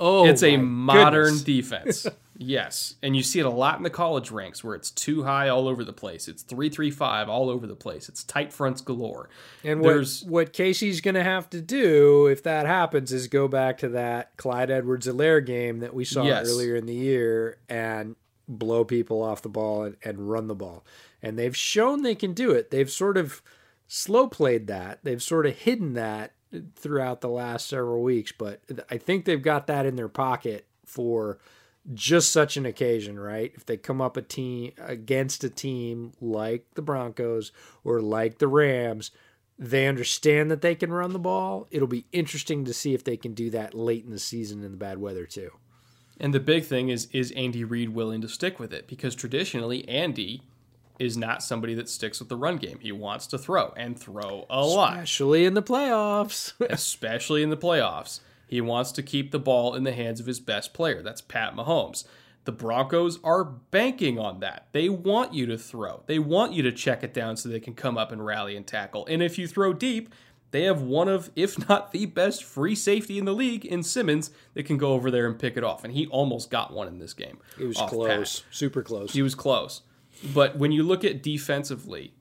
Oh, it's a modern defense. yes, and you see it a lot in the college ranks where it's two high all over the place. It's three three five all over the place. It's tight fronts galore. And There's, what what KC's going to have to do if that happens is go back to that Clyde Edwards-Helaire game that we saw yes. earlier in the year and blow people off the ball and, and run the ball. And they've shown they can do it. They've sort of slow played that. They've sort of hidden that throughout the last several weeks, but I think they've got that in their pocket for just such an occasion, right? If they come up a team against a team like the Broncos or like the Rams, they understand that they can run the ball. It'll be interesting to see if they can do that late in the season in the bad weather too. And the big thing is is Andy Reid willing to stick with it? Because traditionally Andy is not somebody that sticks with the run game. He wants to throw and throw a lot. Especially in the playoffs. Especially in the playoffs. He wants to keep the ball in the hands of his best player. That's Pat Mahomes. The Broncos are banking on that. They want you to throw. They want you to check it down so they can come up and rally and tackle. And if you throw deep, they have one of, if not the best free safety in the league in Simmons that can go over there and pick it off. And he almost got one in this game. It was close, super close. He was close. But when you look at defensively,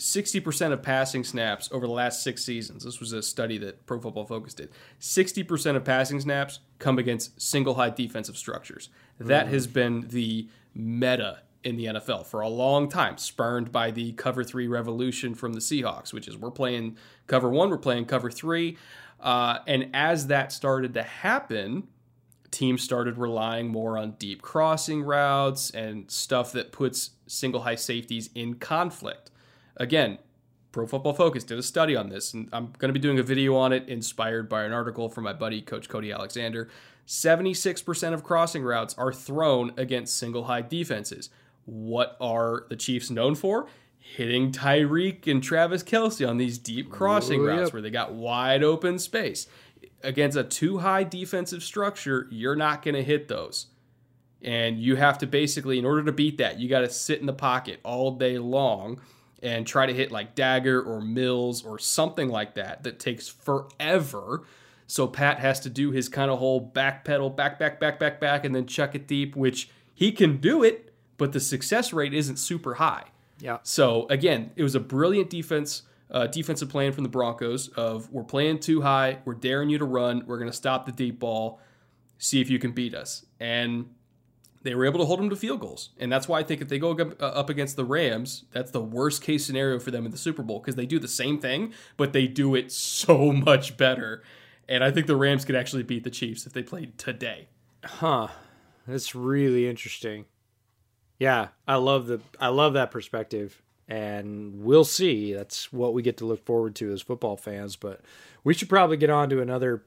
60% of passing snaps over the last six seasons, this was a study that Pro Football Focus did, 60% of passing snaps come against single high defensive structures. That mm. has been the meta in the NFL for a long time, spurned by the cover three revolution from the Seahawks, which is we're playing cover one, we're playing cover three. Uh, and as that started to happen, teams started relying more on deep crossing routes and stuff that puts single high safeties in conflict. Again, Pro Football Focus did a study on this, and I'm going to be doing a video on it inspired by an article from my buddy, Coach Cody Alexander. 76% of crossing routes are thrown against single high defenses. What are the Chiefs known for? Hitting Tyreek and Travis Kelce on these deep crossing Ooh, routes yep. where they got wide open space against a two high defensive structure, you're not going to hit those. And you have to basically, in order to beat that, you got to sit in the pocket all day long and try to hit like Dagger or Mills or something like that that takes forever. So Pat has to do his kind of whole back pedal, back, back, back, back, back, and then chuck it deep, which he can do it, but the success rate isn't super high. Yeah. So again, it was a brilliant defense uh, defensive plan from the Broncos of we're playing two high, we're daring you to run, we're going to stop the deep ball, see if you can beat us. And they were able to hold them to field goals. And that's why I think if they go uh, up against the Rams, that's the worst case scenario for them in the Super Bowl because they do the same thing, but they do it so much better. And I think the Rams could actually beat the Chiefs if they played today. Huh. That's really interesting. Yeah, I love the I love that perspective and we'll see. That's what we get to look forward to as football fans. But we should probably get on to another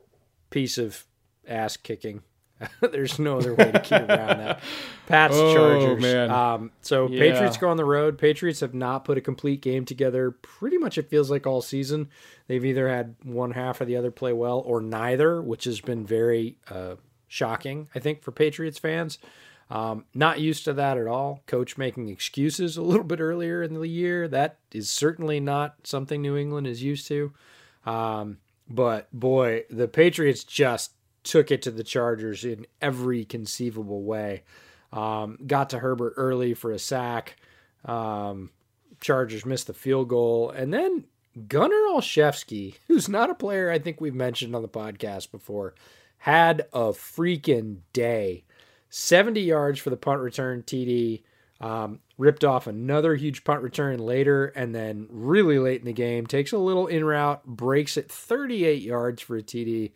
piece of ass kicking. There's no other way to keep around that. Pats oh, Chargers. Man. Um, so yeah. Patriots go on the road. Patriots have not put a complete game together. Pretty much, it feels like all season. They've either had one half or the other play well, or neither, which has been very uh, shocking. I think for Patriots fans. Um, not used to that at all. Coach making excuses a little bit earlier in the year. That is certainly not something New England is used to. Um, but boy, the Patriots just took it to the Chargers in every conceivable way. Um, got to Herbert early for a sack. Um, Chargers missed the field goal. And then Gunnar Olszewski, who's not a player I think we've mentioned on the podcast before, had a freaking day. 70 yards for the punt return TD. Um, ripped off another huge punt return later, and then really late in the game, takes a little in route, breaks it 38 yards for a TD.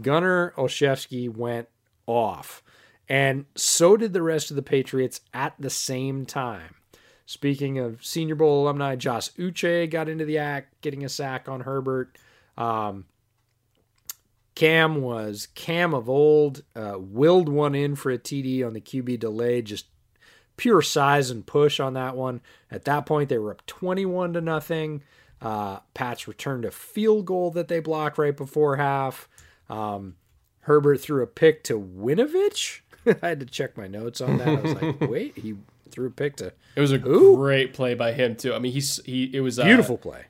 Gunnar Olszewski went off, and so did the rest of the Patriots at the same time. Speaking of Senior Bowl alumni, Josh Uche got into the act, getting a sack on Herbert. Um, Cam was Cam of old, uh, willed one in for a TD on the QB delay, just pure size and push on that one. At that point, they were up 21 to nothing. Uh, Pats returned a field goal that they blocked right before half. Um, Herbert threw a pick to Winovich. I had to check my notes on that. I was like, wait, he threw a pick to It was a Who? great play by him too. I mean, he's he. It was uh, beautiful play.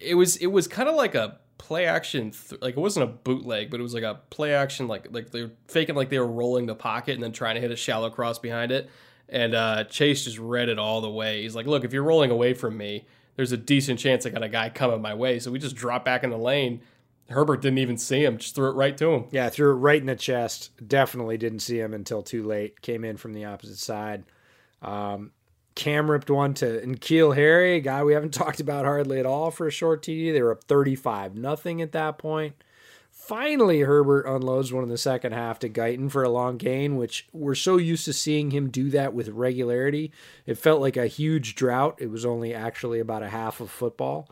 It was it was kind of like a play action. Th- like it wasn't a bootleg, but it was like a play action. Like like they were faking like they were rolling the pocket and then trying to hit a shallow cross behind it. And uh, Chase just read it all the way. He's like, "Look, if you're rolling away from me, there's a decent chance I got a guy coming my way." So we just drop back in the lane. Herbert didn't even see him; just threw it right to him. Yeah, threw it right in the chest. Definitely didn't see him until too late. Came in from the opposite side. Um, Cam ripped one to and N'Keal Harry, a guy we haven't talked about hardly at all for a short TD. They were up 35 nothing at that point. Finally, Herbert unloads one in the second half to Guyton for a long gain, which we're so used to seeing him do that with regularity. It felt like a huge drought. It was only actually about a half of football.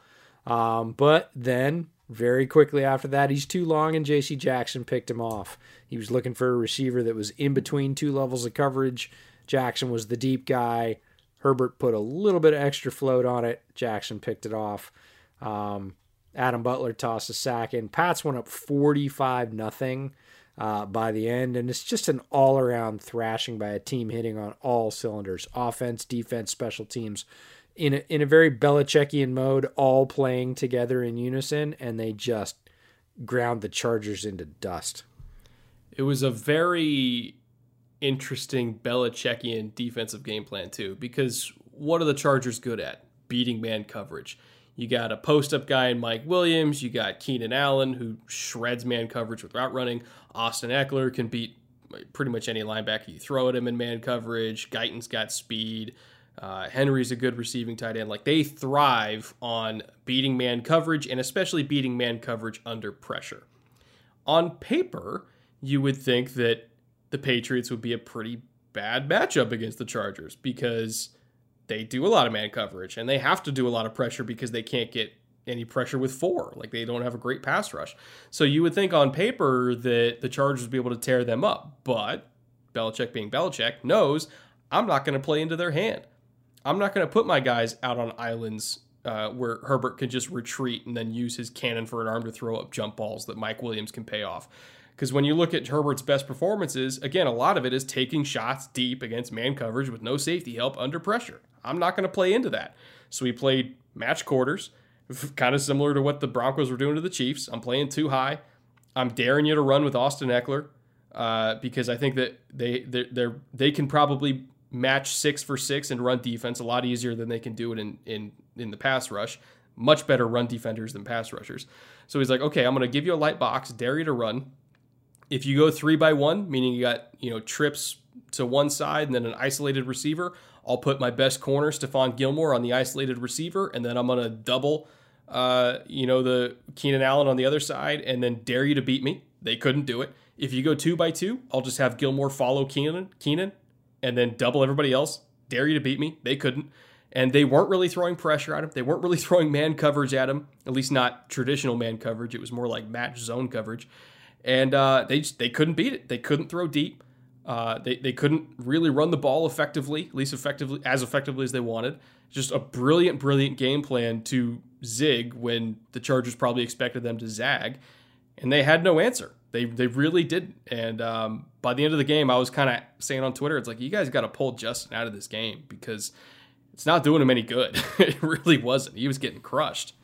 Um, but then, very quickly after that, he's too long, and J.C. Jackson picked him off. He was looking for a receiver that was in between two levels of coverage. Jackson was the deep guy. Herbert put a little bit of extra float on it. Jackson picked it off. Um, Adam Butler tossed a sack in. Pats went up 45 nothing uh, by the end, and it's just an all around thrashing by a team hitting on all cylinders offense, defense, special teams. In a, in a very Belichickian mode, all playing together in unison, and they just ground the Chargers into dust. It was a very interesting Belichickian defensive game plan too, because what are the Chargers good at? Beating man coverage. You got a post up guy in Mike Williams. You got Keenan Allen who shreds man coverage with route running. Austin Ekeler can beat pretty much any linebacker you throw at him in man coverage. Guyton's got speed. Uh, Henry's a good receiving tight end. Like they thrive on beating man coverage and especially beating man coverage under pressure. On paper, you would think that the Patriots would be a pretty bad matchup against the Chargers because they do a lot of man coverage and they have to do a lot of pressure because they can't get any pressure with four. Like they don't have a great pass rush. So you would think on paper that the Chargers would be able to tear them up. But Belichick being Belichick knows I'm not going to play into their hand. I'm not going to put my guys out on islands uh, where Herbert can just retreat and then use his cannon for an arm to throw up jump balls that Mike Williams can pay off. Because when you look at Herbert's best performances, again, a lot of it is taking shots deep against man coverage with no safety help under pressure. I'm not going to play into that. So we played match quarters, kind of similar to what the Broncos were doing to the Chiefs. I'm playing two high. I'm daring you to run with Austin Ekeler uh, because I think that they they they can probably match six for six and run defense a lot easier than they can do it in in in the pass rush. Much better run defenders than pass rushers. So he's like, okay, I'm going to give you a light box, dare you to run. If you go three by one, meaning you got you know trips to one side and then an isolated receiver, I'll put my best corner, Stephon Gilmore, on the isolated receiver, and then I'm going to double, uh, you know, the Keenan Allen on the other side, and then dare you to beat me. They couldn't do it. If you go two by two, I'll just have Gilmore follow Keenan, Keenan, and then double everybody else. Dare you to beat me. They couldn't. And they weren't really throwing pressure at him. They weren't really throwing man coverage at him, at least not traditional man coverage. It was more like match zone coverage. And uh, they just, they couldn't beat it. They couldn't throw deep. Uh, they, they couldn't really run the ball effectively, at least effectively as effectively as they wanted. Just a brilliant, brilliant game plan to zig when the Chargers probably expected them to zag, and they had no answer. They they really didn't. And um, by the end of the game, I was kind of saying on Twitter, it's like you guys got to pull Justin out of this game because it's not doing him any good. it really wasn't. He was getting crushed.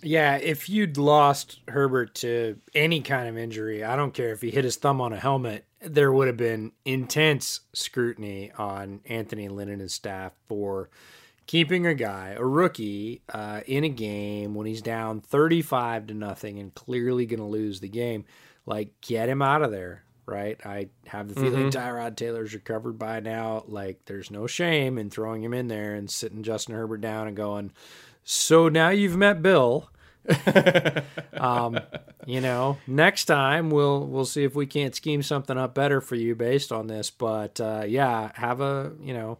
Yeah, if you'd lost Herbert to any kind of injury, I don't care if he hit his thumb on a helmet, there would have been intense scrutiny on Anthony Lynn and his staff for keeping a guy, a rookie, uh, in a game when he's down 35 to nothing and clearly going to lose the game. Like, get him out of there, right? I have the feeling Mm-hmm. Tyrod Taylor's recovered by now. Like, there's no shame in throwing him in there and sitting Justin Herbert down and going, so now you've met Bill. um, you know, next time we'll we'll see if we can't scheme something up better for you based on this. But uh, yeah, have a you know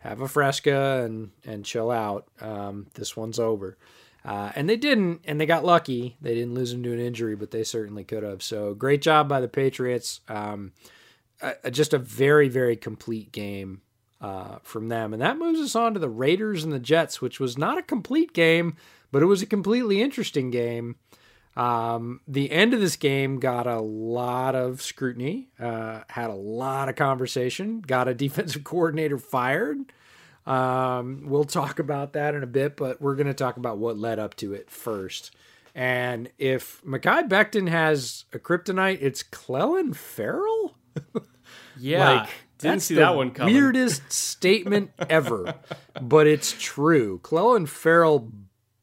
have a fresca and and chill out. Um, this one's over. Uh, and they didn't, and they got lucky. They didn't lose him to an injury, but they certainly could have. So great job by the Patriots. Um, just a very very complete game uh, from them. And that moves us on to the Raiders and the Jets, which was not a complete game, but it was a completely interesting game. Um, the end of this game got a lot of scrutiny, uh, had a lot of conversation, got a defensive coordinator fired. Um, we'll talk about that in a bit, but we're going to talk about what led up to it first. And if Mekhi Becton has a kryptonite, it's Clelin Ferrell. Yeah, like, didn't that's see that one coming. Weirdest statement ever, but it's true. Clelin Ferrell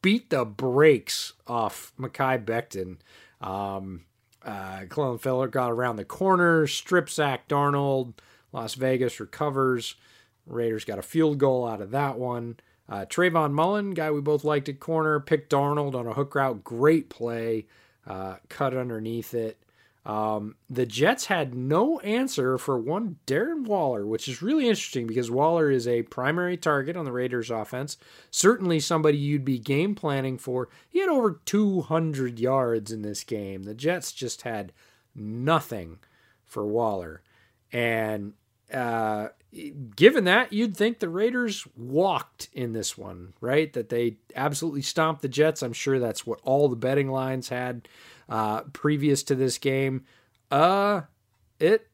beat the brakes off Mekhi Becton. Um, uh, Clelin Ferrell got around the corner, strip sack Darnold. Las Vegas recovers. Raiders got a field goal out of that one. Uh, Trayvone Mullen, guy we both liked at corner, picked Darnold on a hook route. Great play, uh, cut underneath it. Um, the Jets had no answer for one Darren Waller, which is really interesting because Waller is a primary target on the Raiders offense. Certainly somebody you'd be game planning for. He had over 200 yards in this game. The Jets just had nothing for Waller. And uh, given that, you'd think the Raiders walked in this one, right? That they absolutely stomped the Jets. I'm sure that's what all the betting lines had uh, previous to this game. Uh, it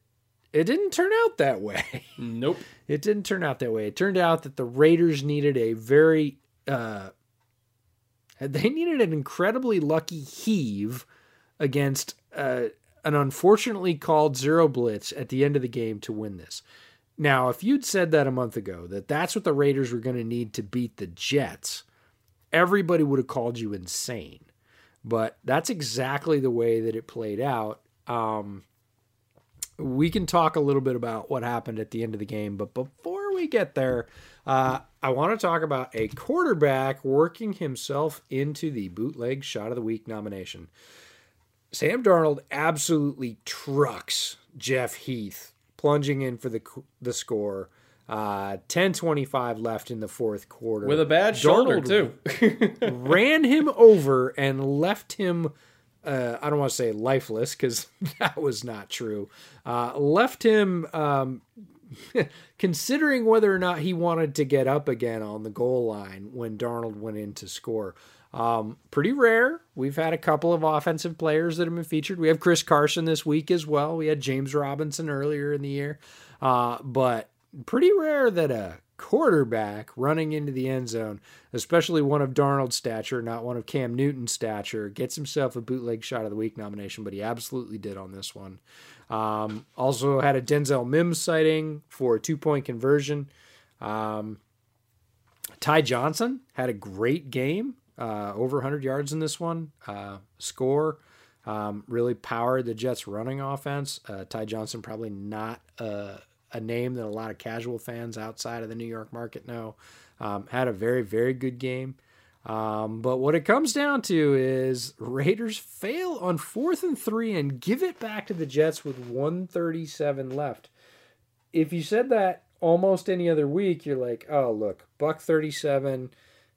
it didn't turn out that way. Nope. It didn't turn out that way. It turned out that the Raiders needed a very uh, they needed an incredibly lucky heave against uh, an unfortunately called zero blitz at the end of the game to win this. Now, if you'd said that a month ago, that that's what the Raiders were going to need to beat the Jets, everybody would have called you insane. But that's exactly the way that it played out. Um, we can talk a little bit about what happened at the end of the game, but before we get there, uh, I want to talk about a quarterback working himself into the bootleg shot of the week nomination. Sam Darnold absolutely trucks Jeff Heath, plunging in for the the score. Uh, 10-25 left in the fourth quarter. With a bad shoulder Darnold too. ran him over and left him uh, I don't want to say lifeless because that was not true. Uh, left him um, considering whether or not he wanted to get up again on the goal line when Darnold went in to score. Um, pretty rare. We've had a couple of offensive players that have been featured. We have Chris Carson this week as well. We had James Robinson earlier in the year. Uh, but pretty rare that a quarterback running into the end zone, especially one of Darnold's stature, not one of Cam Newton's stature, gets himself a bootleg shot of the week nomination, but he absolutely did on this one. Um, also had a Denzel Mims sighting for a two point conversion. Um, Ty Johnson had a great game, uh, over 100 yards in this one. Uh, score um, really powered the Jets' running offense. Uh, Ty Johnson probably not a, a, name that a lot of casual fans outside of the New York market know. Um, had a very very good game. Um, but what it comes down to is Raiders fail on fourth and three and give it back to the Jets with 137 left. If you said that almost any other week, you're like, oh look, buck 37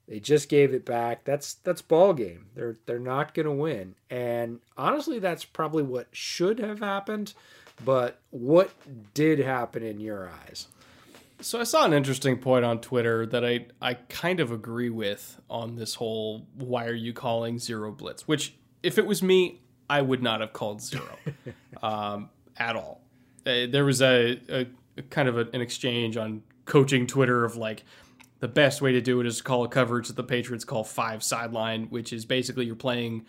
they just gave it back. That's that's ball game. They're they're not to win. And honestly, that's probably what should have happened. But what did happen in your eyes? So I saw an interesting point on Twitter that I I kind of agree with on this whole why are you calling zero blitz? Which if it was me, I would not have called zero um, at all. Uh, there was a, a, a kind of a, an exchange on coaching Twitter of like the best way to do it is to call a coverage that the Patriots call five sideline, which is basically you're playing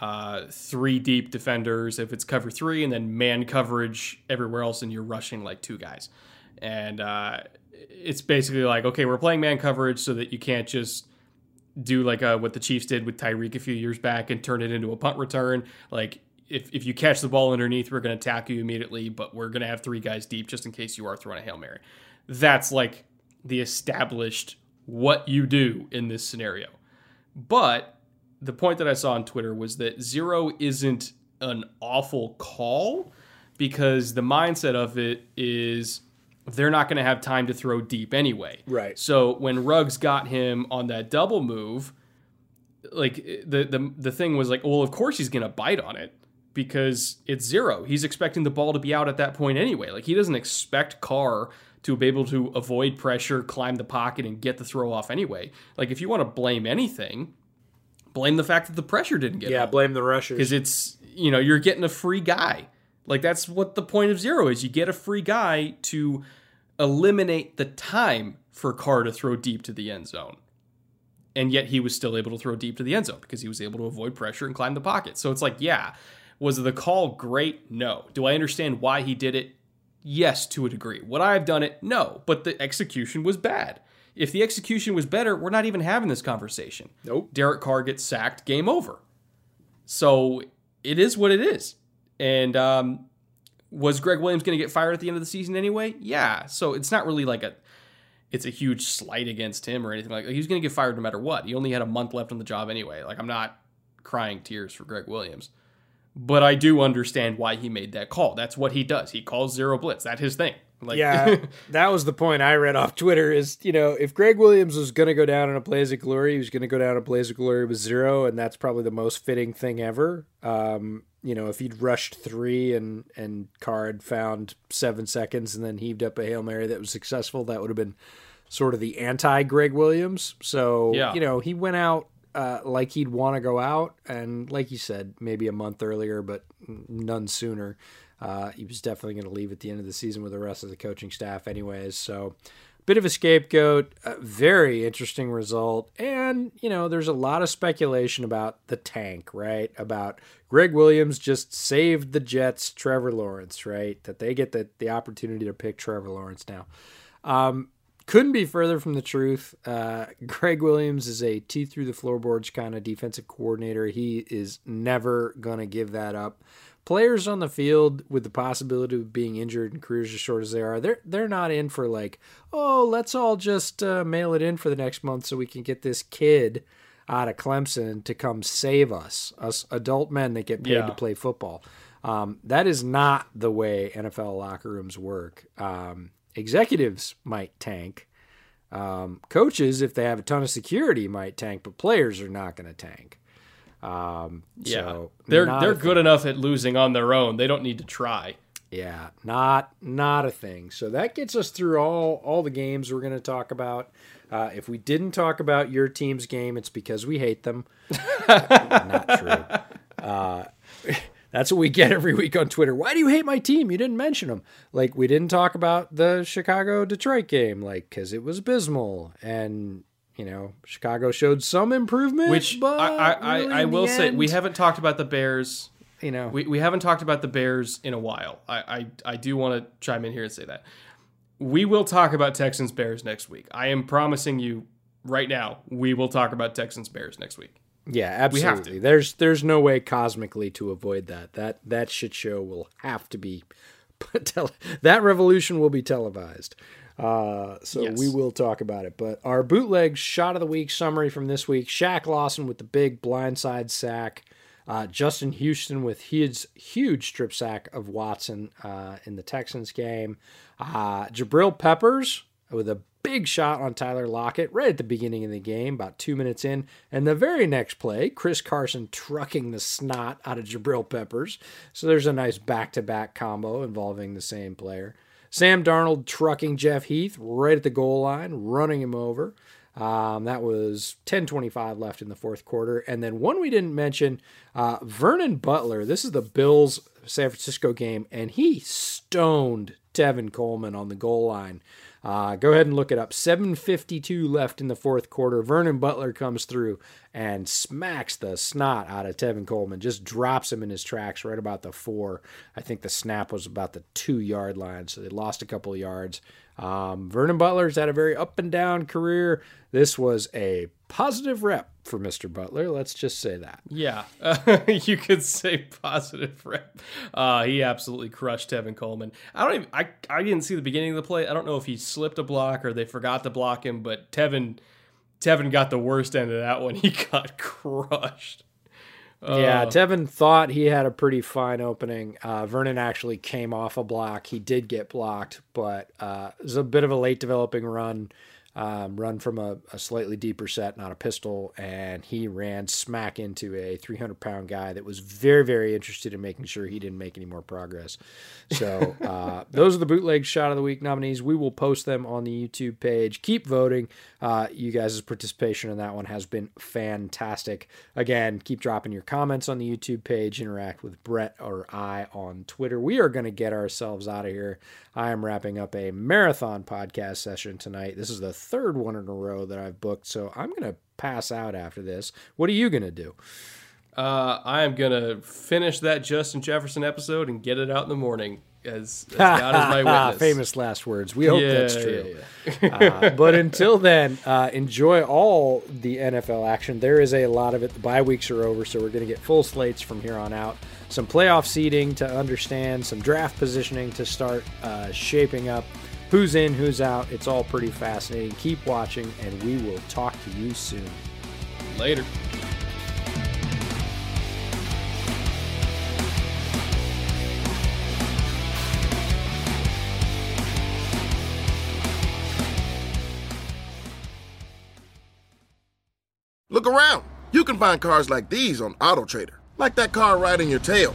uh, three deep defenders if it's cover three, and then man coverage everywhere else, and you're rushing like two guys. And uh, it's basically like, okay, we're playing man coverage so that you can't just do like uh, what the Chiefs did with Tyreek a few years back and turn it into a punt return. Like, if, if you catch the ball underneath, we're going to attack you immediately, but we're going to have three guys deep just in case you are throwing a Hail Mary. That's like the established what you do in this scenario. But the point that I saw on Twitter was that zero isn't an awful call because the mindset of it is they're not going to have time to throw deep anyway. Right. So when Ruggs got him on that double move, like the the the thing was like, well, of course he's going to bite on it because it's zero. He's expecting the ball to be out at that point anyway. Like he doesn't expect Carr to be able to avoid pressure, climb the pocket, and get the throw off anyway. Like if you want to blame anything, blame the fact that the pressure didn't get Yeah, blame the rushers. because it's you know you're getting a free guy. Like that's what the point of zero is. You get a free guy to eliminate the time for carr to throw deep to the end zone. And yet he was still able to throw deep to the end zone because he was able to avoid pressure and climb the pocket. So it's like yeah was the call great? No. Do i understand why he did it? Yes to a degree. Would i have done it? No. But the execution was bad if the execution was better we're not even having this conversation Nope. derek carr gets sacked game over so it is what it is. And um, was Gregg Williams going to get fired at the end of the season anyway? Yeah. So it's not really like a it's a huge slight against him or anything like that. He's going to get fired no matter what. He only had a month left on the job anyway. Like I'm not crying tears for Gregg Williams. But I do understand why he made that call. That's what he does. He calls zero blitz. That's his thing. Like yeah, that was the point I read off Twitter. Is you know if Gregg Williams was going to go down in a blaze of glory, he was going to go down in a blaze of glory with zero, and that's probably the most fitting thing ever. Um, you know, if he'd rushed three and and Carr had found seven seconds and then heaved up a hail mary that was successful, that would have been sort of the anti Gregg Williams. So Yeah. you know he went out. Uh, like he'd want to go out, and like you said, maybe a month earlier, but none sooner. Uh, he was definitely going to leave at the end of the season with the rest of the coaching staff, anyways. So, bit of a scapegoat. A very interesting result, and you know, there's a lot of speculation about the tank, right? About Gregg Williams just saved the Jets, Trevor Lawrence, right? That they get the the opportunity to pick Trevor Lawrence now. Um, couldn't be further from the truth. Uh, Gregg Williams is a teeth through the floorboards kind of defensive coordinator. He is never going to give that up. Players on the field with the possibility of being injured and careers as short as they are, they're they're not in for like, oh, let's all just uh, mail it in for the next month so we can get this kid out of Clemson to come save us, us adult men that get paid Yeah. to play football. Um, that is not the way NFL locker rooms work. Um, executives might tank. Um, coaches, if they have a ton of security, might tank, but players are not going to tank. Um, yeah. so they're they're good enough at losing on their own. They don't need to try. yeah, not not a thing. So that gets us through all all the games we're going to talk about. Uh, if we didn't talk about your team's game, it's because we hate them. not true. Uh, that's what we get every week on Twitter. Why do you hate my team? You didn't mention them. Like we didn't talk about the Chicago Detroit game, like because it was abysmal, and you know Chicago showed some improvement. Which but I I, really I, I will the say we haven't talked about the Bears. you know We, we haven't talked about the Bears in a while. I, I, I do want to chime in here and say that. We will talk about Texans Bears next week. I am promising you right now, we will talk about Texans Bears next week. Yeah, absolutely. There's there's no way cosmically to avoid that. That that shit show will have to be tele- that revolution will be televised. Uh, so Yes. we will talk about it. But our bootleg shot of the week summary from this week: Shaq Lawson with the big blindside sack. Uh, Justin Houston with his huge strip sack of Watson uh, in the Texans game. Uh, Jabril Peppers with a big shot on Tyler Lockett right at the beginning of the game, about two minutes in. And the very next play, Chris Carson trucking the snot out of Jabril Peppers. So there's a nice back to back combo involving the same player. Sam Darnold trucking Jeff Heath right at the goal line, running him over. Um, that was 10:25 left in the fourth quarter, and then one we didn't mention, uh, Vernon Butler. This is the Bills San Francisco game, and he stoned Tevin Coleman on the goal line. Uh, go ahead and look it up. 7:52 left in the fourth quarter. Vernon Butler comes through and smacks the snot out of Tevin Coleman. Just drops him in his tracks right about the four. I think the snap was about the two yard line, so they lost a couple of yards. Um, Vernon Butler's had a very up and down career. This was a positive rep for Mr. Butler. Let's just say that. Yeah, you could say positive rep. Uh, he absolutely crushed Tevin Coleman. I don't even. I I didn't see the beginning of the play. I don't know if he slipped a block or they forgot to block him, but Tevin Tevin got the worst end of that one. He got crushed. Yeah, Tevin thought he had a pretty fine opening. Uh, Vernon actually came off a block. He did get blocked, but uh, it was a bit of a late developing run. Um, run from a, a, slightly deeper set, not a pistol, and he ran smack into a 300 pound guy that was very, very interested in making sure he didn't make any more progress. So uh, those are the bootleg shot of the week nominees. We will post them on the YouTube page. Keep voting. Uh, you guys' participation in that one has been fantastic. Again, keep dropping your comments on the YouTube page. Interact with Brett or I on Twitter. We are going to get ourselves out of here. I am wrapping up a marathon podcast session tonight. This is the third one in a row that I've booked, so I'm going to pass out after this. What are you going to do? Uh, I am going to finish that Justin Jefferson episode and get it out in the morning. As, as God is my witness. Famous last words. We hope yeah, that's true. Yeah, yeah. uh, but until then, uh, enjoy all the NFL action. There is a lot of it. The bye weeks are over, so we're going to get full slates from here on out. Some playoff seeding to understand, some draft positioning to start uh, shaping up who's in, who's out. It's all pretty fascinating. Keep watching, and we will talk to you soon. Later. Look around. You can find cars like these on AutoTrader, like that car riding your tail.